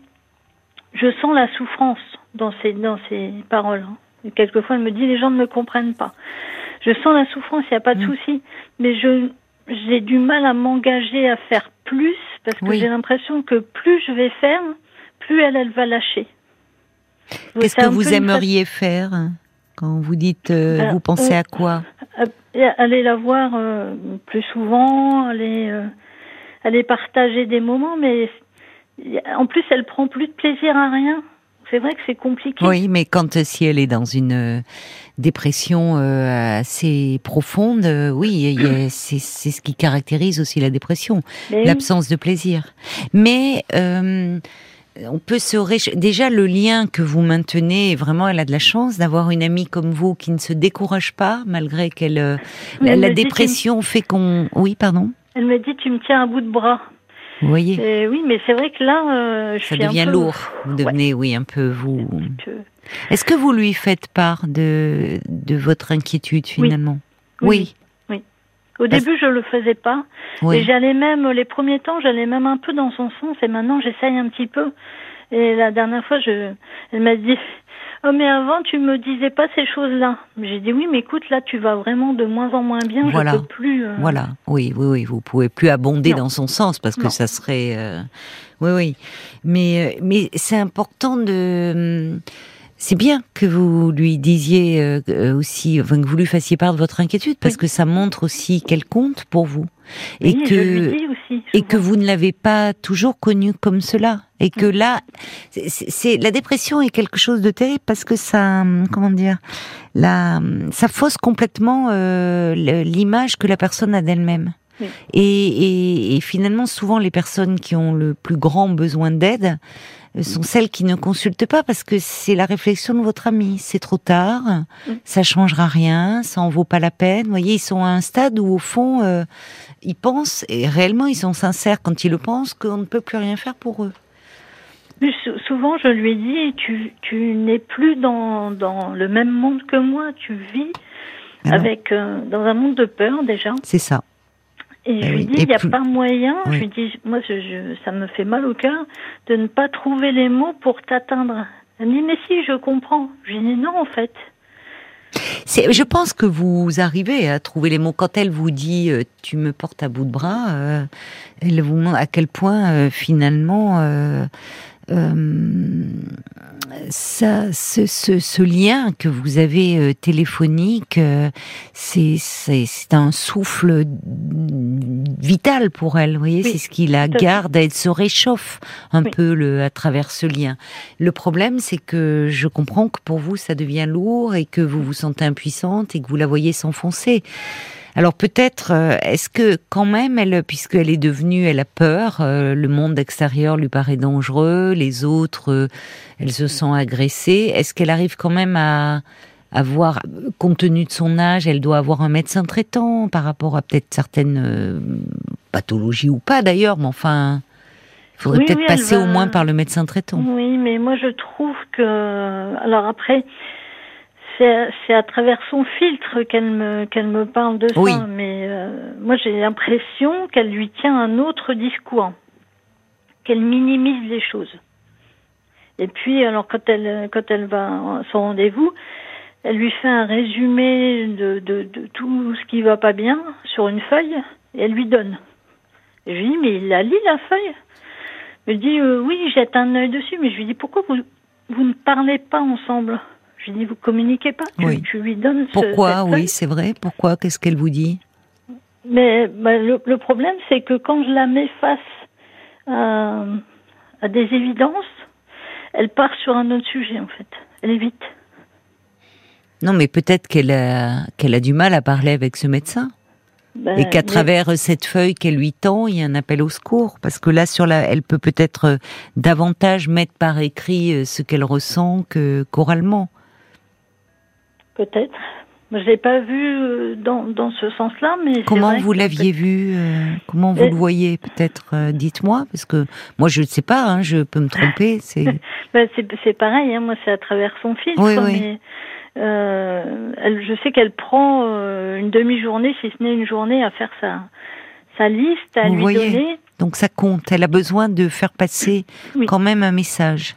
je sens la souffrance dans ces dans ces paroles. hein. Et quelquefois, elle me dit les gens ne me comprennent pas. Je sens la souffrance, il n'y a pas de Mm. souci, mais je j'ai du mal à m'engager à faire plus parce que Oui. j'ai l'impression que plus je vais faire, plus elle elle va lâcher. Qu'est-ce que vous fa- aimeriez faire? Quand vous dites, euh, Alors, vous pensez euh, à quoi Euh, aller la voir euh, plus souvent, aller, euh, aller partager des moments, mais en plus elle prend plus de plaisir à rien. C'est vrai que c'est compliqué. Oui, mais quand euh, si elle est dans une euh, dépression euh, assez profonde, euh, oui, c'est c'est ce qui caractérise aussi la dépression, oui. l'absence de plaisir. Mais euh, on peut se réch- déjà le lien que vous maintenez, vraiment, elle a de la chance d'avoir une amie comme vous qui ne se décourage pas malgré qu'elle euh, la, la dépression fait qu'on. Oui, pardon? Elle me dit tu me tiens à bout de bras. Vous voyez, Et oui, mais c'est vrai que là, euh, je ça suis un devient peu- lourd. Vous devenez, oui, un peu vous. Est-ce que vous lui faites part de de votre inquiétude Oui. finalement? Oui. Au début, je le faisais pas. Oui. Et j'allais même, les premiers temps, j'allais même un peu dans son sens. Et maintenant, j'essaye un petit peu. Et la dernière fois, je, elle m'a dit, oh mais avant, tu me disais pas ces choses-là. J'ai dit oui, mais écoute, là, tu vas vraiment de moins en moins bien. Voilà. Je peux plus. euh, Voilà, oui, oui, oui, vous pouvez plus abonder Non. dans son sens parce que Non. ça serait, euh, oui, oui, mais euh, mais c'est important de, c'est bien que vous lui disiez euh, euh, aussi, enfin que vous lui fassiez part de votre inquiétude parce Oui. que ça montre aussi qu'elle compte pour vous et oui, que je lui dis aussi. et que vous ne l'avez pas toujours connu comme cela et que là c'est- la dépression est quelque chose de terrible parce que ça comment dire la ça fausse complètement euh, l'image que la personne a d'elle-même Oui. et, et, et finalement souvent les personnes qui ont le plus grand besoin d'aide sont celles qui ne consultent pas parce que c'est la réflexion de votre ami. C'est trop tard, Mm. ça changera rien, ça en vaut pas la peine. Vous voyez, ils sont à un stade où au fond, euh, ils pensent et réellement ils sont sincères quand ils le pensent qu'on ne peut plus rien faire pour eux. Souvent, je lui ai dit, tu, tu n'es plus dans, dans le même monde que moi. Tu vis Ah avec euh, dans un monde de peur déjà. C'est ça. Et je Eh lui oui. dis, il n'y a plus- pas moyen. Oui. Je lui dis, moi, je, je- ça me fait mal au cœur de ne pas trouver les mots pour t'atteindre. Elle me dit, mais si, je comprends. Je lui dis, non, en fait. Je pense que vous arrivez à trouver les mots quand elle vous dit euh, tu me portes à bout de bras. euh, elle vous montre à quel point euh, finalement euh, ça, ce, ce, ce lien que vous avez euh, téléphonique, euh, c'est un souffle vital pour elle. Vous voyez, Oui, c'est ce qui la garde, elle se réchauffe un Oui. peu le, à travers ce lien. Le problème, c'est que je comprends que pour vous, ça devient lourd et que vous vous sentez impuissante et que vous la voyez s'enfoncer. Alors peut-être, euh, est-ce que quand même, elle, puisqu'elle est devenue, elle a peur, euh, le monde extérieur lui paraît dangereux, les autres, euh, elle se sent agressée, est-ce qu'elle arrive quand même à avoir, compte tenu de son âge, elle doit avoir un médecin traitant par rapport à peut-être certaines euh, pathologies ou pas d'ailleurs, mais enfin, il faudrait Oui, peut-être oui, passer au moins par le médecin traitant. Oui, mais moi je trouve que. Alors après, c'est à travers son filtre qu'elle me qu'elle me parle de ça, Oui. mais euh, moi j'ai l'impression qu'elle lui tient un autre discours, qu'elle minimise les choses. Et puis alors quand elle quand elle va à son rendez-vous, elle lui fait un résumé de, de, de tout ce qui va pas bien sur une feuille et elle lui donne. Et je lui dis mais il la lit la feuille? Elle me dit euh, oui, jette un œil dessus, mais je lui dis pourquoi vous, vous ne parlez pas ensemble? Je lui dis vous communiquez pas, Oui. tu lui donnes Pourquoi Oui, c'est vrai. Pourquoi Qu'est-ce qu'elle vous dit Mais bah, le, le problème c'est que quand je la mets face à, à des évidences, elle part sur un autre sujet en fait. Elle évite. Non, mais peut-être qu'elle a, qu'elle a du mal à parler avec ce médecin. Ben, et qu'à mais- travers cette feuille qu'elle lui tend, il y a un appel au secours. Parce que là, sur la, elle peut peut-être euh, davantage mettre par écrit euh, ce qu'elle ressent que qu'oralement. Peut-être. Je l'ai pas vu euh, dans, dans ce sens-là, mais c'est Comment vous l'aviez vu euh, Comment vous Euh, le voyez Peut-être, euh, dites-moi, parce que moi, je ne sais pas. Hein, je peux me tromper. C'est Ben, c'est pareil, hein, moi c'est à travers son filtre, Oui, oui. mais euh, elle, je sais qu'elle prend euh, une demi-journée, si ce n'est une journée, à faire sa, sa liste, à Vous lui voyez donner. donc ça compte. Elle a besoin de faire passer Oui. quand même un message.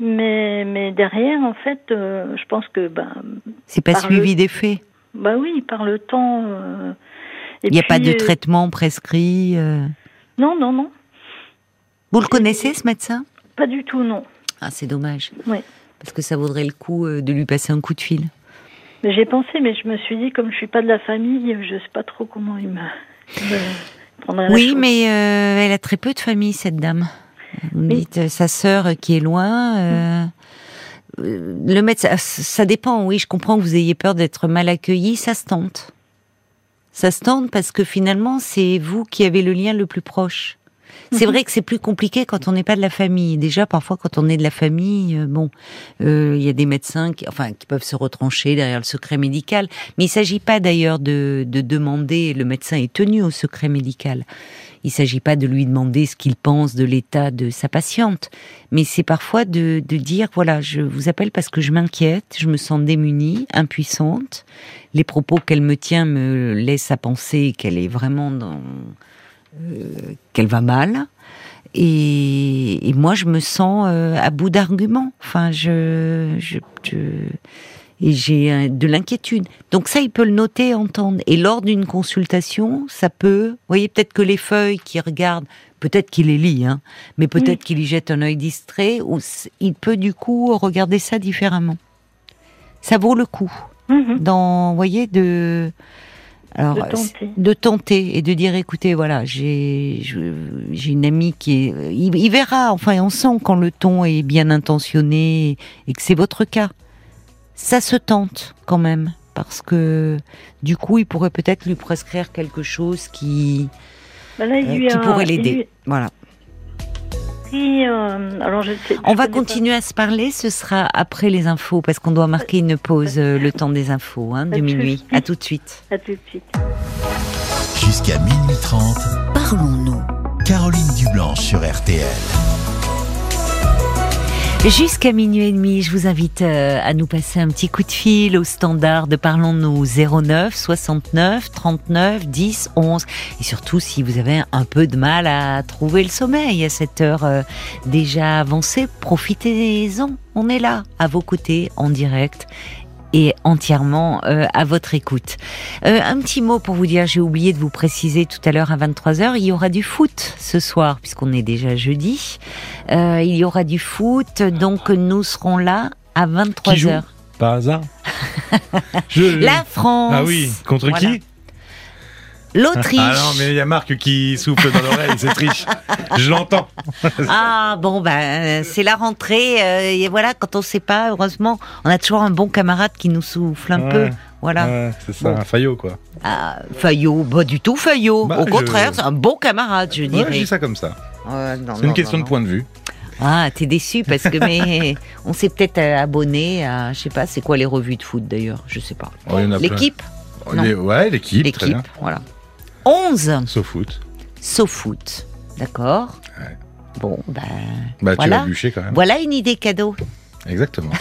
Mais, mais derrière, en fait, euh, je pense que, ben, C'est pas suivi le- des faits. bah oui, par le temps. euh, Il n'y a pas de euh, traitement prescrit. euh. Non, non, non, Vous le connaissez, ce médecin? Pas du tout, non. Ah, c'est dommage. Oui. Parce que ça vaudrait le coup de lui passer un coup de fil. J'ai pensé, mais je me suis dit, comme je suis pas de la famille, je sais pas trop comment il me, Oui, chose. mais elle a très peu de famille, cette dame. Vous me Oui. dites, euh, sa sœur euh, qui est loin. euh, euh, le médecin, ça dépend. Oui, je comprends que vous ayez peur d'être mal accueilli. Ça se tente. Ça se tente parce que finalement, c'est vous qui avez le lien le plus proche. C'est Mhm. vrai que c'est plus compliqué quand on n'est pas de la famille. Déjà, parfois, quand on est de la famille, euh, bon, euh, il y a des médecins qui, enfin, qui peuvent se retrancher derrière le secret médical. Mais il s'agit pas d'ailleurs de, de demander. Le médecin est tenu au secret médical. Il s'agit pas de lui demander ce qu'il pense de l'état de sa patiente, mais c'est parfois de, dire voilà, je vous appelle parce que je m'inquiète, je me sens démunie, impuissante. Les propos qu'elle me tient me laissent à penser qu'elle est vraiment dans euh, qu'elle va mal. Et, moi, je me sens euh, à bout d'arguments. Enfin, je, je- et j'ai euh, de l'inquiétude. Donc ça, il peut le noter, entendre. Et lors d'une consultation, ça peut. Vous voyez, peut-être que les feuilles qu'il regarde, peut-être qu'il les lit, hein, mais peut-être qu'il y jette un œil distrait, ou il peut du coup regarder ça différemment. Ça vaut le coup. Mhm. Dans, vous voyez, de. Alors, De tenter. de tenter et de dire écoutez voilà j'ai j'ai une amie qui est il, il verra enfin on sent quand le ton est bien intentionné et que c'est votre cas ça se tente quand même parce que du coup il pourrait peut-être lui prescrire quelque chose qui Bah là, il euh, lui qui a- pourrait l'aider lui- voilà il, euh, alors je sais, on je va pas. continuer à se parler ce sera après les infos parce qu'on doit marquer une pause euh, le temps des infos hein, de minuit à tout de suite À tout de suite. Jusqu'à minuit 30, parlons-nous Caroline Dublanche sur RTL. Jusqu'à minuit et demi, je vous invite euh, à nous passer un petit coup de fil au standard de Parlons-nous 09 69 39 10 11. Et surtout, si vous avez un peu de mal à trouver le sommeil à cette heure euh, déjà avancée, profitez-en. On est là, à vos côtés, en direct et entièrement euh, à votre écoute. Euh, un petit mot pour vous dire, j'ai oublié de vous préciser tout à l'heure à 23h, il y aura du foot ce soir, puisqu'on est déjà jeudi. Euh, il y aura du foot, donc nous serons là à Qui joue? 23h. Par hasard? Je- La France Ah oui, contre Voilà. qui L'Autriche. Ah non, mais il y a Marc qui souffle dans l'oreille, c'est triche. Je l'entends. Ah bon ben c'est la rentrée euh, et voilà quand on sait pas heureusement on a toujours un bon camarade qui nous souffle un Ouais. peu voilà Ouais, c'est ça, Bon. un faillot, quoi. ah, Fayot pas du tout Fayot Bah, au je- contraire c'est un bon camarade je Ouais, je dirais dis ça comme ça. C'est une question non, de point de vue. ah t'es déçu parce que mais on s'est peut-être euh, abonné à je sais pas c'est quoi les revues de foot d'ailleurs je sais pas Oh, l'équipe? Ouais, l'équipe, voilà 11 Sauf foot. SoFoot d'accord Ouais. bon ben Bah, tu l'as bûché quand même. voilà une idée cadeau Exactement.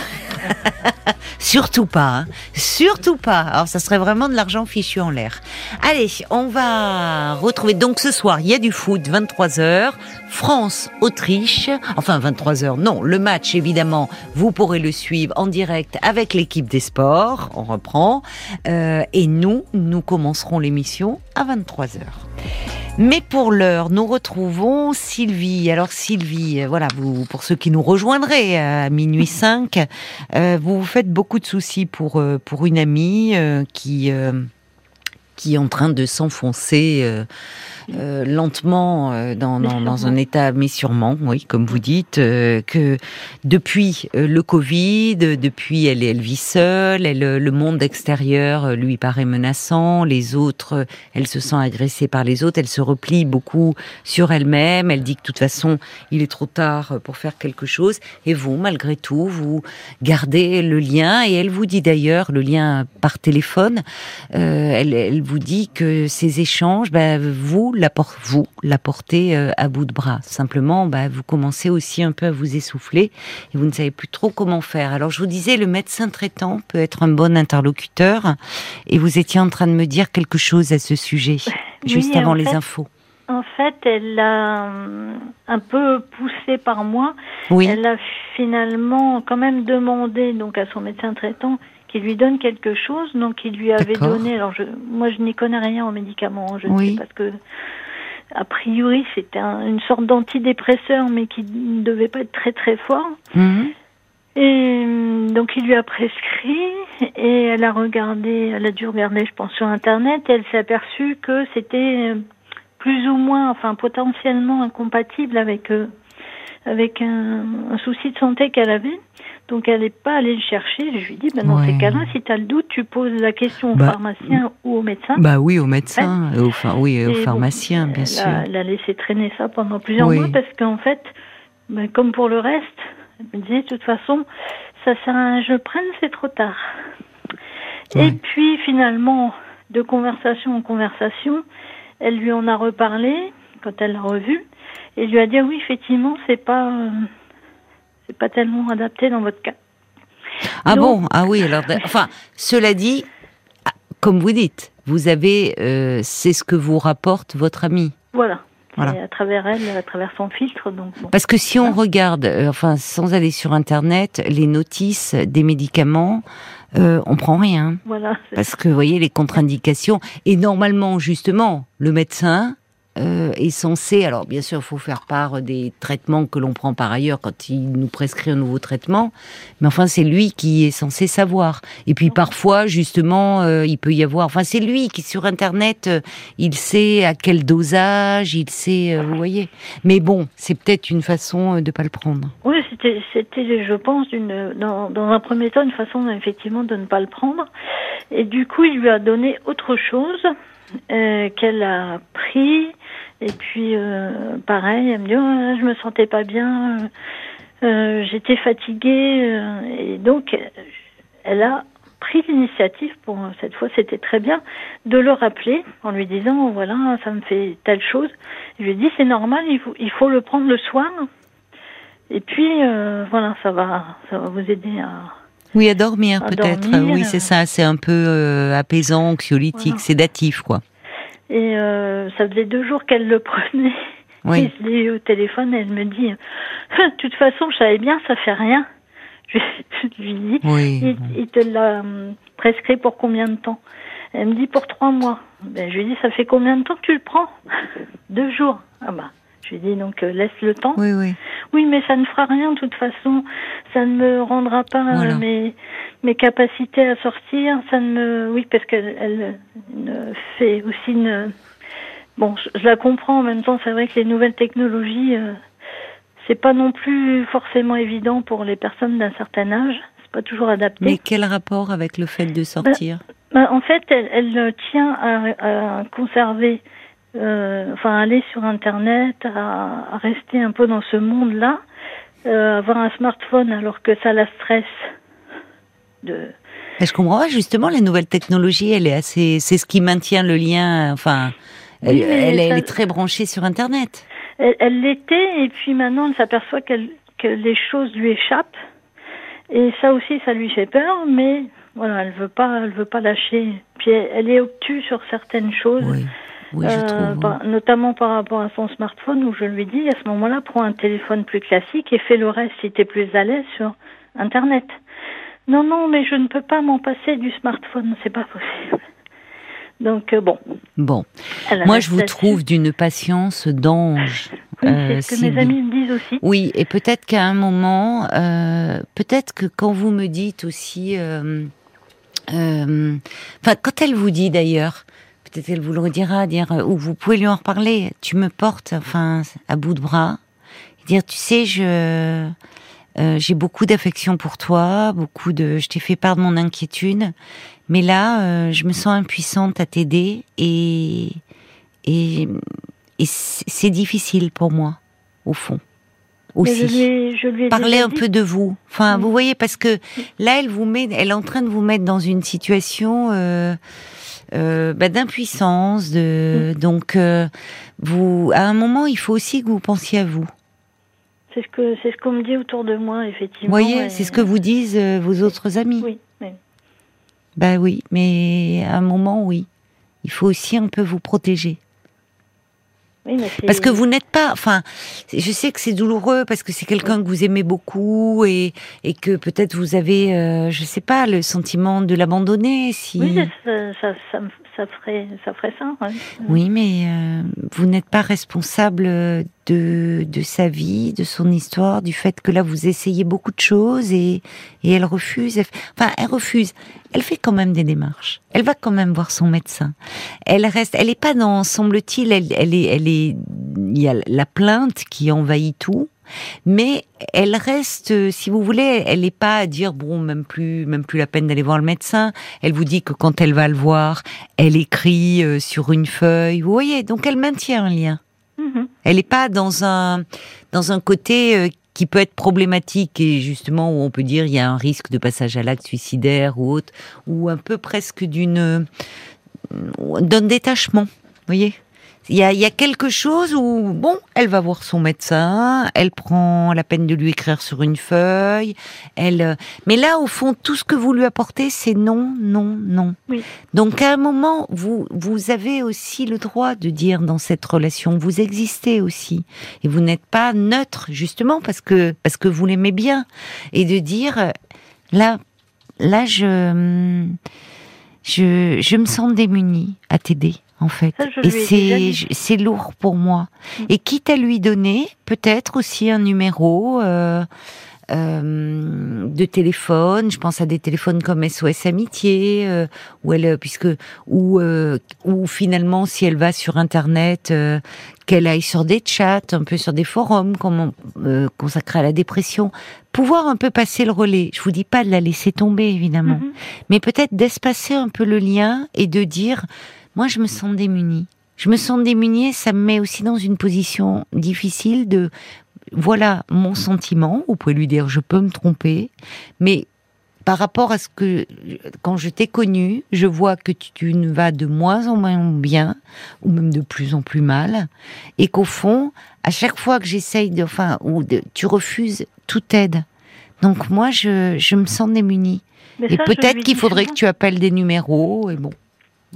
Surtout pas, hein. surtout pas. Alors ça serait vraiment de l'argent fichu en l'air. Allez, on va retrouver donc ce soir, il y a du foot 23h, France Autriche. Enfin 23h, non, le match évidemment, vous pourrez le suivre en direct avec l'équipe des sports, on reprend Euh, et nous nous commencerons l'émission à 23h. Mais pour l'heure, nous retrouvons Sylvie. Alors Sylvie, euh, voilà, vous, pour ceux qui nous rejoindraient à minuit 5, euh, vous vous faites beaucoup de soucis pour, euh, pour une amie euh, qui, euh, qui est en train de s'enfoncer euh, lentement euh, dans, dans, dans un état, mais sûrement, oui, comme vous dites, euh, que depuis euh, le Covid, depuis elle, elle vit seule, elle, euh, le monde extérieur lui paraît menaçant, les autres, elle se sent agressée par les autres, elle se replie beaucoup sur elle-même, elle dit que de toute façon, il est trop tard pour faire quelque chose, et vous, malgré tout, vous gardez le lien, et elle vous dit d'ailleurs, le lien par téléphone, elle, elle vous dit que ces échanges, bah, vous, vous l'apportez euh, à bout de bras. Simplement, bah, vous commencez aussi un peu à vous essouffler et vous ne savez plus trop comment faire. Alors, je vous disais, le médecin traitant peut être un bon interlocuteur et vous étiez en train de me dire quelque chose à ce sujet, juste avant les fait, infos. En fait, elle a hum, un peu poussé par moi. Oui, Elle a finalement quand même demandé donc à son médecin traitant qu'il lui donne quelque chose. Donc il lui avait donné. Alors je, moi je n'y connais rien en médicaments. Je Oui. ne sais parce que a priori c'était un- une sorte d'antidépresseur, mais qui ne devait pas être très très fort. Mhm. Et donc il lui a prescrit et elle a regardé, elle a dû regarder, je pense, sur internet. Et elle s'est aperçue que c'était plus ou moins, enfin potentiellement incompatible avec euh, avec un, un souci de santé qu'elle avait. Donc elle n'est pas allée le chercher. Je lui ai dit, ben dans Ouais. ces cas-là, si tu as le doute, tu poses la question au Bah, pharmacien ou au médecin. Bah oui, au médecin, et au, pha- oui, et au bon, pharmacien, bien elle sûr. A, elle a laissé traîner ça pendant plusieurs Oui. mois parce qu'en fait, ben, comme pour le reste, elle me disait de toute façon, ça sert à que je prenne, c'est trop tard. Et Ouais. puis finalement, de conversation en conversation, elle lui en a reparlé quand elle l'a revu et lui a dit oui effectivement c'est pas euh, c'est pas tellement adapté dans votre cas. Ah Donc- bon? Ah oui, alors, enfin, cela dit, ah, comme vous dites, vous avez, euh, c'est ce que vous rapporte votre ami. Voilà. Voilà. À travers elle, à travers son filtre, donc bon. Parce que si on regarde, euh, enfin, sans aller sur Internet, les notices des médicaments, euh, on prend rien. Voilà. Parce que, vous voyez, les contre-indications. Et normalement, justement, le médecin euh, est censé. Alors, bien sûr, il faut faire part des traitements que l'on prend par ailleurs quand il nous prescrit un nouveau traitement. Mais enfin, c'est lui qui est censé savoir. Et puis, parfois, justement, euh, il peut y avoir. Enfin, c'est lui qui, sur Internet, euh, il sait à quel dosage, il sait. euh, vous voyez. Mais bon, c'est peut-être une façon euh, de pas le prendre. Oui, c'était, c'était, je pense, une, dans, dans un premier temps, une façon effectivement de ne pas le prendre. Et du coup, il lui a donné autre chose euh, qu'elle a pris. Et puis, euh, pareil, elle me dit, oh, je me sentais pas bien, euh, euh, j'étais fatiguée. euh, et donc, elle a pris l'initiative pour cette fois c'était très bien de le rappeler en lui disant voilà ça me fait telle chose je lui ai dit c'est normal il faut il faut le prendre le soir et puis euh, voilà ça va ça va vous aider à Oui, à dormir peut-être. Oui, c'est ça. C'est un peu euh, apaisant, anxiolytique, Voilà. sédatif, quoi. Et euh, ça faisait deux jours qu'elle le prenait Oui. et je l'ai eu au téléphone elle me dit de toute façon je savais bien ça fait rien je, je lui dis Oui. il, il te l'a hum, prescrit pour combien de temps? Elle me dit pour trois mois. Ben, je lui dis ça fait combien de temps que tu le prends? Deux jours. Ah bah. Je lui dis donc euh, laisse le temps. Oui, oui. Oui, mais ça ne fera rien de toute façon. Ça ne me rendra pas euh, Voilà. mes mes capacités à sortir. Ça ne me oui parce qu'elle elle c'est aussi une. Bon, je, je la comprends en même temps. C'est vrai que les nouvelles technologies, euh, c'est pas non plus forcément évident pour les personnes d'un certain âge. C'est pas toujours adapté. Mais quel rapport avec le fait de sortir? Bah, en fait, elle, elle tient à, à conserver, euh, enfin, aller sur Internet, à, à rester un peu dans ce monde-là, euh, avoir un smartphone alors que ça la stresse. De... Mais Je comprends pas, justement, les nouvelles technologies, elle est assez, c'est ce qui maintient le lien, enfin, elle, Oui, est très branchée sur Internet. Elle elle l'était, et puis maintenant, elle s'aperçoit qu'elle, que les choses lui échappent. Et ça aussi, ça lui fait peur, mais voilà, elle veut pas, elle veut pas lâcher. Puis elle, elle est obtuse sur certaines choses. Oui, oui, je Euh, par- notamment par rapport à son smartphone où je lui dis à ce moment-là prends un téléphone plus classique et fais le reste si tu es plus à l'aise sur internet. Non non mais je ne peux pas m'en passer du smartphone, c'est pas possible. Donc euh, bon. Bon, moi, je vous trouve d'une patience d'ange. Oui, euh, c'est ce que mes amis me disent aussi. Oui, et peut-être qu'à un moment, euh, peut-être que quand vous me dites aussi, euh, euh, enfin, quand elle vous dit d'ailleurs, peut-être qu'elle vous le redira, dire, euh, ou vous pouvez lui en reparler, tu me portes, enfin, à bout de bras, dire, tu sais, je, euh, j'ai beaucoup d'affection pour toi, beaucoup de, je t'ai fait part de mon inquiétude, mais là, euh, je me sens impuissante à t'aider et et, et c'est difficile pour moi, au fond. Aussi. je lui ai, je lui ai Parlez déjà un peu de vous. Enfin, vous voyez, parce que là, elle vous met, elle est en train de vous mettre dans une situation euh, euh, bah, d'impuissance. De Mm. donc, euh, vous, à un moment, il faut aussi que vous pensiez à vous. C'est ce que c'est ce qu'on me dit autour de moi effectivement. Vous voyez, et- c'est ce que vous disent euh, vos autres amis. Oui. oui. Bah oui, mais à un moment, oui, il faut aussi un peu vous protéger. Oui, mais c'est- Parce que vous n'êtes pas, enfin, je sais que c'est douloureux parce que c'est quelqu'un que vous aimez beaucoup et, et que peut-être vous avez, euh, je sais pas, le sentiment de l'abandonner. Si... Oui, ça, ça, ça ferait ça ferait. Oui, mais euh, vous n'êtes pas responsable de, de sa vie, de son histoire, du fait que là vous essayez beaucoup de choses et, et elle refuse. Elle, enfin, elle refuse. Elle fait quand même des démarches. Elle va quand même voir son médecin. Elle reste. Elle est pas dans, semble-t-il, elle, elle est, elle est. Il y a la plainte qui envahit tout. Mais elle reste, si vous voulez, elle n'est pas à dire bon, même plus, même plus la peine d'aller voir le médecin. Elle vous dit que quand elle va le voir, elle écrit euh, sur une feuille. Vous voyez, donc elle maintient un lien. Mhm. Elle n'est pas dans un dans un côté euh, qui peut être problématique et justement où on peut dire il y a un risque de passage à l'acte suicidaire ou autre, ou un peu presque d'une euh, d'un détachement. Vous voyez? Il y, a, y a quelque chose où, bon, elle va voir son médecin, elle prend la peine de lui écrire sur une feuille, elle. euh, Mais là, au fond, tout ce que vous lui apportez, c'est non, non, non. Oui. Donc, à un moment, vous, vous avez aussi le droit de dire dans cette relation, vous existez aussi, et vous n'êtes pas neutre, justement, parce que parce que vous l'aimez bien, et de dire, là, là, je, je, je me sens démunie à t'aider. En fait, Ça, et c'est lourd pour moi. Mm. Et quitte à lui donner peut-être aussi un numéro euh, euh, de téléphone. Je pense à des téléphones comme SOS Amitié, euh, où elle, puisque ou euh, ou finalement si elle va sur Internet, euh, qu'elle aille sur des chats, un peu sur des forums comme euh, consacrés à la dépression, pouvoir un peu passer le relais. Je vous dis pas de la laisser tomber évidemment, Mhm. mais peut-être d'espacer un peu le lien et de dire, moi je me sens démunie. Je me sens démunie, ça me met aussi dans une position difficile de, voilà mon sentiment. Vous pouvez lui dire, je peux me tromper, mais par rapport à ce que, quand je t'ai connu, je vois que tu, tu ne vas de moins en moins bien, ou même de plus en plus mal, et qu'au fond, à chaque fois que j'essaye de, enfin, ou de, tu refuses toute aide. Donc moi, je, je me sens démunie. Mais Et peut-être qu'il faudrait souvent. que tu appelles des numéros, et bon.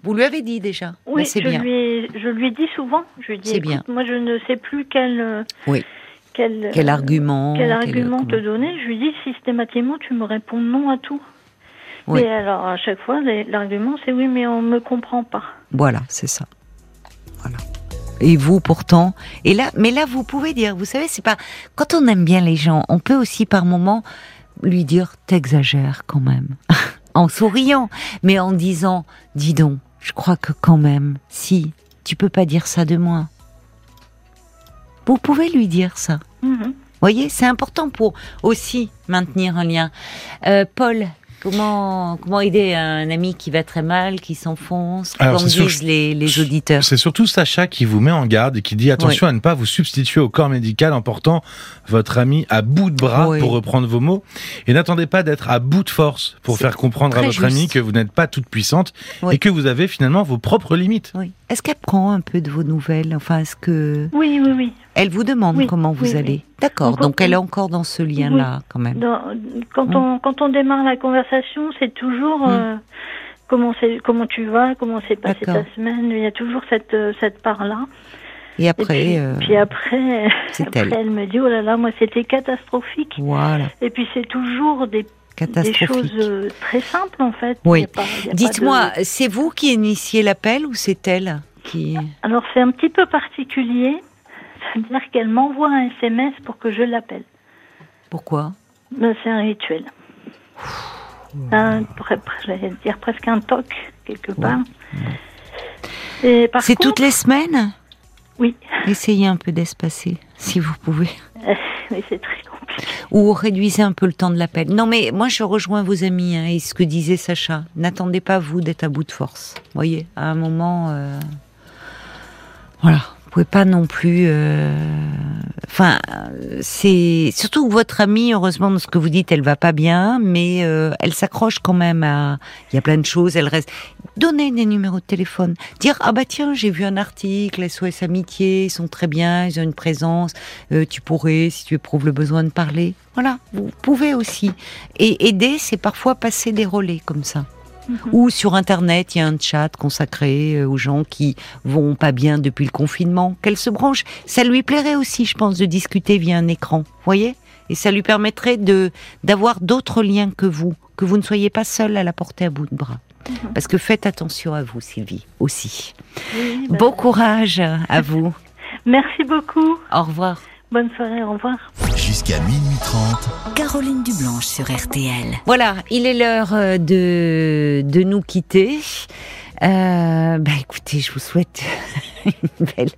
Vous lui avez dit déjà. Oui, Ben, c'est je bien. lui je lui dit souvent. Je lui dis, écoute, bien. moi je ne sais plus quel euh, Oui. quel Quel euh, argument quel quel- argument te comment- donner. Je lui dis systématiquement, tu me réponds non à tout. Oui. Et alors à chaque fois, l'argument c'est oui, mais on me comprend pas. Voilà, c'est ça. Voilà. Et vous, pourtant, et là, mais là, vous pouvez dire, vous savez, c'est pas quand on aime bien les gens, on peut aussi par moment lui dire, t'exagères quand même, en souriant, mais en disant, dis donc, je crois que quand même, si, tu peux pas dire ça de moi. Vous pouvez lui dire ça. Mhm. voyez, c'est important pour aussi maintenir un lien. Euh, Paul, comment comment aider un ami qui va très mal, qui s'enfonce? Alors, Comme c'est sûr, disent les, les auditeurs? C'est surtout Sacha qui vous met en garde et qui dit attention à ne pas vous substituer au corps médical en portant votre ami à bout de bras, Oui. pour reprendre vos mots. Et n'attendez pas d'être à bout de force pour faire comprendre à votre ami que vous n'êtes pas toute puissante Oui. et que vous avez finalement vos propres limites. Oui. Est-ce qu'elle prend un peu de vos nouvelles? Enfin, est-ce que Oui, oui, oui. Elle vous demande Oui, comment vous oui, allez oui. D'accord. Donc, elle est encore dans ce lien-là quand même. Dans- quand, on, quand on démarre la conversation, c'est toujours Mm. euh, comment, comment tu vas, comment s'est passée ta semaine. Il y a toujours cette, euh, cette part-là. Et Et après, puis, euh, puis après, elle. elle me dit, oh là là, moi c'était catastrophique. Voilà, Et puis c'est toujours des, des choses euh, très simples en fait. Oui. Dites-moi, de- c'est vous qui initiez l'appel ou c'est elle qui Alors c'est un petit peu particulier. C'est-à-dire qu'elle m'envoie un SMS pour que je l'appelle. Pourquoi? Ben, c'est un rituel. Un, j'allais dire presque un toc, quelque part. C'est toutes les semaines? Oui, Essayez un peu d'espacer, si vous pouvez. mais c'est très compliqué. Ou réduisez un peu le temps de l'appel. Non, mais moi, je rejoins vos amis hein, et ce que disait Sacha. N'attendez pas, vous, d'être à bout de force. voyez, à un moment... euh, Voilà, vous pouvez pas non plus... euh, Enfin, c'est... Surtout que votre amie, heureusement, dans ce que vous dites, elle va pas bien, mais euh, elle s'accroche quand même à... Il y a plein de choses, elle reste... Donnez des numéros de téléphone. Dire, ah bah tiens, j'ai vu un article, SOS Amitié, ils sont très bien, ils ont une présence, euh, tu pourrais, si tu éprouves le besoin de parler. Voilà, vous pouvez aussi. Et aider, c'est parfois passer des relais comme ça. Ou sur Internet, il y a un chat consacré euh, aux gens qui vont pas bien depuis le confinement. Qu'elle se branche. Ça lui plairait aussi, je pense, de discuter via un écran. Voyez? Et ça lui permettrait de d'avoir d'autres liens que vous, que vous ne soyez pas seul à la porter à bout de bras. Parce que faites attention à vous, Sylvie, aussi. Oui, ben, Bon courage à vous. Merci beaucoup. Au revoir. Bonne soirée, au revoir. Jusqu'à minuit 30, Caroline Dublanche sur RTL. Voilà, il est l'heure euh, de, de nous quitter. Euh, bah écoutez, je vous souhaite une belle,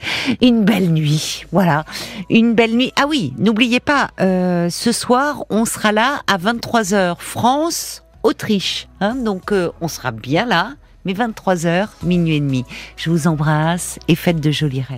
une belle nuit. Voilà, une belle nuit. Ah oui, n'oubliez pas, euh, ce soir, on sera là à 23h, France, Autriche. Hein, donc, euh, on sera bien là, mais 23h, minuit et demi. Je vous embrasse et faites de jolis rêves.